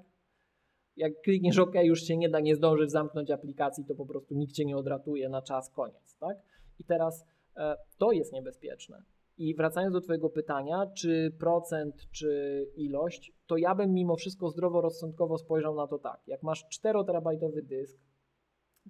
Jak klikniesz OK, już się nie da, nie zdążysz zamknąć aplikacji, to po prostu nikt cię nie odratuje na czas, koniec, tak? I teraz e, to jest niebezpieczne. I wracając do Twojego pytania, czy procent, czy ilość, to ja bym mimo wszystko zdroworozsądkowo spojrzał na to tak. Jak masz 4-terabajtowy dysk,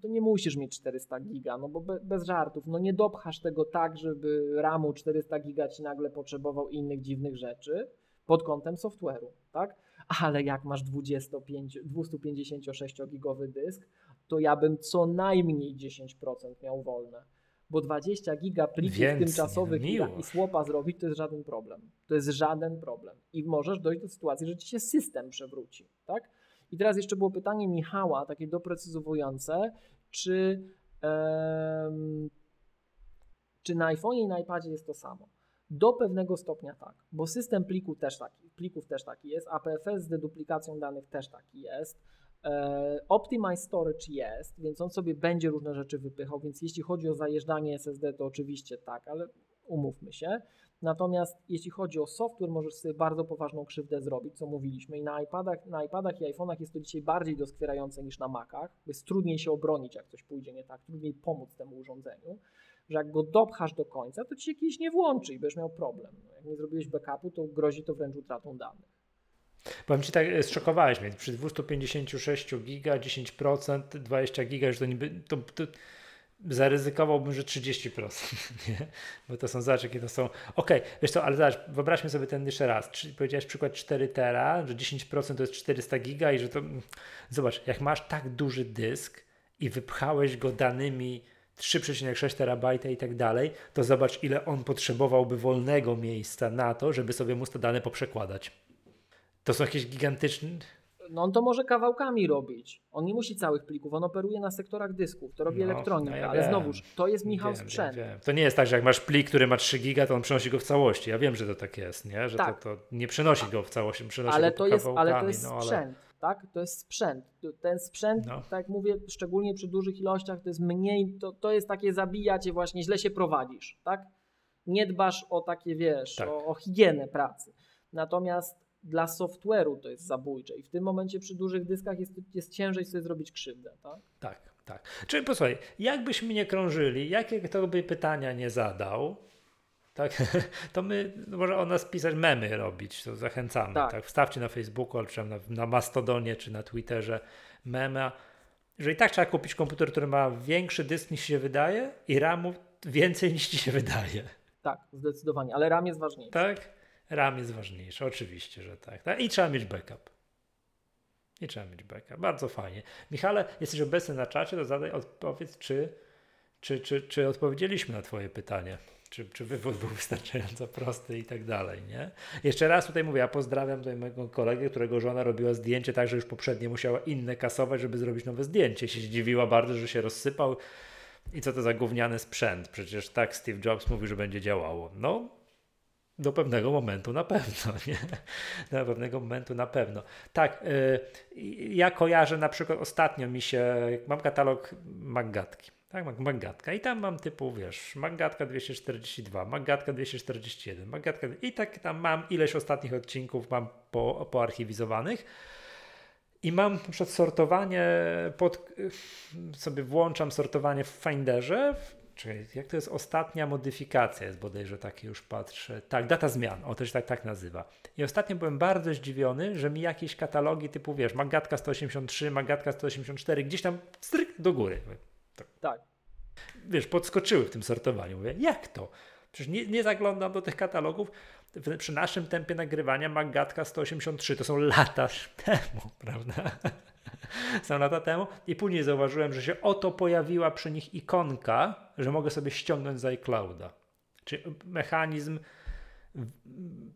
to nie musisz mieć 400 giga, no bo be, bez żartów, no nie dopchasz tego tak, żeby RAMu 400 giga ci nagle potrzebował innych dziwnych rzeczy pod kątem software'u, tak? Ale jak masz 25, 256-gigowy dysk, to ja bym co najmniej 10% miał wolne. Bo 20 giga plików tymczasowych i słopa zrobić to jest żaden problem. To jest żaden problem. I możesz dojść do sytuacji, że ci się system przewróci. Tak? I teraz jeszcze było pytanie Michała, takie doprecyzowujące, czy, um, czy na iPhone i na iPadzie jest to samo? Do pewnego stopnia tak, bo system pliku też taki, plików też taki jest, APFS z deduplikacją danych też taki jest, e, Optimize Storage jest, więc on sobie będzie różne rzeczy wypychał, więc jeśli chodzi o zajeżdżanie SSD, to oczywiście tak, ale umówmy się. Natomiast jeśli chodzi o software, możesz sobie bardzo poważną krzywdę zrobić, co mówiliśmy. I na iPadach, na iPadach i iPhone'ach jest to dzisiaj bardziej doskwierające niż na Macach, bo jest trudniej się obronić, jak coś pójdzie nie tak, trudniej pomóc temu urządzeniu, że jak go dopchasz do końca, to ci się kiedyś nie włączy i będziesz miał problem. No, jak nie zrobiłeś backupu, to grozi to wręcz utratą danych. Powiem Ci tak, e, zszokowałeś mnie. Przy 256 giga, 10%, 20 giga, już to niby... To, to zaryzykowałbym, że 30%, [LAUGHS] nie? Bo to są, zobacz, jakie to są. Okej, okay, wiesz co, ale zobacz, wyobraźmy sobie ten jeszcze raz. Powiedziałeś przykład 4 tera, że 10% to jest 400 giga i że to. Zobacz, jak masz tak duży dysk i wypchałeś go danymi 3,6 terabajta i tak dalej, to zobacz, ile on potrzebowałby wolnego miejsca na to, żeby sobie móc te dane poprzekładać. To są jakieś gigantyczne no on to może kawałkami robić. On nie musi całych plików, on operuje na sektorach dysków, to robi no, elektronika, no ja ale wiem. znowuż, to jest Michał wiem, sprzęt. Wiem, to nie jest tak, że jak masz plik, który ma 3 giga, to on przenosi go w całości. Ja wiem, że to tak jest, nie? że tak. to, to, nie przenosi go w całości, przenosi ale go to jest, Ale to jest no, sprzęt. Tak? To jest sprzęt. Ten sprzęt, no. tak jak mówię, szczególnie przy dużych ilościach, to jest mniej, to, to jest takie zabijacie właśnie, źle się prowadzisz, tak? Nie dbasz o takie, wiesz, tak. o, o higienę pracy. Natomiast dla software'u to jest zabójcze i w tym momencie przy dużych dyskach jest, jest ciężej sobie zrobić krzywdę, tak? Tak, tak. Czyli posłuchaj, jakbyśmy nie krążyli, jakie kto by pytania nie zadał, tak, [LAUGHS] to my, no może o nas pisać memy robić, to zachęcamy, tak. tak? Wstawcie na Facebooku, albo na, na Mastodonie, czy na Twitterze mema, że i tak trzeba kupić komputer, który ma większy dysk niż się wydaje i RAMu więcej niż ci się wydaje. Tak, zdecydowanie, ale RAM jest ważniejszy. Tak? RAM jest ważniejszy, oczywiście, że tak, tak. I trzeba mieć backup. I trzeba mieć backup. Bardzo fajnie. Michale, jesteś obecny na czacie, to zadaj odpowiedz, czy, czy, czy, czy odpowiedzieliśmy na Twoje pytanie. Czy, czy wywód był [LAUGHS] wystarczająco prosty i tak dalej, nie? Jeszcze raz tutaj mówię, ja pozdrawiam tutaj mojego kolegę, którego żona robiła zdjęcie tak, że już poprzednie musiała inne kasować, żeby zrobić nowe zdjęcie. Się zdziwiła bardzo, że się rozsypał. I co to za gówniany sprzęt? Przecież tak Steve Jobs mówił, że będzie działało. No, do pewnego momentu na pewno, [LAUGHS] nie? Do pewnego momentu na pewno. Tak, yy, ja kojarzę na przykład ostatnio mi się, mam katalog Maggatki, tak, Maggatka i tam mam typu, wiesz, Maggatka 242, Maggatka 241, Maggatka i tak tam mam ileś ostatnich odcinków mam po, poarchiwizowanych i mam na przykład sortowanie pod, sobie włączam sortowanie w Finderze, Czekaj, jak to jest ostatnia modyfikacja, jest bodajże takie już patrzę. Tak, data zmian, o to się tak, tak nazywa. I ostatnio byłem bardzo zdziwiony, że mi jakieś katalogi typu, wiesz, Magatka 183, Magatka 184, gdzieś tam stryk do góry. Tak. tak. Wiesz, podskoczyły w tym sortowaniu. Mówię, jak to? Przecież nie, nie zaglądam do tych katalogów. Przy naszym tempie nagrywania Magatka 183 to są lata [LAUGHS] temu, prawda? [LAUGHS] są lata temu i później zauważyłem, że się oto pojawiła przy nich ikonka, że mogę sobie ściągnąć z iClouda. Czyli mechanizm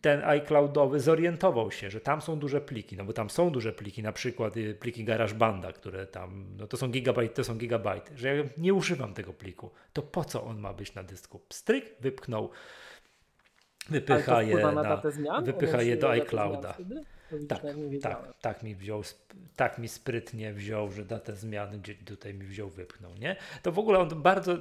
ten iCloudowy zorientował się, że tam są duże pliki, no bo tam są duże pliki, na przykład y, pliki GarageBanda, które tam, no to są gigabajty, to są gigabajty, że ja nie używam tego pliku, to po co on ma być na dysku? Stryk wypchnął, wypycha je na, na wypycha je do iClouda tak, tak, tak mi wziął, tak mi sprytnie wziął, że datę zmiany gdzie tutaj mi wziął, wypchnął, nie? To w ogóle on bardzo,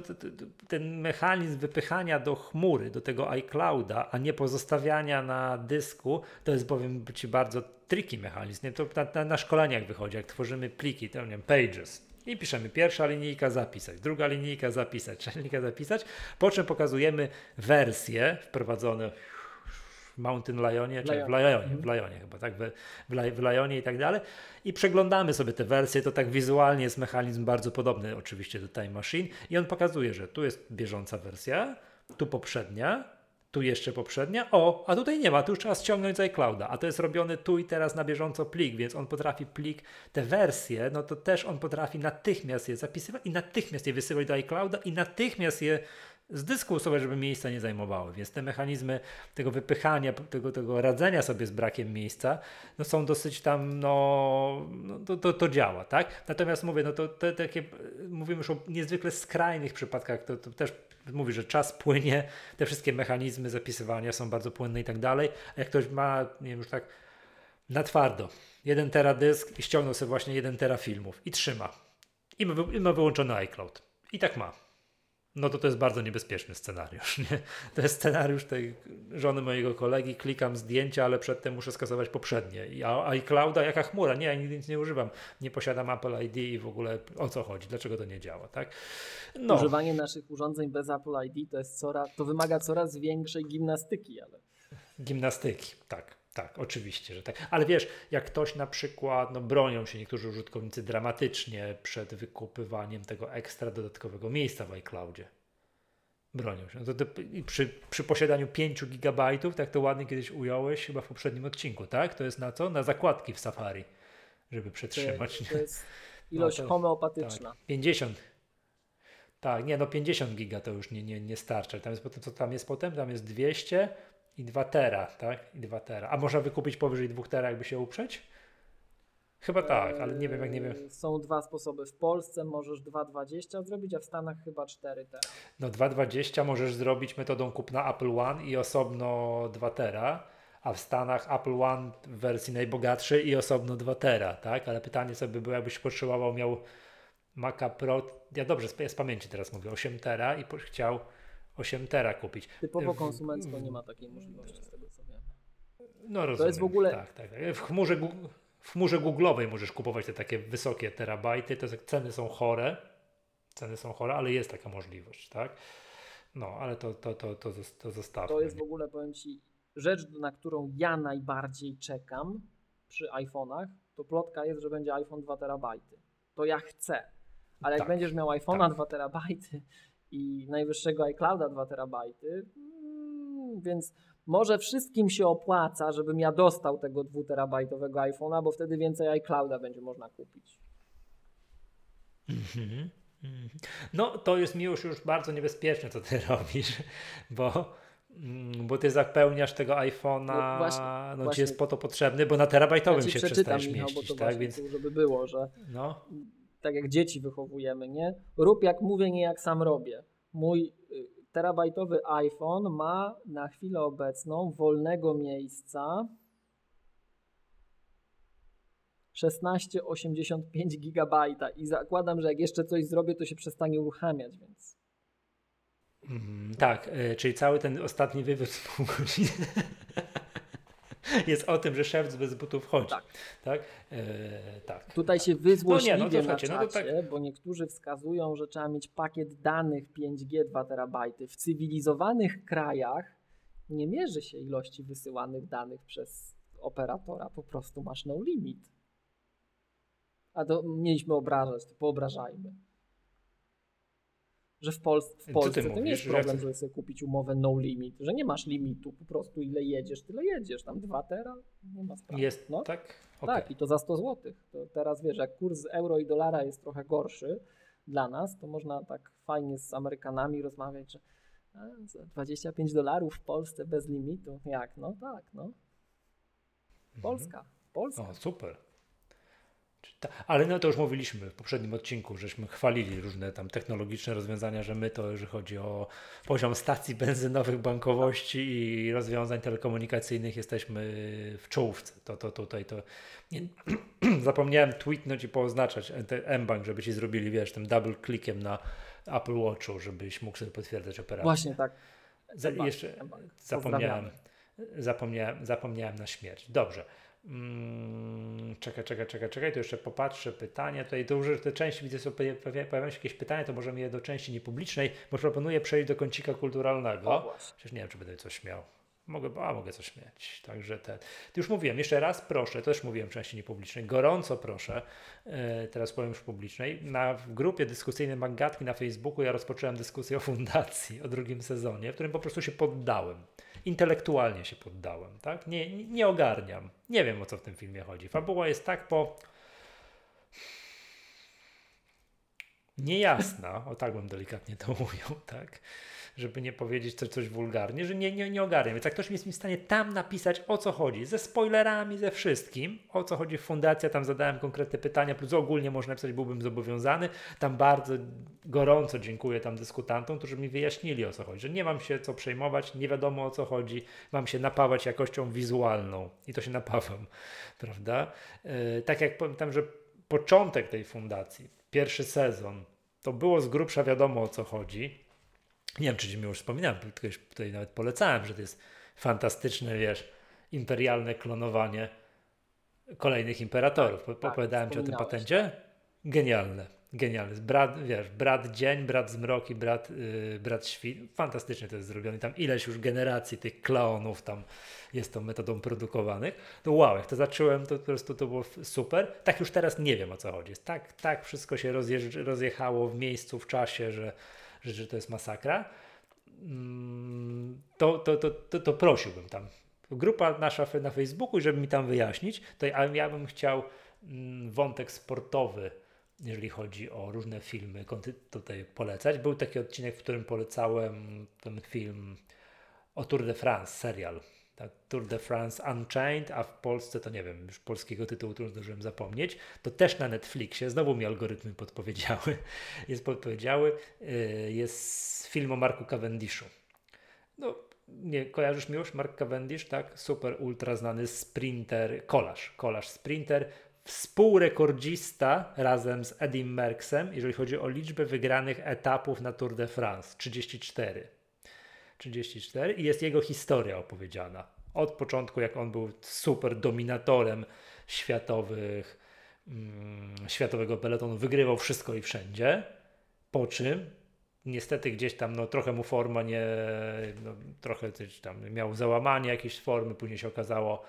ten mechanizm wypychania do chmury, do tego iClouda, a nie pozostawiania na dysku, to jest bowiem ci bardzo tricky mechanizm, nie? To na, na, na szkoleniach wychodzi, jak tworzymy pliki, to nie wiem, pages, i piszemy pierwsza linijka zapisać, druga linijka zapisać, trzecia linijka zapisać, po czym pokazujemy wersje wprowadzone Mountain Lionie, czy w Lionie, w mhm. Lionie chyba, tak, w, w, Lionie i tak dalej. I przeglądamy sobie te wersje, to tak wizualnie jest mechanizm bardzo podobny oczywiście do Time Machine i on pokazuje, że tu jest bieżąca wersja, tu poprzednia, tu jeszcze poprzednia, o, a tutaj nie ma, tu już trzeba ściągnąć z iClouda, a to jest robione tu i teraz na bieżąco plik, więc on potrafi plik, te wersje, no to też on potrafi natychmiast je zapisywać i natychmiast je wysyłać do iClouda i natychmiast je z dysku sobie, żeby miejsca nie zajmowały. Więc te mechanizmy tego wypychania, tego, tego radzenia sobie z brakiem miejsca, no są dosyć tam, no, no to, to, to, działa, tak? Natomiast mówię, no to te, takie, mówimy już o niezwykle skrajnych przypadkach, to, to też mówi, że czas płynie, te wszystkie mechanizmy zapisywania są bardzo płynne i tak dalej. A jak ktoś ma, nie wiem, już tak na twardo, jeden tera dysk i ściągnął sobie właśnie jeden tera filmów i trzyma. I ma, i ma wyłączony iCloud. I tak ma no to to jest bardzo niebezpieczny scenariusz. Nie? To jest scenariusz tej żony mojego kolegi, klikam zdjęcia, ale przedtem muszę skasować poprzednie. A iClouda jaka chmura? Nie, ja nigdy nic nie używam. Nie posiadam Apple ID i w ogóle o co chodzi? Dlaczego to nie działa? Tak? No. Używanie naszych urządzeń bez Apple ID to, jest coraz, to wymaga coraz większej gimnastyki. Ale... Gimnastyki, tak. Tak, oczywiście, że tak. Ale wiesz, jak ktoś na przykład, no bronią się niektórzy użytkownicy dramatycznie przed wykupywaniem tego ekstra dodatkowego miejsca w iCloudzie. Bronią się. No to, to przy, przy, posiadaniu 5 GB, tak to ładnie kiedyś ująłeś chyba w poprzednim odcinku, tak? To jest na co? Na zakładki w Safari, żeby przetrzymać. To, jest ilość no to, homeopatyczna. Tak, 50. Tak, nie, no 50 giga to już nie, nie, nie starcza. Tam jest potem, co tam jest potem? Tam jest 200 i 2 tera, tak? I 2 tera. A można wykupić powyżej 2 tera, jakby się uprzeć? Chyba tak, ale nie wiem, jak nie wiem. Eee, są dwa sposoby. W Polsce możesz 2,20 zrobić, a w Stanach chyba 4 tera. No 2,20 możesz zrobić metodą kupna Apple One i osobno 2 tera, a w Stanach Apple One w wersji najbogatszej i osobno 2 tera, tak? Ale pytanie sobie by było, jakbyś potrzebował, miał Maca Pro, ja dobrze z, z pamięci teraz mówię, 8 tera i chciał 8 tera kupić. Typowo konsumencko nie ma takiej możliwości z tego co wiem. No rozumiem. To jest w ogóle... Tak, tak. tak. W chmurze, w chmurze Google'owej możesz kupować te takie wysokie terabajty, te ceny są chore, ceny są chore, ale jest taka możliwość, tak? No, ale to, to, to, to, to zostawmy. To jest w ogóle, powiem Ci, rzecz, na którą ja najbardziej czekam przy iPhone'ach, to plotka jest, że będzie iPhone 2 terabajty. To ja chcę. Ale jak tak, będziesz miał iPhone'a tak. 2 terabajty i najwyższego iClouda 2 terabajty, mm, więc może wszystkim się opłaca, żebym ja dostał tego 2 terabajtowego iPhone'a, bo wtedy więcej iClouda będzie można kupić. Mhm, mhm. No, to jest mi już, już bardzo niebezpieczne, co ty [LAUGHS] robisz, bo, mm, bo ty zapełniasz tego iPhone'a, no, właśnie, no właśnie. jest po to potrzebny, bo na terabajtowym ja się przestajesz Michał, mieścić, tak? Więc... żeby było, że no. Tak jak dzieci wychowujemy, nie? Rób jak mówię, nie jak sam robię. Mój y, terabajtowy iPhone ma na chwilę obecną wolnego miejsca 16,85 GB i zakładam, że jak jeszcze coś zrobię, to się przestanie uruchamiać, więc. Mm, tak, y, czyli cały ten ostatni wywiad z pół godziny [LAUGHS] jest o tym, że szef bez butów chodzi. Tak. tak? E, tak Tutaj tak. się wyzłośliwie no nie, no to, na czacie, no tak... bo niektórzy wskazują, że trzeba mieć pakiet danych 5G 2 terabajty. W cywilizowanych krajach nie mierzy się ilości wysyłanych danych przez operatora, po prostu masz no limit. A to mieliśmy obrażać, to poobrażajmy że w, Pol w Polsce to nie jest problem, żeby sobie kupić umowę no limit, że nie masz limitu, po prostu ile jedziesz, tyle jedziesz, tam 2 tera, nie ma sprawy. Jest, no? tak? Okay. Tak, i to za 100 zł. To teraz wiesz, jak kurs euro i dolara jest trochę gorszy dla nas, to można tak fajnie z Amerykanami rozmawiać, że 25 dolarów w Polsce bez limitu. Jak? No tak, no. Mhm. Polska. Polska. O, super. Ale no to już mówiliśmy w poprzednim odcinku, żeśmy chwalili różne tam technologiczne rozwiązania, że my to, jeżeli chodzi o poziom stacji benzynowych, bankowości i rozwiązań telekomunikacyjnych, jesteśmy w czołówce. To, to tutaj to. Nie, [CLEARS THROAT] zapomniałem tweetnąć i pooznaczać M-Bank, żeby ci zrobili, wiesz, tym double clickiem na Apple Watchu, żebyś mógł sobie potwierdzać operację. Właśnie tak. Za, jeszcze zapomniałem, zapomniałem, zapomniałem na śmierć. Dobrze. Hmm, czekaj, czekaj, czekaj, czekaj, to jeszcze popatrzę pytania. Tutaj to już te części widzę, że pojawiają się jakieś pytania, to możemy je do części niepublicznej, bo proponuję przejść do kącika kulturalnego. Przecież nie wiem, czy będę coś miał. Mogę, a mogę coś mieć. Także te. Już mówiłem, jeszcze raz proszę, też mówiłem w części niepublicznej, gorąco proszę, yy, teraz powiem już publicznej. Na, w grupie dyskusyjnej Magatki na Facebooku ja rozpocząłem dyskusję o fundacji, o drugim sezonie, w którym po prostu się poddałem intelektualnie się poddałem, tak? Nie, nie ogarniam. Nie wiem o co w tym filmie chodzi. Fabuła jest tak po. Niejasna, o tak bym delikatnie to [LAUGHS] mówił, tak? Żeby nie powiedzieć coś, coś wulgarnie, że nie, nie, nie ogarniam. Więc jak ktoś jest mi w stanie tam napisać o co chodzi, ze spoilerami, ze wszystkim, o co chodzi w fundacji, tam zadałem konkretne pytania, plus ogólnie można napisać, byłbym zobowiązany. Tam bardzo gorąco dziękuję tam dyskutantom, którzy mi wyjaśnili o co chodzi, że nie mam się co przejmować, nie wiadomo o co chodzi, mam się napawać jakością wizualną i to się napawam, [LAUGHS] prawda? Yy, tak jak pamiętam, że początek tej fundacji, pierwszy sezon, to było z grubsza wiadomo o co chodzi. Nie wiem, czy Ci już wspominałem, kiedyś tutaj nawet polecałem, że to jest fantastyczne, wiesz, imperialne klonowanie kolejnych imperatorów. Tak, Opowiadałem Ci o tym patencie? Genialne. Genialny. Brat, wiesz, brat dzień, brat zmrok i brat, yy, brat świt. Fantastycznie to jest zrobione. Tam ileś już generacji tych klonów tam jest tą metodą produkowanych. No wow, jak to zacząłem, to po prostu to było super. Tak już teraz nie wiem o co chodzi. Jest tak, tak wszystko się rozjechało w miejscu, w czasie, że, że, że to jest masakra. Mm, to, to, to, to, to prosiłbym tam. Grupa nasza na Facebooku, żeby mi tam wyjaśnić, to ja, ja bym chciał mm, wątek sportowy jeżeli chodzi o różne filmy, tutaj polecać. Był taki odcinek, w którym polecałem ten film o Tour de France, serial. Tak, Tour de France Unchained, a w Polsce to nie wiem, już polskiego tytułu trudno zdążyłem zapomnieć. To też na Netflixie, znowu mi algorytmy podpowiedziały. [LAUGHS] Jest podpowiedziały, y, jest film o Marku Cavendishu. No, nie kojarzysz mi już Mark Cavendish, tak? Super, ultra znany sprinter, kolarz, kolarz sprinter, współrekordzista razem z Edim Merksem, jeżeli chodzi o liczbę wygranych etapów na Tour de France 34. 34 i jest jego historia opowiedziana. Od początku, jak on był super dominatorem światowych, mm, światowego peletonu, wygrywał wszystko i wszędzie, po czym niestety gdzieś tam no, trochę mu forma nie, no, trochę tam miał załamanie jakieś formy, później się okazało,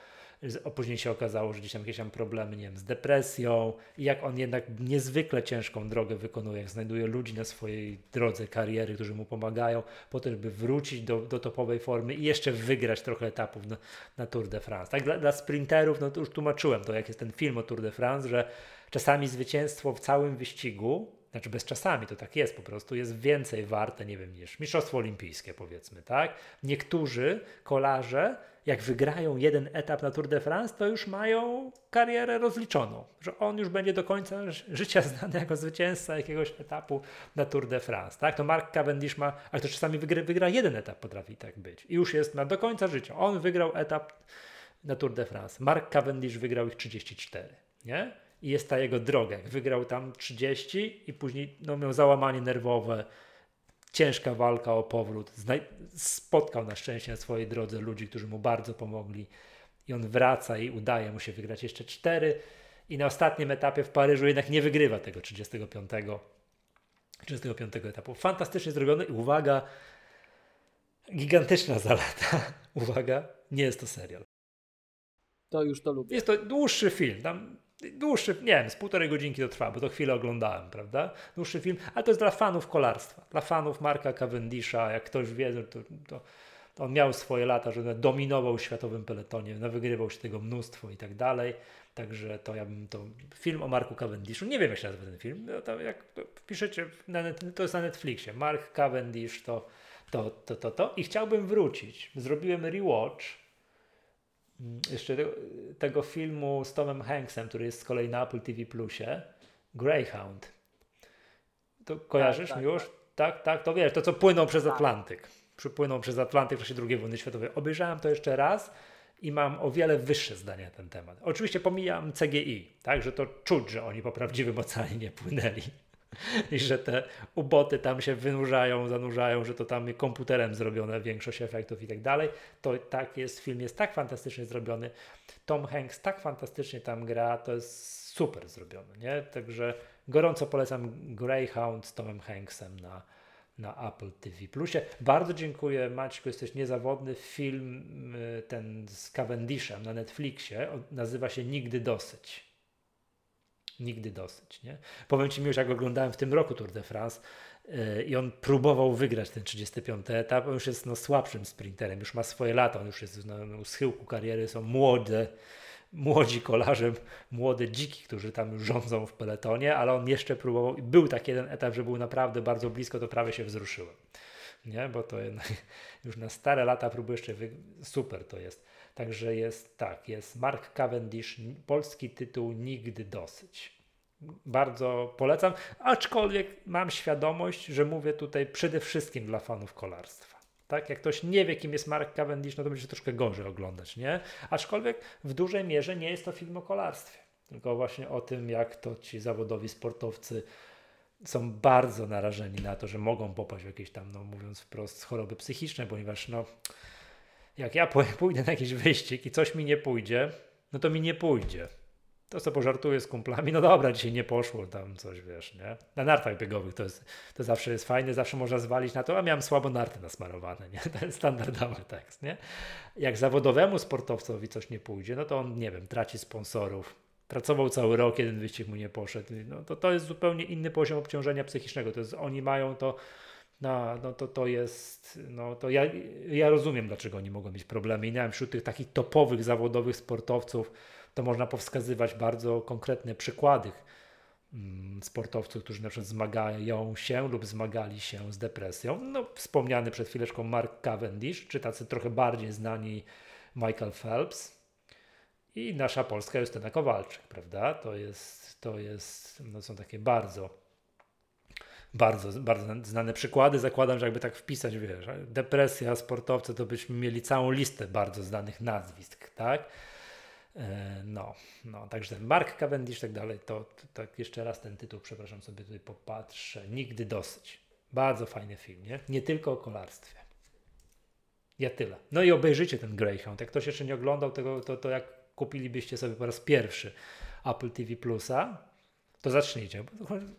a później się okazało, że gdzieś tam jakieś tam problemy, nie wiem, z depresją i jak on jednak niezwykle ciężką drogę wykonuje, jak znajduje ludzi na swojej drodze kariery, którzy mu pomagają, po to, żeby wrócić do, do topowej formy i jeszcze wygrać trochę etapów na, na Tour de France. Tak dla, dla sprinterów, no to już tłumaczyłem to, jak jest ten film o Tour de France, że czasami zwycięstwo w całym wyścigu znaczy bez czasami to tak jest po prostu, jest więcej warte, nie wiem, niż Mistrzostwo Olimpijskie powiedzmy, tak? Niektórzy kolarze, jak wygrają jeden etap na Tour de France, to już mają karierę rozliczoną, że on już będzie do końca życia znany jako zwycięzca jakiegoś etapu na Tour de France, tak? To Mark Cavendish ma, ale to czasami wygra, wygra jeden etap, potrafi tak być i już jest na do końca życia. On wygrał etap na Tour de France. Mark Cavendish wygrał ich 34, nie? I jest ta jego droga. Wygrał tam 30 i później no, miał załamanie nerwowe, ciężka walka o powrót. spotkał na szczęście na swojej drodze ludzi, którzy mu bardzo pomogli i on wraca i udaje mu się wygrać jeszcze 4 i na ostatnim etapie w Paryżu jednak nie wygrywa tego 35, 35 etapu. Fantastycznie zrobiony i uwaga, gigantyczna zaleta. [LAUGHS] uwaga, nie jest to serial. To już to lubię. Jest to dłuższy film. Tam Dłuższy, nie wiem, z półtorej godzinki to trwa, bo to chwilę oglądałem, prawda? Dłuższy film, ale to jest dla fanów kolarstwa, dla fanów Marka Cavendisha, jak ktoś wie, to, to, to on miał swoje lata, że dominował światowym peletonie, no, wygrywał się tego mnóstwo i tak dalej. Także to ja bym to film o Marku Cavendishu, nie wiem jak się nazywa ten film, no to jak piszecie, na net, to jest na Netflixie, Mark Cavendish to, to, to, to, to i chciałbym wrócić. Zrobiłem rewatch jeszcze tego, filmu z Tomem Hanksem, który jest z kolei na Apple TV Plusie, Greyhound. To kojarzysz tak, tak, już? Tak. tak, tak, to wiesz, to co płyną przez tak. Atlantyk. Przypłynął przez Atlantyk w czasie II wojny światowej. Obejrzałem to jeszcze raz i mam o wiele wyższe zdanie na ten temat. Oczywiście pomijam CGI, tak, że to czuć, że oni po prawdziwym oceanie nie płynęli. [LAUGHS] i że te uboty tam się wynurzają, zanurzają, że to tam komputerem zrobione większość efektów i tak dalej. To tak jest, film jest tak fantastycznie zrobiony. Tom Hanks tak fantastycznie tam gra, to jest super zrobiony, nie? Także gorąco polecam Greyhound z Tomem Hanksem na, na Apple TV Plusie. Bardzo dziękuję Maćku, jesteś niezawodny. Film y, ten z Cavendishem na Netflixie nazywa się Nigdy Dosyć. Nigdy dosyć. Nie? Powiem Ci już, jak oglądałem w tym roku Tour de France yy, i on próbował wygrać ten 35 etap, on już jest no, słabszym sprinterem, już ma swoje lata, on już jest na no, schyłku kariery, są młode, młodzi kolarze, młode dziki, którzy tam już rządzą w peletonie, ale on jeszcze próbował i był taki jeden etap, że był naprawdę bardzo blisko, to prawie się wzruszyłem. nie? Bo to jednak [LAUGHS] już na stare lata próbuję jeszcze, wy... super to jest. Także jest tak, jest Mark Cavendish, polski tytuł Nigdy Dosyć. Bardzo polecam, aczkolwiek mam świadomość, że mówię tutaj przede wszystkim dla fanów kolarstwa. Tak, jak ktoś nie wie, kim jest Mark Cavendish, no to będzie troszkę gorzej oglądać, nie? Aczkolwiek w dużej mierze nie jest to film o kolarstwie, tylko właśnie o tym, jak to ci zawodowi sportowcy są bardzo narażeni na to, że mogą popaść w jakieś tam, no mówiąc wprost, choroby psychiczne, ponieważ no, jak ja [LAUGHS] pójdę na jakiś wyścig i coś mi nie pójdzie, no to mi nie pójdzie. To co pożartuję z kumplami, no dobra, dzisiaj nie poszło tam coś, wiesz, nie? Na nartach biegowych to, jest, to zawsze jest fajne, zawsze można zwalić na to, a miałem słabo narty nasmarowane, nie? [LAUGHS] To jest standardowy tekst, nie? Jak zawodowemu sportowcowi coś nie pójdzie, no to on, nie wiem, traci sponsorów, pracował cały rok, jeden wyścig mu nie poszedł, no to to jest zupełnie inny poziom obciążenia psychicznego, to jest, oni mają to no, no to to jest, no to ja, ja rozumiem, dlaczego oni mogą mieć problemy. I nawet wśród tych takich topowych zawodowych sportowców, to można powskazywać bardzo konkretne przykłady mm, sportowców, którzy na przykład zmagają się lub zmagali się z depresją. No, wspomniany przed chwileczką Mark Cavendish, czy tacy trochę bardziej znani Michael Phelps i nasza polska Justyna Kowalczyk, prawda? To jest, to jest, no są takie bardzo bardzo, bardzo znane przykłady. Zakładam, że jakby tak wpisać, wiesz, depresja, sportowcy, to byśmy mieli całą listę bardzo znanych nazwisk, tak? E, no, no, także Mark Cavendish, tak dalej, to, to tak jeszcze raz ten tytuł, przepraszam, sobie tutaj popatrzę. Nigdy dosyć. Bardzo fajny film, nie? Nie tylko o kolarstwie. Ja tyle. No i obejrzyjcie ten Greyhound. Jak ktoś jeszcze nie oglądał tego, to, to jak kupilibyście sobie po raz pierwszy Apple TV Plusa, to zacznijcie.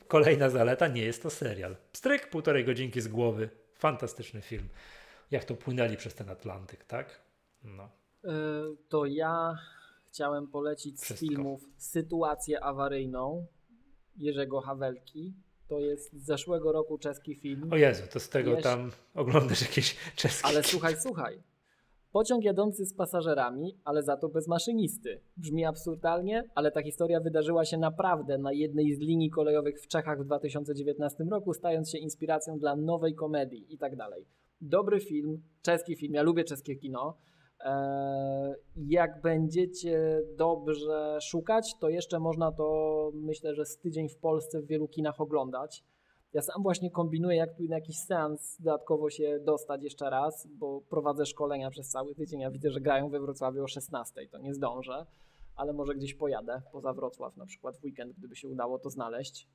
Kolejna zaleta, nie jest to serial. Stryk, półtorej godzinki z głowy. Fantastyczny film. Jak to płynęli przez ten Atlantyk, tak? No. Yy, to ja chciałem polecić Wszystko. z filmów Sytuację awaryjną Jerzego Hawelki. To jest z zeszłego roku czeski film. O Jezu, to z tego tam oglądasz jakieś czeskie... Ale słuchaj, słuchaj. Pociąg jadący z pasażerami, ale za to bez maszynisty. Brzmi absurdalnie, ale ta historia wydarzyła się naprawdę na jednej z linii kolejowych w Czechach w 2019 roku, stając się inspiracją dla nowej komedii i tak dalej. Dobry film, czeski film, ja lubię czeskie kino. Eee, jak będziecie dobrze szukać, to jeszcze można to myślę, że z tydzień w Polsce w wielu kinach oglądać. Ja sam właśnie kombinuję, jak tu na jakiś seans dodatkowo się dostać jeszcze raz, bo prowadzę szkolenia przez cały tydzień. Ja widzę, że grają we Wrocławiu o 16, to nie zdążę, ale może gdzieś pojadę poza Wrocław, na przykład w weekend, gdyby się udało to znaleźć.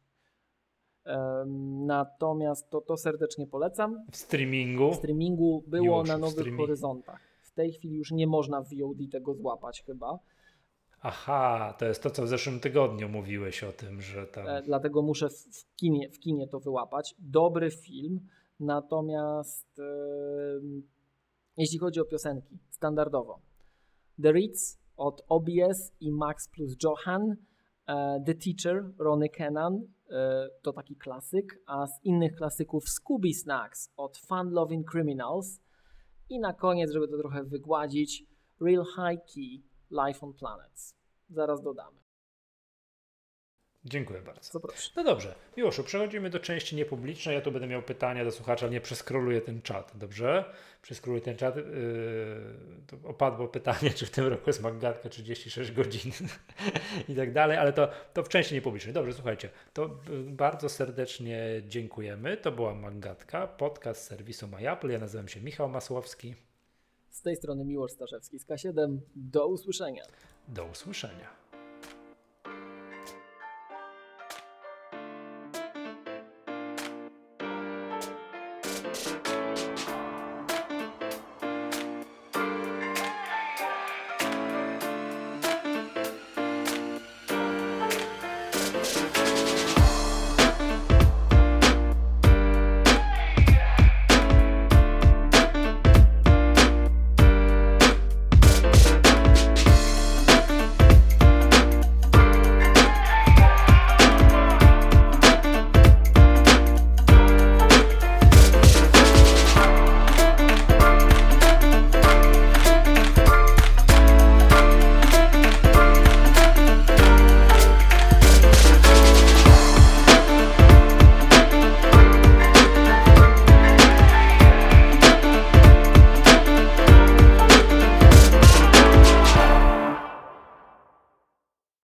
Natomiast to, to serdecznie polecam. W streamingu? W streamingu było już na Nowych Horyzontach. W tej chwili już nie można w VOD tego złapać chyba. Aha, to jest to, co w zeszłym tygodniu mówiłeś o tym, że tam. E, dlatego muszę w, kinie, w kinie to wyłapać. Dobry film, natomiast e, jeśli chodzi o piosenki, standardowo. The Ritz od OBS i Max plus Johan. E, The Teacher, Ronnie Kennan, e, to taki klasyk, a z innych klasyków Scooby Snacks od Fun Loving Criminals. I na koniec, żeby to trochę wygładzić, Real High Key Life on Planets. Zaraz dodamy. Dziękuję bardzo. Zapraszam. No dobrze, Miłoszu, przechodzimy do części niepublicznej. Ja tu będę miał pytania do słuchacza, nie przeskroluję ten czat, dobrze? Przeskroluję ten czat. Yy, opadło pytanie, czy w tym roku jest Maggatka 36 godzin [LAUGHS] i tak dalej, ale to, to w części niepublicznej. Dobrze, słuchajcie, to bardzo serdecznie dziękujemy. To była Maggatka, podcast serwisu MyApple. Ja nazywam się Michał Masłowski. Z tej strony Miłosz Staszewski z K7. Do usłyszenia. Do usłyszenia.